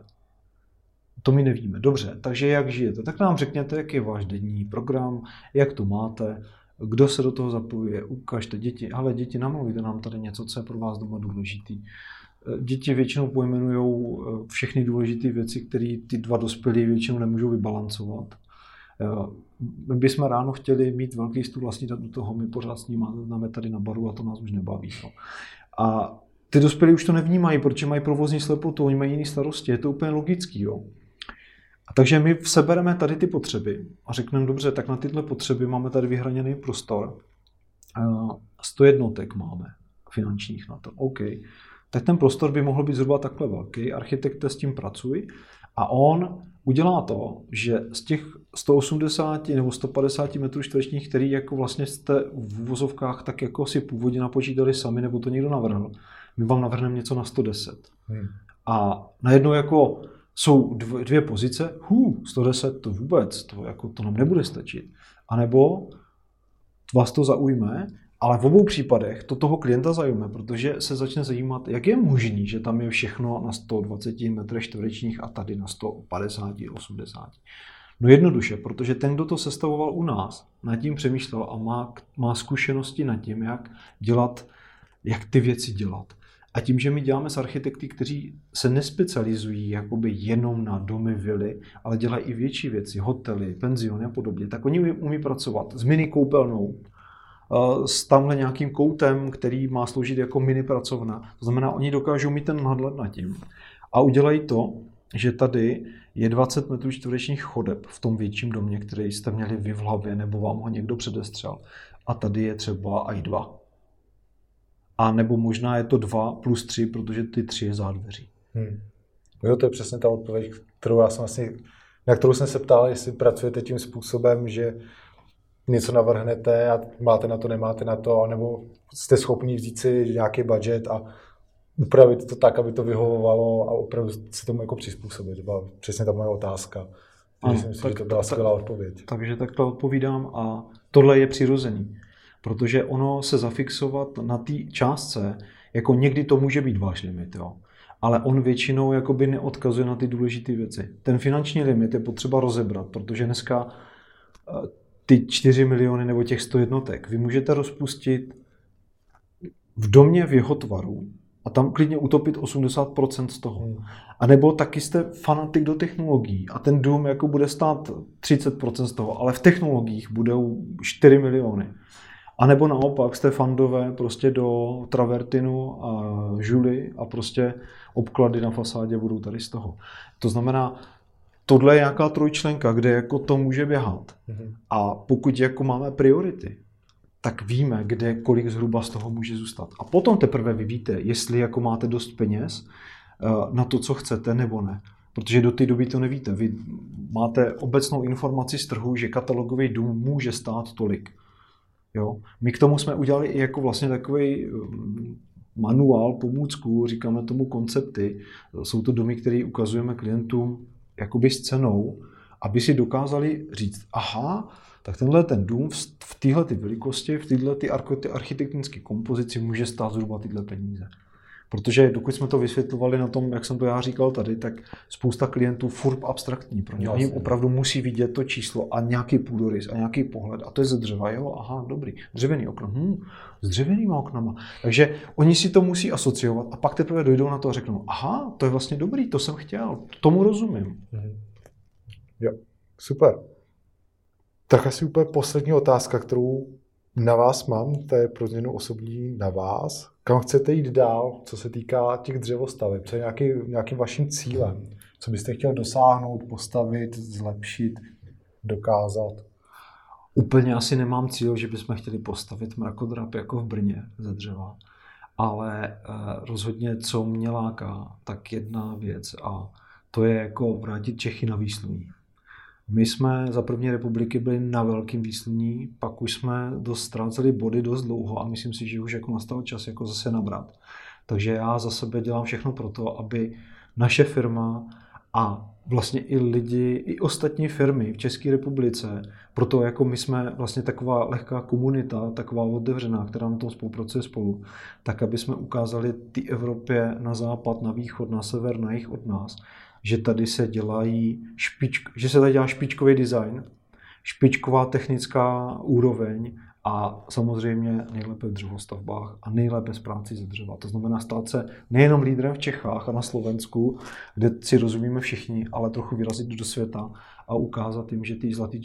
To my nevíme. Dobře, takže jak žijete? Tak nám řekněte, jak je váš denní program, jak to máte, kdo se do toho zapojuje, ukažte děti, ale děti, namluvíte nám tady něco, co je pro vás doma důležitý. Děti většinou pojmenují eh, všechny důležité věci, které ty dva dospělí většinou nemůžou vybalancovat. Eh, my bychom ráno chtěli mít velký stůl vlastně do toho, my pořád s ním máme tady na baru a to nás už nebaví. No. A ty dospělí už to nevnímají, protože mají provozní slepotu, oni mají jiné starosti, je to úplně logický. Jo. A takže my sebereme tady ty potřeby a řekneme, dobře, tak na tyhle potřeby máme tady vyhraněný prostor. 100 jednotek máme finančních na to. OK. Tak ten prostor by mohl být zhruba takhle velký. Architekt s tím pracují a on udělá to, že z těch 180 nebo 150 metrů čtverečních, který jako vlastně jste v vozovkách tak jako si původně napočítali sami, nebo to někdo navrhl, my vám navrhneme něco na 110. Hmm. A najednou jako jsou dvě pozice, hů, 110 to vůbec, to, jako, to nám nebude stačit. A nebo vás to zaujme, ale v obou případech to toho klienta zajímá, protože se začne zajímat, jak je možný, že tam je všechno na 120 metrech čtverečních a tady na 150, 80. No jednoduše, protože ten, kdo to sestavoval u nás, nad tím přemýšlel a má, má zkušenosti nad tím, jak dělat, jak ty věci dělat. A tím, že my děláme s architekty, kteří se nespecializují jakoby jenom na domy, vily, ale dělají i větší věci, hotely, penziony a podobně, tak oni umí pracovat s mini koupelnou, eh, s tamhle nějakým koutem, který má sloužit jako mini pracovna. To znamená, oni dokážou mít ten nadhled nad tím. A udělají to, že tady je 20 metrů čtverečních chodeb v tom větším domě, který jste měli vy v hlavě, nebo vám ho někdo předestřel. A tady je třeba i dva. A nebo možná je to dva plus tři, protože ty tři je zádveří. Hmm. Jo, to je přesně ta odpověď, kterou já jsem vlastně, na kterou jsem se ptal, jestli pracujete tím způsobem, že něco navrhnete a máte na to, nemáte na to, nebo jste schopni vzít si nějaký budget a upravit to tak, aby to vyhovovalo a opravdu se tomu jako přizpůsobit. To byla přesně ta moje otázka. Ano, myslím si, tak, že to byla skvělá odpověď. Takže takhle odpovídám a tohle je přirozený. Protože ono se zafixovat na té částce, jako někdy to může být váš limit, jo. Ale on většinou jakoby neodkazuje na ty důležité věci. Ten finanční limit je potřeba rozebrat, protože dneska eh, ty 4 miliony nebo těch 100 jednotek vy můžete rozpustit v domě v jeho tvaru a tam klidně utopit 80% z toho. Hmm. A nebo taky jste fanatik do technologií a ten dům jako bude stát 30% z toho, ale v technologiích budou 4 miliony. A nebo naopak jste fandové prostě do travertinu a žuly a prostě obklady na fasádě budou tady z toho. To znamená, tohle je nějaká trojčlenka, kde jako to může běhat. Mm-hmm. A pokud jako máme priority, tak víme, kde kolik zhruba z toho může zůstat. A potom teprve vy víte, jestli jako máte dost peněz eh, na to, co chcete, nebo ne. Protože do té doby to nevíte. Vy máte obecnou informaci z trhu, že katalogový dům může stát tolik. Jo? My k tomu jsme udělali i jako vlastně takový um, manuál, pomůcku, říkáme tomu koncepty. Jsou to domy, které ukazujeme klientům jakoby s cenou, aby si dokázali říct, aha, tak tenhle ten dům v téhle velikosti, v téhle architektonické kompozici může stát zhruba tyhle peníze. Protože dokud jsme to vysvětlovali na tom, jak jsem to já říkal tady, tak spousta klientů furt abstraktní pro ně. Oni opravdu musí vidět to číslo a nějaký půdorys a nějaký pohled. A to je ze dřeva, jo, aha, dobrý. Dřevěný okno, hm, s dřevěnýma oknama. Takže oni si to musí asociovat a pak teprve dojdou na to a řeknou, aha, to je vlastně dobrý, to jsem chtěl, tomu rozumím. Mhm. Jo, super. Tak asi úplně poslední otázka, kterou na vás mám, to je pro změnu osobní na vás. Kam chcete jít dál, co se týká těch dřevostaveb? Co je nějaký, nějakým vaším cílem? Co byste chtěl dosáhnout, postavit, zlepšit, dokázat? Úplně asi nemám cíl, že bychom chtěli postavit mrakodrap jako v Brně ze dřeva. Ale eh, rozhodně, co mě láká, tak jedna věc a to je jako vrátit Čechy na výsluní. My jsme za první republiky byli na velkým výsluní, pak už jsme dost ztráceli body dost dlouho a myslím si, že už jako nastal čas jako zase nabrat. Takže já za sebe dělám všechno pro to, aby naše firma a vlastně i lidi, i ostatní firmy v České republice, proto jako my jsme vlastně taková lehká komunita, taková otevřená, která na tom spolupracuje spolu, tak aby jsme ukázali ty Evropě na západ, na východ, na sever, na jich od nás, že tady se dělají špičk, že se tady dělá špičkový design, špičková technická úroveň a samozřejmě nejlépe v dřevostavbách a nejlépe z práci ze dřeva. To znamená stát se nejenom lídrem v Čechách a na Slovensku, kde si rozumíme všichni, ale trochu vyrazit do světa a ukázat jim, že ty zlaté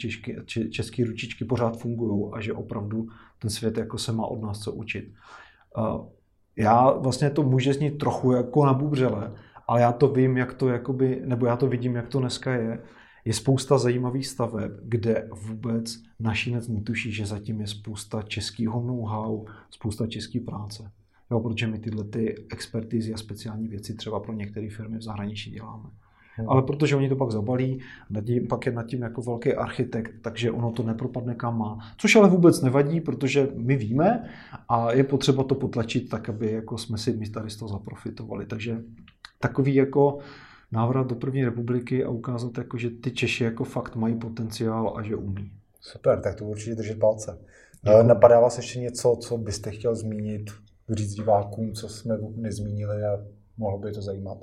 české ručičky pořád fungují a že opravdu ten svět jako se má od nás co učit. Já vlastně to může znít trochu jako na bubřele, ale já to vím, jak to jakoby, nebo já to vidím, jak to dneska je. Je spousta zajímavých staveb, kde vůbec našinec netuší, že zatím je spousta českého know-how, spousta české práce. Jo, protože my tyhle ty expertizy a speciální věci třeba pro některé firmy v zahraničí děláme. Hmm. Ale protože oni to pak zabalí, pak je nad tím jako velký architekt, takže ono to nepropadne kam má. Což ale vůbec nevadí, protože my víme a je potřeba to potlačit tak, aby jako jsme si my tady z toho zaprofitovali. Takže takový jako návrat do první republiky a ukázat, jako, že ty Češi jako fakt mají potenciál a že umí. Super, tak to určitě držet palce. Děkuji. Napadá vás ještě něco, co byste chtěl zmínit, říct divákům, co jsme nezmínili a mohlo by to zajímat?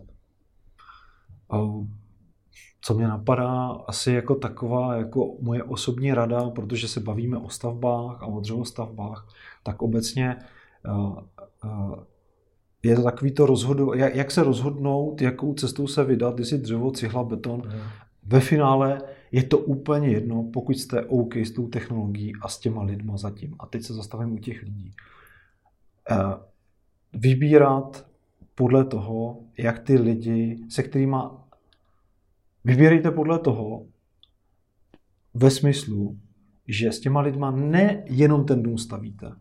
Co mě napadá, asi jako taková jako moje osobní rada, protože se bavíme o stavbách a o dřevostavbách, tak obecně je to takový to rozhodu, jak se rozhodnout, jakou cestou se vydat, jestli dřevo, cihla, beton. Mm. Ve finále je to úplně jedno, pokud jste OK s tou technologií a s těma lidma zatím. A teď se zastavím u těch lidí. Vybírat podle toho, jak ty lidi, se kterými Vybírejte podle toho ve smyslu, že s těma lidma nejenom ten dům stavíte,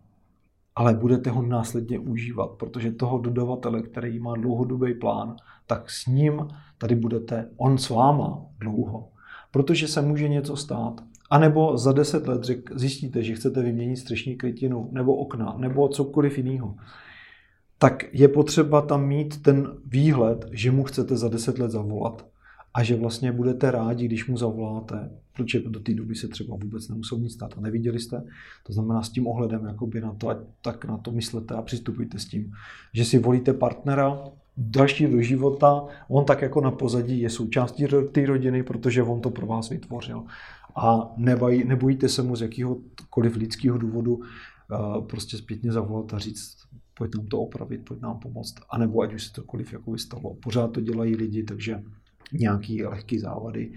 ale budete ho následně užívat, protože toho dodavatele, který má dlouhodobý plán, tak s ním tady budete on s váma dlouho. Protože se může něco stát. A nebo za deset let zjistíte, že chcete vyměnit střešní krytinu, nebo okna, nebo cokoliv jiného. Tak je potřeba tam mít ten výhled, že mu chcete za deset let zavolat a že vlastně budete rádi, když mu zavoláte, protože do té doby se třeba vůbec nemusel nic stát a neviděli jste. To znamená s tím ohledem jakoby na to, ať tak na to myslete a přistupujte s tím, že si volíte partnera, další do života, on tak jako na pozadí je součástí té rodiny, protože on to pro vás vytvořil. A neboj, nebojíte se mu z jakéhokoliv lidského důvodu uh, prostě zpětně zavolat a říct, pojď nám to opravit, pojď nám pomoct, anebo ať už se cokoliv jako stalo. Pořád to dělají lidi, takže nějaký lehký závady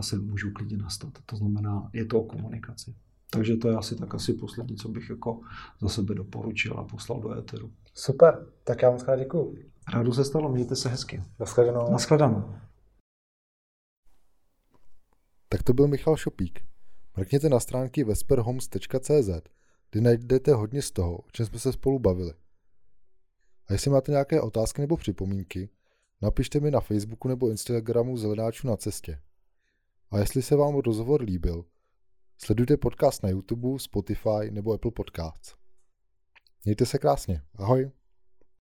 se můžou klidně nastat. To znamená, je to o komunikaci. Takže to je asi tak asi poslední, co bych jako za sebe doporučil a poslal do éteru. Super, tak já vám krát děkuju. Rádu se stalo, mějte se hezky. Naschledanou. Naschledanou. Tak to byl Michal Šopík. Mrkněte na stránky vesperhomes.cz, kde najdete hodně z toho, o čem jsme se spolu bavili. A jestli máte nějaké otázky nebo připomínky, Napište mi na Facebooku nebo Instagramu Zelenáčů na cestě. A jestli se vám rozhovor líbil, sledujte podcast na YouTube, Spotify nebo Apple Podcasts. Mějte se krásně. Ahoj.